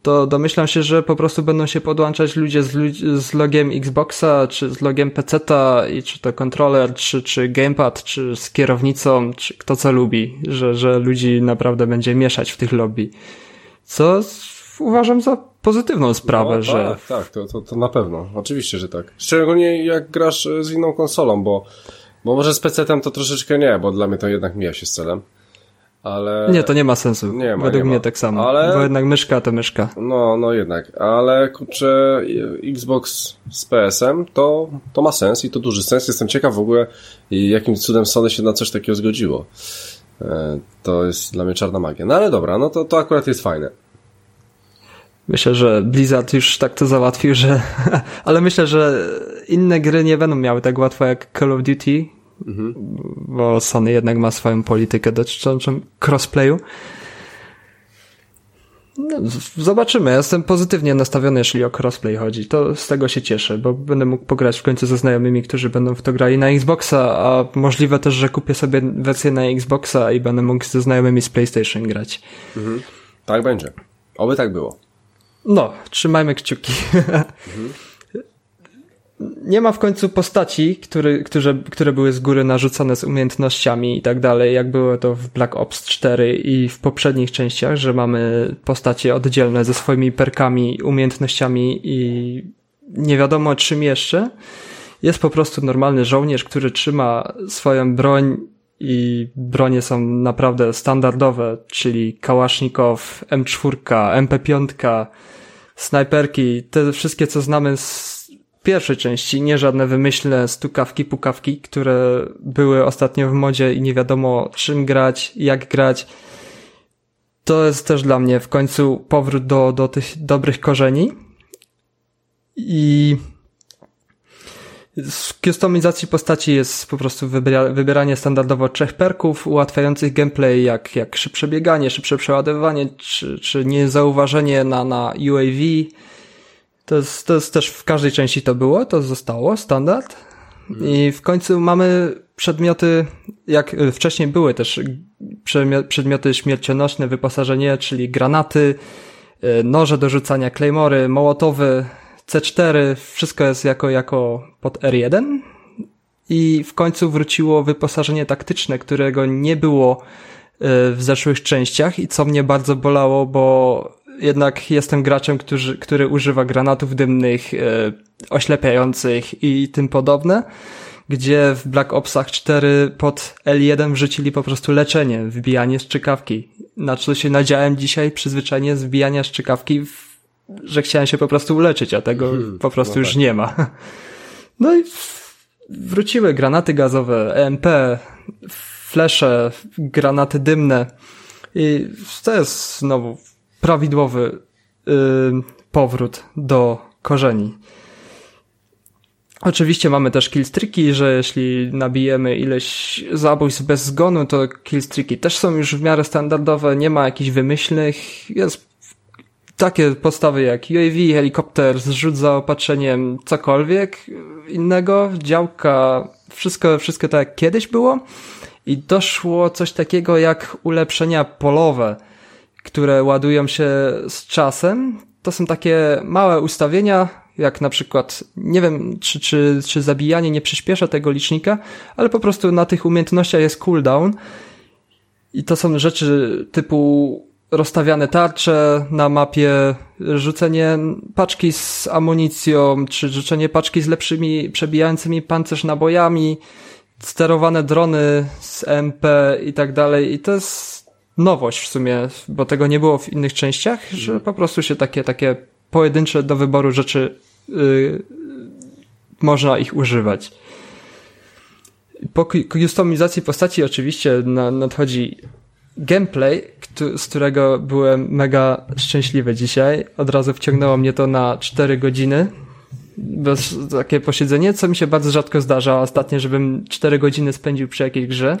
to domyślam się, że po prostu będą się podłączać ludzie z, z logiem Xboxa, czy z logiem PC-ta, i czy to kontroler, czy, czy gamepad, czy z kierownicą, czy kto co lubi, że, że ludzi naprawdę będzie mieszać w tych lobby. Co uważam za pozytywną sprawę, no, że... Tak, tak, to, to, to na pewno. Oczywiście, że tak. Szczególnie jak grasz z inną konsolą, bo, bo może z PC-tem to troszeczkę nie, bo dla mnie to jednak mija się z celem. Ale... Nie, to nie ma sensu. Nie ma, Według nie mnie ma. tak samo. Ale... Bo jednak myszka to myszka. No, no jednak. Ale kurczę, Xbox z PS-em to, to ma sens i to duży sens. Jestem ciekaw w ogóle, jakim cudem Sony się na coś takiego zgodziło. E, to jest dla mnie czarna magia. No ale dobra, no to, to akurat jest fajne. Myślę, że Blizzard już tak to załatwił, że. Ale myślę, że inne gry nie będą miały tak łatwo jak Call of Duty, mhm. bo Sony jednak ma swoją politykę dotyczącą crossplayu. No, zobaczymy. Ja jestem pozytywnie nastawiony, jeśli o crossplay chodzi. To z tego się cieszę, bo będę mógł pograć w końcu ze znajomymi, którzy będą w to grali na Xboxa, a możliwe też, że kupię sobie wersję na Xboxa i będę mógł ze znajomymi z PlayStation grać. Mhm. Tak będzie. Oby tak było. No, trzymajmy kciuki. Mhm. Nie ma w końcu postaci, które, które, które były z góry narzucone z umiejętnościami i tak dalej, jak było to w Black Ops 4 i w poprzednich częściach, że mamy postacie oddzielne ze swoimi perkami, umiejętnościami i nie wiadomo czym jeszcze. Jest po prostu normalny żołnierz, który trzyma swoją broń i bronie są naprawdę standardowe, czyli Kałasznikow, M4, MP5, snajperki, te wszystkie, co znamy z pierwszej części, nie żadne wymyślne stukawki, pukawki, które były ostatnio w modzie i nie wiadomo czym grać, jak grać. To jest też dla mnie w końcu powrót do, do tych dobrych korzeni. I w kustomizacji postaci jest po prostu wybieranie standardowo trzech perków ułatwiających gameplay, jak, jak szybsze bieganie, szybsze przeładowanie, czy, czy niezauważenie na, na UAV. To jest, to jest też w każdej części to było, to zostało, standard. I w końcu mamy przedmioty, jak wcześniej były też przedmioty śmiercionośne, wyposażenie, czyli granaty, y, noże do rzucania, claymory, mołotowy, C4, wszystko jest jako, jako pod R1 i w końcu wróciło wyposażenie taktyczne, którego nie było e, w zeszłych częściach i co mnie bardzo bolało, bo jednak jestem graczem, który, który używa granatów dymnych, e, oślepiających i tym podobne, gdzie w Black Opsach 4 pod L1 wrzucili po prostu leczenie, wbijanie strzykawki. Na co się nadziałem dzisiaj, przyzwyczajenie zbijania strzykawki w że chciałem się po prostu uleczyć, a tego hmm, po prostu no już tak. nie ma. No i wróciły granaty gazowe, EMP, flesze, granaty dymne i to jest znowu prawidłowy powrót do korzeni. Oczywiście mamy też killstreaki, że jeśli nabijemy ileś zabójstw bez zgonu, to killstreaki też są już w miarę standardowe, nie ma jakichś wymyślnych, jest takie podstawy jak UAV, helikopter, zrzut zaopatrzeniem, cokolwiek innego, działka, wszystko, wszystko tak jak kiedyś było i doszło coś takiego jak ulepszenia polowe, które ładują się z czasem. To są takie małe ustawienia, jak na przykład, nie wiem, czy, czy, czy zabijanie nie przyspiesza tego licznika, ale po prostu na tych umiejętnościach jest cooldown. I to są rzeczy typu rozstawiane tarcze na mapie, rzucenie paczki z amunicją, czy rzucenie paczki z lepszymi przebijającymi pancerz nabojami, sterowane drony z MP i tak dalej. I to jest nowość w sumie, bo tego nie było w innych częściach, że po prostu się takie, takie pojedyncze do wyboru rzeczy yy, można ich używać. Po kustomizacji postaci oczywiście nadchodzi gameplay, z którego byłem mega szczęśliwy dzisiaj. Od razu wciągnęło mnie to na 4 godziny. Bez takie posiedzenie, co mi się bardzo rzadko zdarza ostatnio, żebym 4 godziny spędził przy jakiejś grze.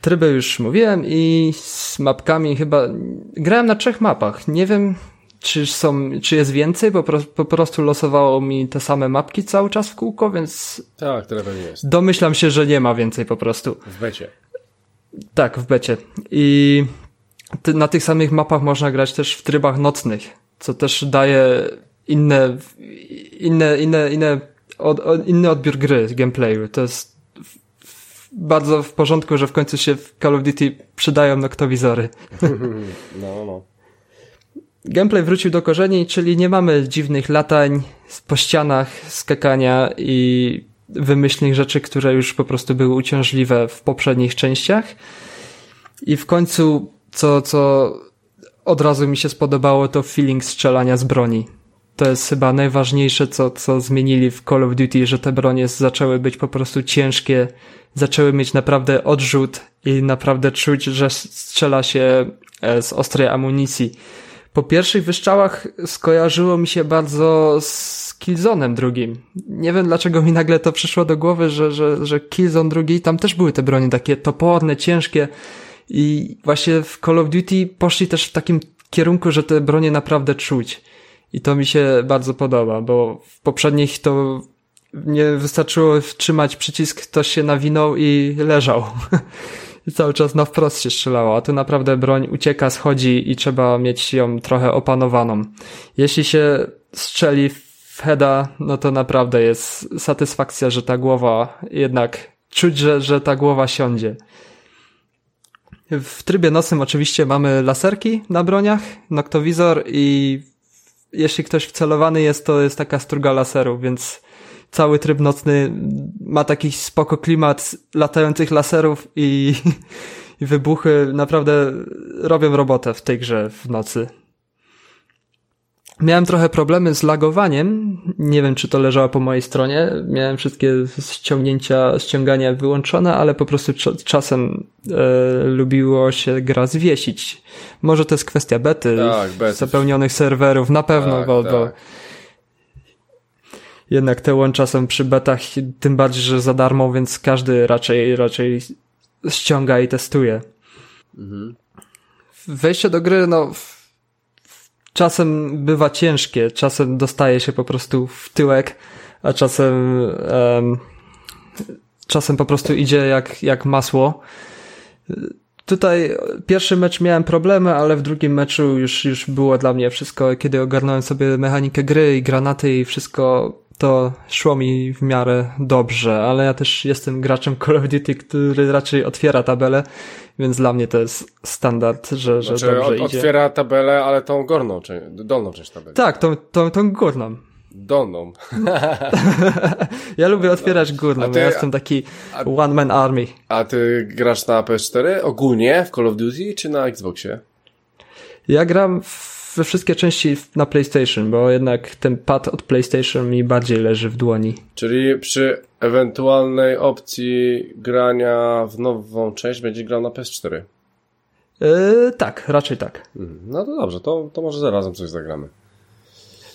Tryby już mówiłem i z mapkami chyba grałem na trzech mapach. Nie wiem, czy są, czy jest więcej, bo po prostu losowało mi te same mapki cały czas w kółko, więc. Tak, tyle pewnie jest. Domyślam się, że nie ma więcej po prostu. W becie. Tak, w becie. I na tych samych mapach można grać też w trybach nocnych, co też daje inne, inne, inne, inne, od, od, inny odbiór gry, gameplayu. To jest bardzo w porządku, że w końcu się w Call of Duty przydają noktowizory. No, no. Gameplay wrócił do korzeni, czyli nie mamy dziwnych latań po ścianach, skakania i wymyślnych rzeczy, które już po prostu były uciążliwe w poprzednich częściach. I w końcu, co, co od razu mi się spodobało, to feeling strzelania z broni. To jest chyba najważniejsze, co, co zmienili w Call of Duty, że te bronie zaczęły być po prostu ciężkie, zaczęły mieć naprawdę odrzut i naprawdę czuć, że strzela się e, z ostrej amunicji. Po pierwszych wyszczałach skojarzyło mi się bardzo z Killzone'em drugim. Nie wiem dlaczego mi nagle to przyszło do głowy, że, że, że Killzone drugi, tam też były te bronie takie toporne, ciężkie i właśnie w Call of Duty poszli też w takim kierunku, że te bronie naprawdę czuć. I to mi się bardzo podoba, bo w poprzednich to nie wystarczyło wtrzymać przycisk, ktoś się nawinął i leżał. I cały czas na wprost się strzelało, a tu naprawdę broń ucieka, schodzi i trzeba mieć ją trochę opanowaną. Jeśli się strzeli w heada, no to naprawdę jest satysfakcja, że ta głowa jednak czuć, że, że ta głowa siądzie. W trybie nocnym oczywiście mamy laserki na broniach, noktowizor i jeśli ktoś wcelowany jest, to jest taka struga laseru, więc cały tryb nocny ma taki spoko klimat latających laserów i, i wybuchy naprawdę robią robotę w tej grze w nocy. Miałem trochę problemy z lagowaniem. Nie wiem, czy to leżało po mojej stronie. Miałem wszystkie ściągnięcia, ściągania wyłączone, ale po prostu czasem e, lubiło się gra zwiesić. Może to jest kwestia bety, tak, bety. zapełnionych serwerów, na pewno, tak, bo, tak. bo jednak te łącza są przy betach, tym bardziej, że za darmo, więc każdy raczej, raczej ściąga i testuje. Mhm. Wejście do gry, no, czasem bywa ciężkie, czasem dostaje się po prostu w tyłek, a czasem, um, czasem po prostu idzie jak, jak masło. Tutaj pierwszy mecz miałem problemy, ale w drugim meczu już, już było dla mnie wszystko, kiedy ogarnąłem sobie mechanikę gry i granaty i wszystko to szło mi w miarę dobrze, ale ja też jestem graczem Call of Duty, który raczej otwiera tabelę, więc dla mnie to jest standard, że, że znaczy, dobrze od, idzie. otwiera tabelę, ale tą górną, czy dolną część tabeli. Tak, tą, tą, tą górną. Dolną. ja lubię otwierać górną, ty, ja jestem taki a, one man army. A ty grasz na PS4 ogólnie w Call of Duty, czy na Xboxie? Ja gram w we wszystkie części na PlayStation, bo jednak ten pad od PlayStation mi bardziej leży w dłoni. Czyli przy ewentualnej opcji grania w nową część będzie grał na PS4? Yy, tak, raczej tak. Mhm. No to dobrze, to, to może zarazem coś zagramy.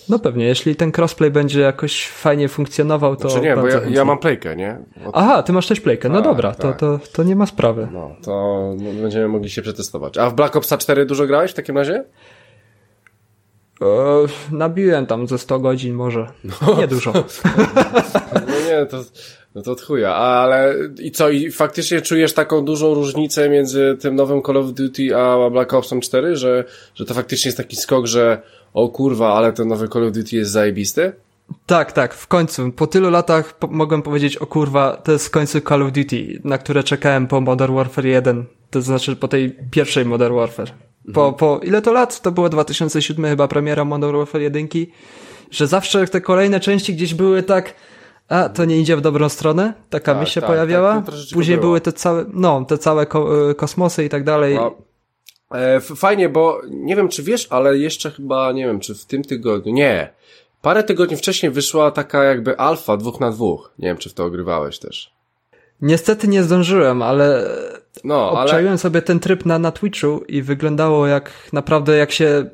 No pewnie, jeśli ten crossplay będzie jakoś fajnie funkcjonował, to. Znaczy nie, bo ja, ja, mam playkę, nie? Od... Aha, ty masz też playkę. No tak, dobra, tak. to, to, to nie ma sprawy. No, to będziemy mogli się przetestować. A w Black Opsa 4 dużo grałeś w takim razie? Nabiłem tam ze 100 godzin może. No, nie dużo. No nie, to, no to chuja. Ale i co, i faktycznie czujesz taką dużą różnicę między tym nowym Call of Duty a Black Opsem 4, że, że to faktycznie jest taki skok, że o kurwa, ale ten nowy Call of Duty jest zajebisty? Tak, tak, w końcu. Po tylu latach po mogłem powiedzieć, o kurwa, to jest w końcu Call of Duty, na które czekałem po Modern Warfare 1. To znaczy po tej pierwszej Modern Warfare. Po, po ile to lat? To było 2007 chyba premiera Modern Warfare 1, że zawsze te kolejne części gdzieś były tak, a to nie idzie w dobrą stronę, taka tak, mi się tak, pojawiała. Tak, Później było. były te całe, no, te całe ko kosmosy i tak dalej. E, fajnie, bo nie wiem, czy wiesz, ale jeszcze chyba, nie wiem, czy w tym tygodniu, nie. Parę tygodni wcześniej wyszła taka jakby alfa dwóch na dwóch. Nie wiem, czy w to ogrywałeś też. Niestety nie zdążyłem, ale no, obczaiłem ale... sobie ten tryb na, na Twitchu i wyglądało jak naprawdę jak się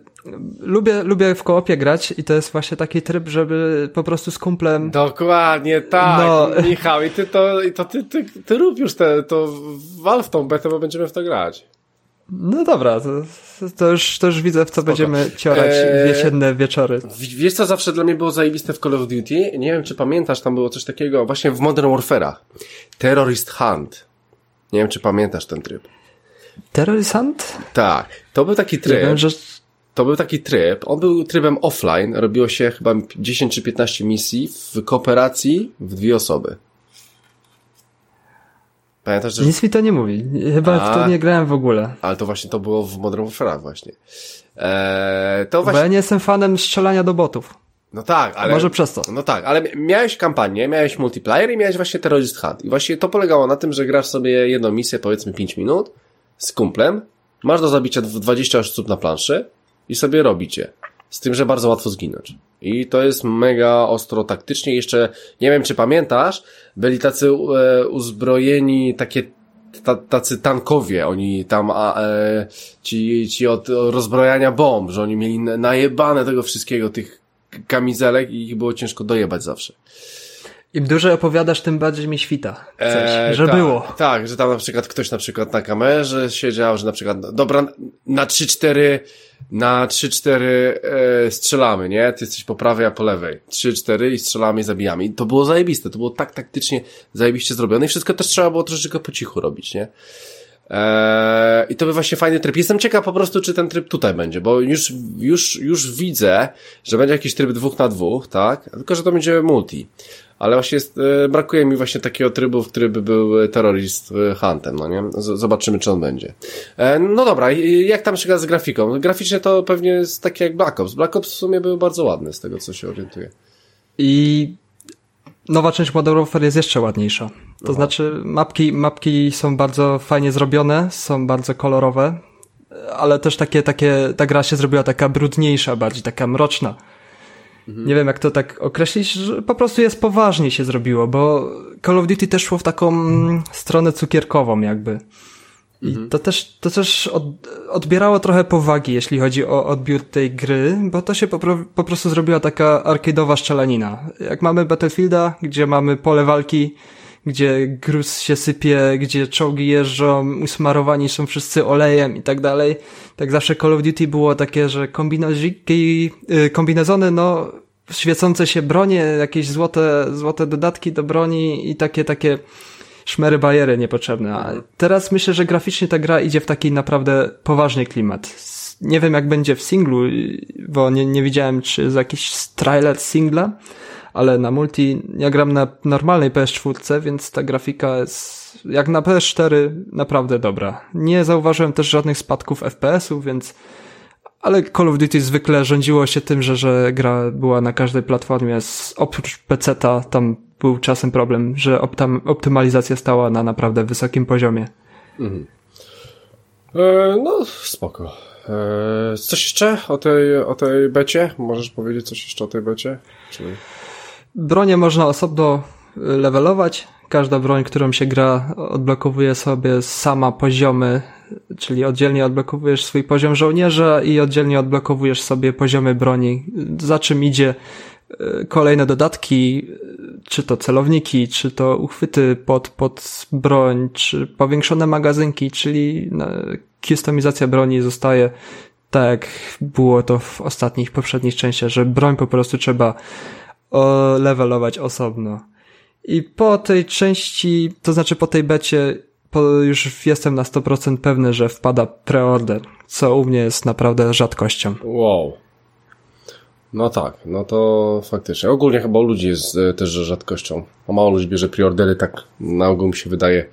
lubię, lubię w koopie grać i to jest właśnie taki tryb, żeby po prostu z kumplem... Dokładnie, tak, no. Michał, i ty to, i to ty, ty, ty rób już te, to wal w tą betę, bo będziemy w to grać. No dobra, to, to, już, to już widzę, w co Spoko. będziemy ciorać eee, jesienne wieczory. Wiesz, co zawsze dla mnie było zajebiste w Call of Duty? Nie wiem, czy pamiętasz, tam było coś takiego właśnie w Modern Warfare'a. Terrorist Hunt. Nie wiem, czy pamiętasz ten tryb. Terrorist Hunt? Tak. To był taki tryb. Ja wiem, że... To był taki tryb. On był trybem offline. Robiło się chyba 10 czy 15 misji w kooperacji w dwie osoby. Pamiętasz, że... Nic mi to nie mówi. Chyba A, w to nie grałem w ogóle. Ale to właśnie to było w Modern Warfare właśnie. Eee, to właśnie... Bo ja nie jestem fanem strzelania do botów. No tak, ale... Może przez to. No tak, ale miałeś kampanię, miałeś multiplayer i miałeś właśnie Terrorist Hunt. I właśnie to polegało na tym, że grasz sobie jedną misję, powiedzmy 5 minut, z kumplem, masz do zabicia 20 osób na planszy i sobie robicie. Z tym, że bardzo łatwo zginąć. I to jest mega ostro taktycznie. Jeszcze, nie wiem czy pamiętasz, byli tacy e, uzbrojeni, takie tacy tankowie, oni tam, a, e, ci, ci od rozbrojania bomb, że oni mieli najebane tego wszystkiego, tych kamizelek i ich było ciężko dojebać zawsze. Im dłużej opowiadasz, tym bardziej mi świta. Coś, eee, że tak, było. Tak, że tam na przykład ktoś na przykład na kamerze siedział, że na przykład, dobra, na 3-4, na 3-4 e, strzelamy, nie? Ty jesteś po prawej, a po lewej. 3-4 i strzelamy i zabijamy. I to było zajebiste, to było tak taktycznie zajebiście zrobione i wszystko też trzeba było troszeczkę po cichu robić, nie? Eee, I to by właśnie fajny tryb. Jestem ciekaw po prostu, czy ten tryb tutaj będzie, bo już, już, już widzę, że będzie jakiś tryb dwóch na dwóch, tak? Tylko, że to będzie multi. Ale właśnie jest, e, brakuje mi właśnie takiego trybu, który by był terrorist e, huntem, no nie? Z, zobaczymy, czy on będzie. E, no dobra, jak tam się z grafiką? Graficznie to pewnie jest takie jak Black Ops. Black Ops w sumie był bardzo ładny, z tego co się orientuję. I nowa część Modern Warfare jest jeszcze ładniejsza. To znaczy mapki, mapki są bardzo fajnie zrobione, są bardzo kolorowe, ale też takie, takie, ta gra się zrobiła taka brudniejsza, bardziej taka mroczna. Mhm. Nie wiem, jak to tak określić, że po prostu jest poważnie się zrobiło, bo Call of Duty też szło w taką stronę cukierkową jakby. I mhm. to też, to też od, odbierało trochę powagi, jeśli chodzi o odbiór tej gry, bo to się po, po prostu zrobiła taka arcade'owa szczelanina. Jak mamy Battlefielda, gdzie mamy pole walki, gdzie gruz się sypie, gdzie czołgi jeżdżą, usmarowani są wszyscy olejem i tak dalej. Tak zawsze Call of Duty było takie, że kombinoziki, y, kombinezony, no, świecące się bronie, jakieś złote, złote dodatki do broni i takie, takie szmery bajery niepotrzebne. A teraz myślę, że graficznie ta gra idzie w taki naprawdę poważny klimat. Nie wiem jak będzie w singlu, bo nie, nie widziałem czy jest jakiś trailer singla, ale na multi ja gram na normalnej PS4, więc ta grafika jest jak na PS4 naprawdę dobra. Nie zauważyłem też żadnych spadków FPS-ów, więc ale Call of Duty zwykle rządziło się tym, że, że gra była na każdej platformie, oprócz PC-ta tam był czasem problem, że optymalizacja stała na naprawdę wysokim poziomie. Mhm. E, no, spoko. E, coś jeszcze o tej, o tej becie? Możesz powiedzieć coś jeszcze o tej becie? Czy... Bronie można osobno levelować. Każda broń, którą się gra, odblokowuje sobie sama poziomy, czyli oddzielnie odblokowujesz swój poziom żołnierza i oddzielnie odblokowujesz sobie poziomy broni, za czym idzie e, kolejne dodatki, czy to celowniki, czy to uchwyty pod, pod broń, czy powiększone magazynki, czyli kustomizacja broni zostaje tak było to w ostatnich, poprzednich częściach, że broń po prostu trzeba levelować osobno. I po tej części, to znaczy po tej becie, już jestem na 100% pewny, że wpada preorder, co u mnie jest naprawdę rzadkością. Wow. No tak, no to faktycznie. Ogólnie chyba u ludzi jest e, też rzadkością. O mało ludzi bierze preordery, tak na ogół mi się wydaje.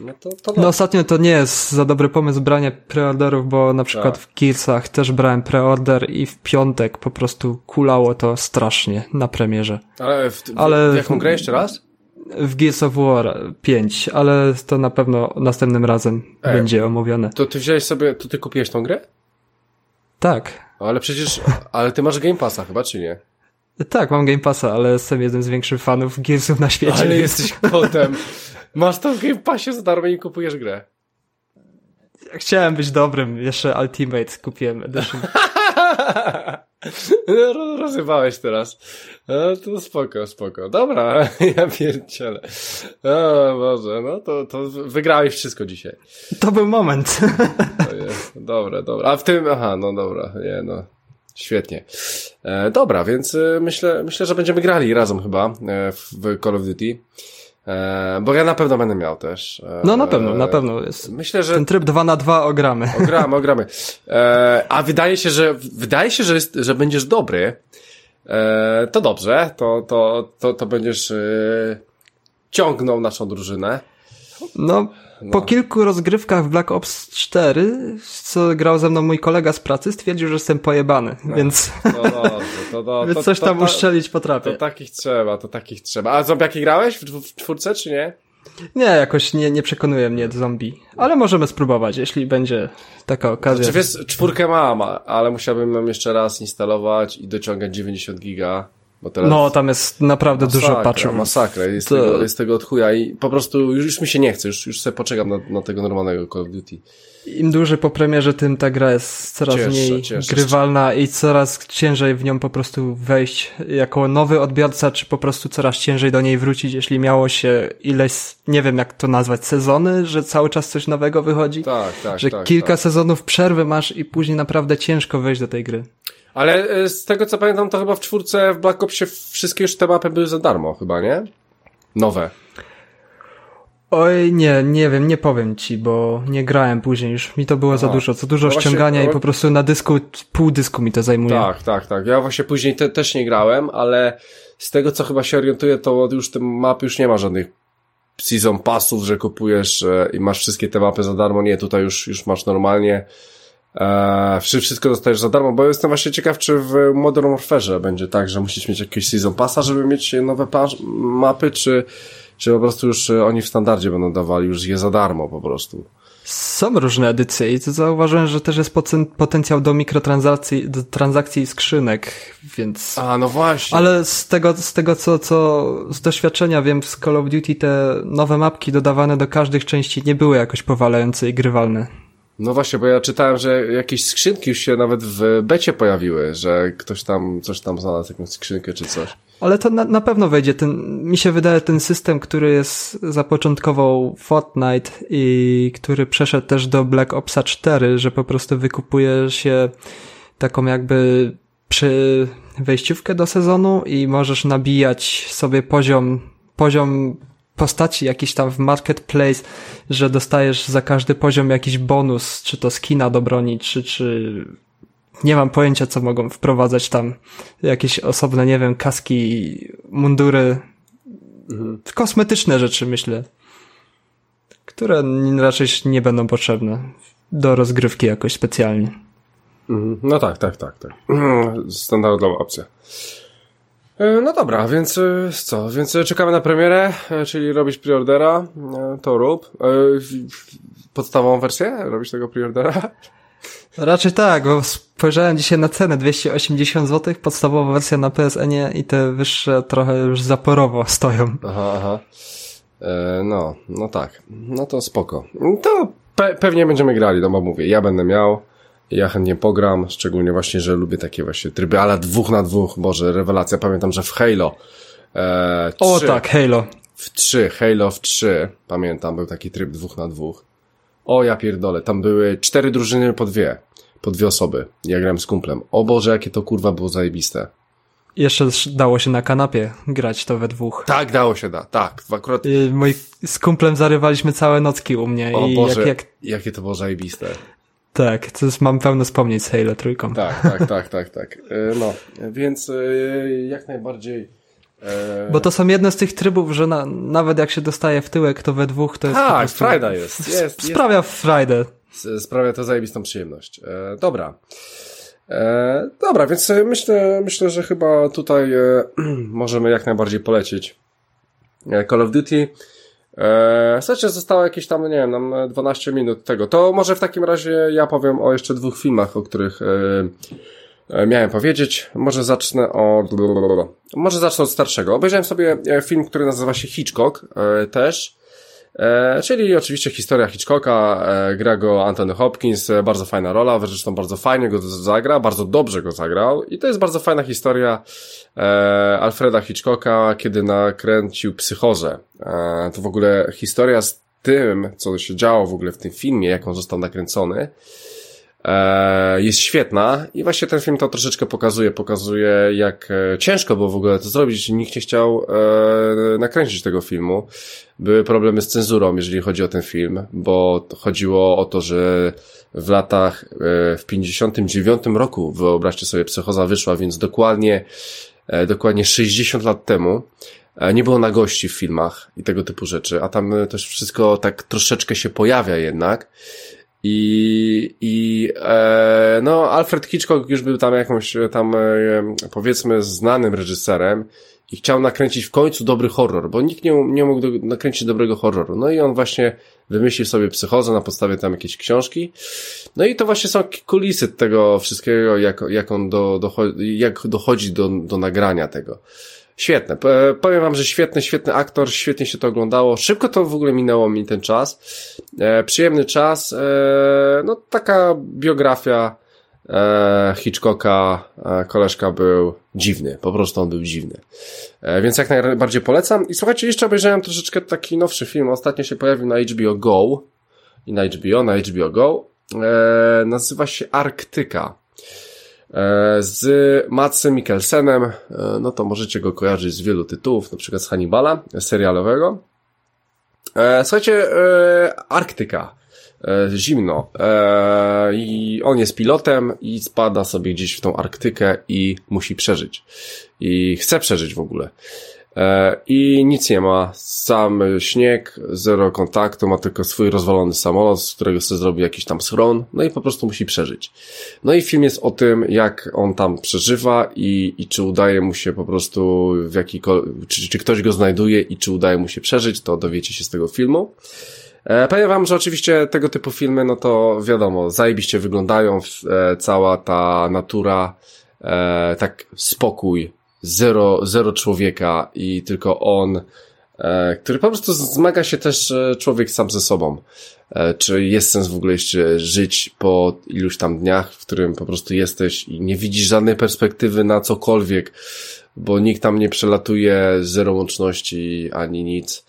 No, to, to no ostatnio to nie jest za dobry pomysł branie preorderów, bo na przykład tak. w Gearsach też brałem preorder i w piątek po prostu kulało to strasznie na premierze. Ale w, w, Ale w jaką grę jeszcze raz? W Gears of War 5, ale to na pewno następnym razem Ej. będzie omówione. To ty wziąłeś sobie, to ty kupiłeś tą grę? Tak. Ale przecież, ale ty masz Game Passa chyba, czy nie? Tak, mam Game Passa, ale jestem jednym z większych fanów Gearsów na świecie. Ale jesteś kotem. Masz to w Game Passie za darmo i kupujesz grę. Chciałem być dobrym, jeszcze Ultimate kupiłem Edition. No, ro- rozrywałeś teraz. No, to spoko, spoko. Dobra, ja pierdzielę. O Boże, no to, to wygrałeś wszystko dzisiaj. To był moment. To jest, dobra, dobra. A w tym, aha, no dobra, nie no. Świetnie. E, dobra, więc e, myślę, myślę, że będziemy grali razem chyba e, w Call of Duty. E, bo ja na pewno będę miał też. E, No na pewno, na pewno jest. Myślę, że Ten tryb 2 na 2 ogramy. Ogramy, ogramy. E, a wydaje się, że wydaje się, że, jest, że będziesz dobry. To dobrze, to, to, to, to będziesz ciągnął naszą drużynę. No, po kilku rozgrywkach w Black Ops 4, co grał ze mną mój kolega z pracy, stwierdził, że jestem pojebany, więc, No dobrze, to, to, więc to, coś to, tam to, uszczelić to potrafię. takich trzeba, to takich trzeba. A zombiaki grałeś w, w czwórce, czy nie? Nie, jakoś nie, nie przekonuje mnie zombie, ale możemy spróbować, jeśli będzie taka okazja. Czy wiesz, czwórkę mam, ale musiałbym ją jeszcze raz instalować i dociągać 90 giga. No, tam jest naprawdę dużo Masakra, patchów. Masakra, jest, To- tego, jest tego od chuja i po prostu już, już mi się nie chce, już, już sobie poczekam na, na tego normalnego Call of Duty. Im dłużej po premierze, tym ta gra jest coraz Cięższa, mniej cięższa. grywalna i coraz ciężej w nią po prostu wejść jako nowy odbiorca, czy po prostu coraz ciężej do niej wrócić, jeśli miało się ileś, nie wiem jak to nazwać, sezony, że cały czas coś nowego wychodzi. Tak, tak, że tak. kilka tak. sezonów przerwy masz i później naprawdę ciężko wejść do tej gry. Ale e, z tego co pamiętam, to chyba w czwórce w Black Opsie wszystkie już te mapy były za darmo, chyba, nie? Nowe. Oj, nie, nie wiem, nie powiem ci, bo nie grałem później, już mi to było za Aha. dużo, za dużo No właśnie, ściągania no- i po prostu na dysku, pół dysku mi to zajmuje. Tak, tak, tak. Ja właśnie później te, też nie grałem, ale z tego co chyba się orientuję, to już te mapy już nie ma żadnych season passów, że kupujesz e, i masz wszystkie te mapy za darmo. Nie, tutaj już, już masz normalnie. E, wszy- wszystko dostajesz za darmo, bo jestem właśnie ciekaw, czy w Modern Warfare będzie tak, że musisz mieć jakieś season passa, żeby mieć nowe mapy, czy, czy po prostu już e, oni w standardzie będą dawali już je za darmo po prostu. Są różne edycje i to zauważyłem, że też jest poten- potencjał do mikrotransakcji, do transakcji i skrzynek, więc... A, no właśnie. Ale z tego, z tego co, co z doświadczenia wiem, z Call of Duty te nowe mapki dodawane do każdych części nie były jakoś powalające i grywalne. No właśnie, bo ja czytałem, że jakieś skrzynki już się nawet w becie pojawiły, że ktoś tam coś tam znalazł, jakąś skrzynkę czy coś. Ale to na, na pewno wejdzie. Ten, mi się wydaje, ten system, który jest zapoczątkował Fortnite i który przeszedł też do Black Opsa 4, że po prostu wykupuje się taką jakby przy wejściówkę do sezonu i możesz nabijać sobie poziom, poziom postaci jakiś tam w marketplace, że dostajesz za każdy poziom jakiś bonus, czy to skina do broni, czy, czy nie mam pojęcia, co mogą wprowadzać tam. Jakieś osobne, nie wiem, kaski, mundury. Kosmetyczne rzeczy, myślę. Które raczej nie będą potrzebne do rozgrywki jakoś specjalnie. Mhm. No tak, tak, tak, tak. Standardowa opcja. E, No dobra, więc e, co? Więc e, czekamy na premierę, czyli robić preordera, to rób. Podstawową wersję? Robisz tego preordera? Raczej tak, bo spojrzałem dzisiaj na cenę 280 zł, podstawowa wersja na PSN-ie i te wyższe trochę już zaporowo stoją. Aha, aha. E, no, no tak. No to spoko. To pe pewnie będziemy grali, no bo mówię, ja będę miał, ja chętnie pogram, szczególnie właśnie, że lubię takie właśnie tryby, ale dwóch na dwóch, Boże, rewelacja. Pamiętam, że w Halo e, O 3, tak, Halo. w 3, Halo w 3, pamiętam, był taki tryb dwóch na dwóch. O ja pierdolę, tam były cztery drużyny po dwie, po dwie osoby. Ja grałem z kumplem. O Boże, jakie to kurwa było zajebiste. Jeszcze dało się na kanapie grać to we dwóch. Tak, dało się da, tak. Akurat, I moi, z kumplem zarywaliśmy całe nocki u mnie o i Boże, jak, jak, jakie to było zajebiste. Tak, to jest, mam pełno wspomnień z Halo trójką. Tak, tak, tak, tak, tak. E, No, więc e, jak najbardziej. e, Bo to są jedne z tych trybów, że na, nawet jak się dostaje w tyłek, to we dwóch to jest Tak, frajda jest. jest, jest Sprawia frajdę. s- sprawia to zajebistą przyjemność. E, dobra. E, dobra, więc myślę, myślę, że chyba tutaj e, możemy jak najbardziej polecieć Call of Duty. Eee, zostało jakieś tam, nie wiem, nam 12 minut tego. To może w takim razie ja powiem o jeszcze dwóch filmach, o których e, miałem powiedzieć. Może zacznę o... Może zacznę od starszego. Obejrzałem sobie film, który nazywa się Hitchcock e, też. E, czyli oczywiście historia Hitchcocka, e, gra go Anthony Hopkins, e, bardzo fajna rola, zresztą bardzo fajnie go zagra, bardzo dobrze go zagrał i to jest bardzo fajna historia Alfreda Hitchcocka, kiedy nakręcił Psychozę. To w ogóle historia z tym, co się działo w ogóle w tym filmie, jak on został nakręcony, jest świetna i właśnie ten film to troszeczkę pokazuje, pokazuje jak e, ciężko było w ogóle to zrobić, nikt nie chciał e, nakręcić tego filmu. Były problemy z cenzurą, jeżeli chodzi o ten film, bo chodziło o to, że w latach, w 59 roku, wyobraźcie sobie, Psychoza wyszła, więc dokładnie, dokładnie 60 lat temu, nie było na gości w filmach i tego typu rzeczy, a tam też wszystko tak troszeczkę się pojawia jednak. I, i e, no, Alfred Hitchcock już był tam jakąś tam, e, powiedzmy, znanym reżyserem i chciał nakręcić w końcu dobry horror, bo nikt nie, nie mógł do, nakręcić dobrego horroru. No i on właśnie wymyślił sobie psychozę na podstawie tam jakiejś książki. No i to właśnie są kulisy tego wszystkiego, jak, jak on do, dochodzi, jak dochodzi do, do nagrania tego. Świetne. Powiem wam, że świetny, świetny aktor, świetnie się to oglądało. Szybko to w ogóle minęło mi ten czas. E, przyjemny czas. E, no taka biografia e, Hitchcocka. E, koleżka był dziwny. Po prostu on był dziwny. E, więc jak najbardziej polecam. I słuchajcie, jeszcze obejrzałem troszeczkę taki nowszy film. Ostatnio się pojawił na HBO Go. I na HBO, na HBO Go. E, nazywa się Arktyka. E, z Matsem Mikkelsenem, e, no to możecie go kojarzyć z wielu tytułów, na przykład z Hannibala, serialowego. E, słuchajcie, Arktyka, zimno i on jest pilotem i spada sobie gdzieś w tą Arktykę i musi przeżyć. I chce przeżyć w ogóle. E, i nic nie ma. Sam śnieg, zero kontaktu, ma tylko swój rozwalony samolot, z którego sobie zrobi jakiś tam schron, no i po prostu musi przeżyć. No i film jest o tym, jak on tam przeżywa i, i czy udaje mu się po prostu w jakikolwiek, czy, czy ktoś go znajduje i czy udaje mu się przeżyć, to dowiecie się z tego filmu. E, powiem wam, że oczywiście tego typu filmy, no to wiadomo, zajebiście wyglądają, e, cała ta natura, tak spokój, zero, zero człowieka i tylko on, e, który po prostu zmaga się też e, człowiek sam ze sobą. E, czy jest sens w ogóle jeszcze żyć po iluś tam dniach, w którym po prostu jesteś i nie widzisz żadnej perspektywy na cokolwiek, bo nikt tam nie przelatuje, zero łączności ani nic.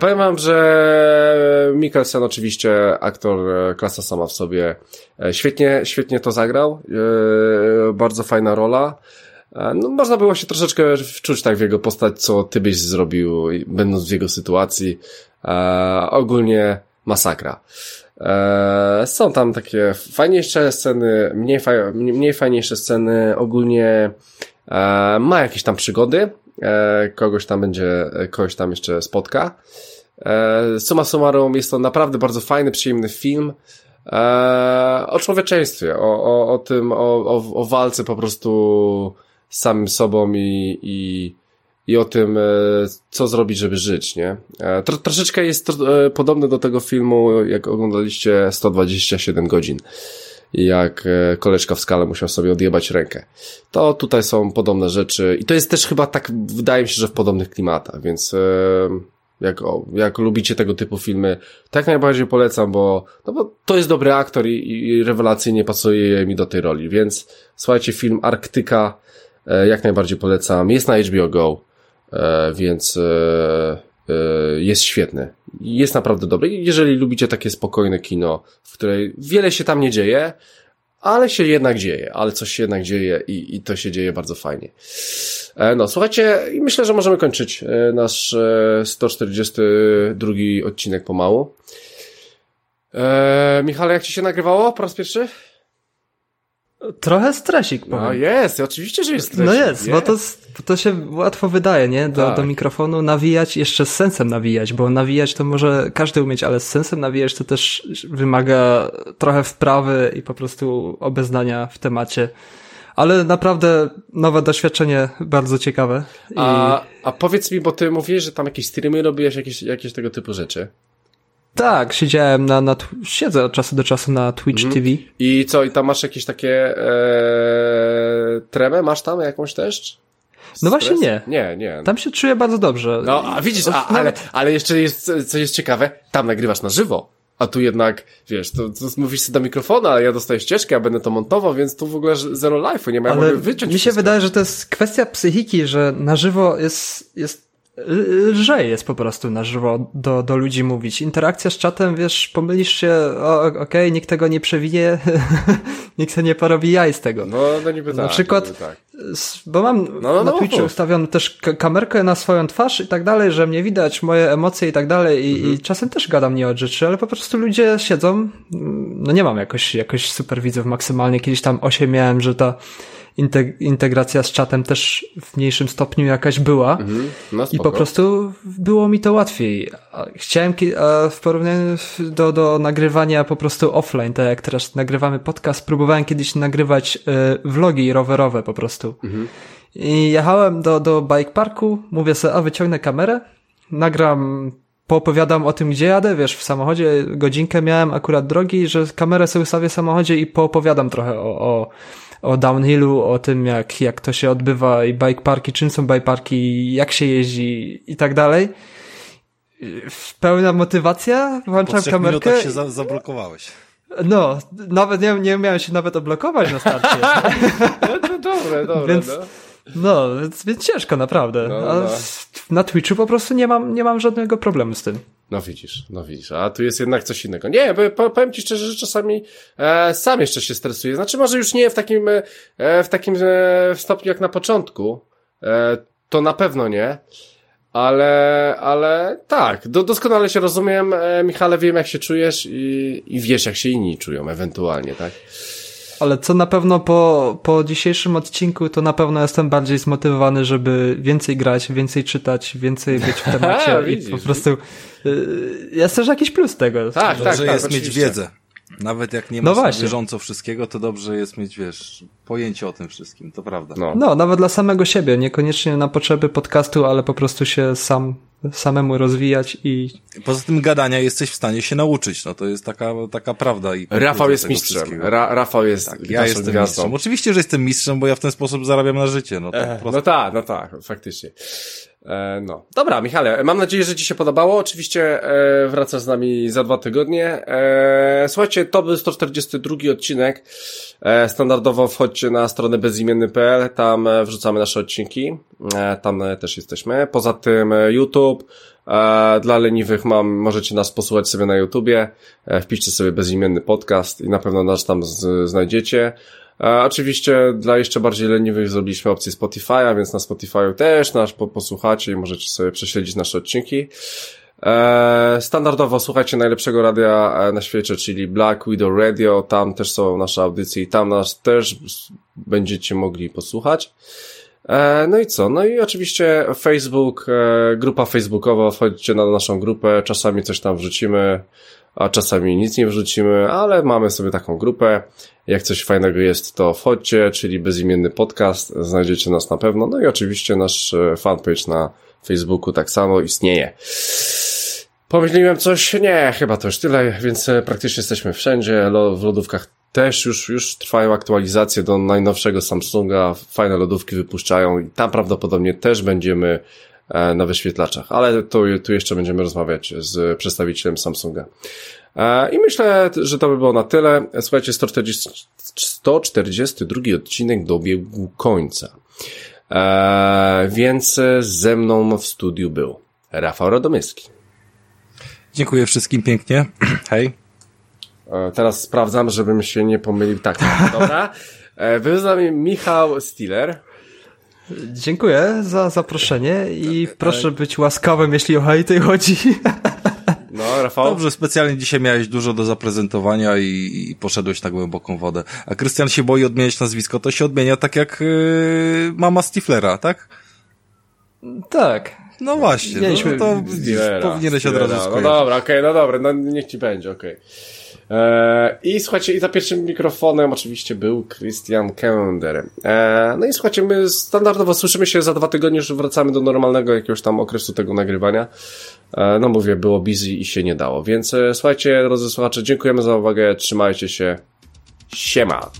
Powiem wam, że Mikkelsen oczywiście aktor klasa sama w sobie świetnie, świetnie to zagrał. Bardzo fajna rola. No, można było się troszeczkę wczuć tak w jego postać, co ty byś zrobił, będąc w jego sytuacji. E, ogólnie masakra. E, są tam takie fajniejsze sceny, mniej, faj, mniej fajniejsze sceny, ogólnie e, ma jakieś tam przygody, e, kogoś tam będzie, kogoś tam jeszcze spotka. E, summa summarum jest to naprawdę bardzo fajny, przyjemny film e, o człowieczeństwie, o, o, o tym, o, o, o walce po prostu z samym sobą i, i, i o tym, e, co zrobić, żeby żyć, nie? E, tro, troszeczkę jest to, e, podobne do tego filmu, jak oglądaliście 127 godzin jak koleżka w skale musiał sobie odjebać rękę. To tutaj są podobne rzeczy i to jest też chyba tak, wydaje mi się, że w podobnych klimatach, więc jak, jak lubicie tego typu filmy, tak najbardziej polecam, bo, no bo to jest dobry aktor i, i rewelacyjnie pasuje mi do tej roli, więc słuchajcie film Arktyka jak najbardziej polecam. Jest na HBO Go, e, więc e, jest świetny. Jest naprawdę dobry. Jeżeli lubicie takie spokojne kino, w której wiele się tam nie dzieje, ale się jednak dzieje, ale coś się jednak dzieje i, i to się dzieje bardzo fajnie. No, słuchajcie, myślę, że możemy kończyć nasz 142 odcinek pomału. E, Michale, jak ci się nagrywało po raz pierwszy? Trochę stresik, powiem. No jest, oczywiście, że jest stresik. No jest, jest. bo to, to się łatwo wydaje, nie? Do, tak. do mikrofonu nawijać, jeszcze z sensem nawijać, bo nawijać to może każdy umieć, ale z sensem nawijać to też wymaga trochę wprawy i po prostu obeznania w temacie. Ale naprawdę nowe doświadczenie, bardzo ciekawe. I... A, a powiedz mi, bo ty mówisz, że tam jakieś streamy robiłeś, jakieś, jakieś tego typu rzeczy. Tak, siedziałem na, na siedzę od czasu do czasu na Twitch mhm. TV. I co, i tam masz jakieś takie e, tremę, masz tam jakąś też? No właśnie nie. Nie, nie. Tam się czuję bardzo dobrze. No, a widzisz, a, ale, ale jeszcze jest, co jest ciekawe, tam nagrywasz na żywo. A tu jednak, wiesz, to, to mówisz sobie do mikrofonu, ale ja dostaję ścieżkę, ja będę to montował, więc tu w ogóle zero life'u, nie ma, ja mogę wyciąć Mi się wszystko. wydaje, że to jest kwestia psychiki, że na żywo jest, jest lżej jest po prostu na żywo do, do ludzi mówić. Interakcja z czatem, wiesz, pomylisz się, okej, okay, nikt tego nie przewinie, nikt sobie nie porobi jaj z tego. No, no niby tak. Na przykład, tak. bo mam no, no, na no, Twitchu ustawioną też kamerkę na swoją twarz i tak dalej, że mnie widać, moje emocje i tak dalej i, mhm. i czasem też gadam nie od rzeczy, ale po prostu ludzie siedzą, no nie mam jakoś, jakoś super widzów maksymalnie, kiedyś tam 8 miałem, że ta integracja z czatem też w mniejszym stopniu jakaś była mhm, no i po prostu było mi to łatwiej. Chciałem w porównaniu do, do nagrywania po prostu offline, tak jak teraz nagrywamy podcast, próbowałem kiedyś nagrywać e, vlogi rowerowe po prostu. Mhm. I jechałem do, do bike parku, mówię sobie, a wyciągnę kamerę, nagram poopowiadam o tym, gdzie jadę, wiesz, w samochodzie godzinkę miałem akurat drogi, że kamerę sobie ustawię w samochodzie i poopowiadam trochę o, o, o downhillu, o tym, jak, jak to się odbywa i bike parki, czym są bike parki, jak się jeździ i tak dalej. Pełna motywacja, włączam po kamerkę. Po się za zablokowałeś. No, nawet nie, nie miałem się nawet odblokować na starcie. no, dobre, dobre, Więc, no. No, więc, ciężko, naprawdę. No, no. Na Twitchu po prostu nie mam, nie mam żadnego problemu z tym. No widzisz, no widzisz, a tu jest jednak coś innego. Nie, bo powiem ci szczerze, że czasami e, sam jeszcze się stresuję. Znaczy może już nie w takim, e, w takim e, stopniu jak na początku, e, to na pewno nie, ale, ale tak, do, doskonale się rozumiem, e, Michale, wiem jak się czujesz i, i wiesz jak się inni czują ewentualnie, tak? Ale co na pewno po, po dzisiejszym odcinku, to na pewno jestem bardziej zmotywowany, żeby więcej grać, więcej czytać, więcej być w temacie i po prostu y, jest też jakiś plus tego. Tak, tak, tak, jest mieć wiedzę. Nawet jak nie masz no bieżąco wszystkiego, to dobrze jest mieć, wiesz, pojęcie o tym wszystkim, to prawda. No. no, nawet dla samego siebie, niekoniecznie na potrzeby podcastu, ale po prostu się sam samemu rozwijać i... Poza tym gadania jesteś w stanie się nauczyć, no to jest taka, taka prawda. I Rafał jest mistrzem. Ra Rafał jest tak, ja jestem gwiazdą. mistrzem. Oczywiście, że jestem mistrzem, bo ja w ten sposób zarabiam na życie. No, tak, no tak, no tak, faktycznie. E, no. Dobra, Michale, mam nadzieję, że Ci się podobało. Oczywiście e, wracasz z nami za dwa tygodnie. E, słuchajcie, to był 142 odcinek. E, standardowo wchodźcie na stronę bezimienny.pl, tam e, wrzucamy nasze odcinki. E, tam e, też jesteśmy. Poza tym YouTube. E, dla leniwych mam, możecie nas posłuchać sobie na YouTubie. E, wpiszcie sobie bezimienny podcast i na pewno nas tam z, znajdziecie. E, oczywiście dla jeszcze bardziej leniwych zrobiliśmy opcję Spotify'a, więc na Spotify'u też nasz po, posłuchacie i możecie sobie prześledzić nasze odcinki. E, standardowo słuchajcie najlepszego radia e, na świecie, czyli Black Widow Radio, tam też są nasze audycje i tam nas też będziecie mogli posłuchać. No i co? No i oczywiście Facebook, grupa facebookowa, wchodźcie na naszą grupę, czasami coś tam wrzucimy, a czasami nic nie wrzucimy, ale mamy sobie taką grupę. Jak coś fajnego jest, to wchodźcie, czyli bezimienny podcast, znajdziecie nas na pewno. No i oczywiście nasz e, fanpage na Facebooku tak samo istnieje. Pomyśliłem coś? Nie, chyba to już tyle, więc e, praktycznie jesteśmy wszędzie. W lodówkach też już, już trwają aktualizacje do najnowszego Samsunga. Fajne lodówki wypuszczają i tam prawdopodobnie też będziemy na wyświetlaczach, ale tu, tu jeszcze będziemy rozmawiać z przedstawicielem Samsunga. E, I myślę, że to by było na tyle. Słuchajcie, 140, 142 odcinek dobiegł końca. Więc ze mną w studiu był Rafał Radomyski. Dziękuję wszystkim pięknie. Hej. E, teraz sprawdzam, żebym się nie pomylił. Tak, dobra. E, był z nami Michał Stiller. Dziękuję za zaproszenie i tak, proszę tak. być łaskawym, jeśli o hejty chodzi. No, Rafał? Dobrze, specjalnie dzisiaj miałeś dużo do zaprezentowania i, i poszedłeś na głęboką wodę. A Krystian się boi odmieniać nazwisko, to się odmienia tak jak yy, mama Stiflera, tak? Tak. No właśnie, Mieliśmy no to Steelera, powinieneś od Steelera. razu No skojarzyć. dobra, okej, no dobra, no niech ci będzie, okej. Eee, I słuchajcie, i za pierwszym mikrofonem oczywiście był Christian Kender. Eee, no i słuchajcie, my standardowo słyszymy się za dwa tygodnie, już wracamy do normalnego jakiegoś tam okresu tego nagrywania. Eee, no mówię, było busy i się nie dało. Więc e, słuchajcie, drodzy słuchacze, dziękujemy za uwagę, trzymajcie się. Siema.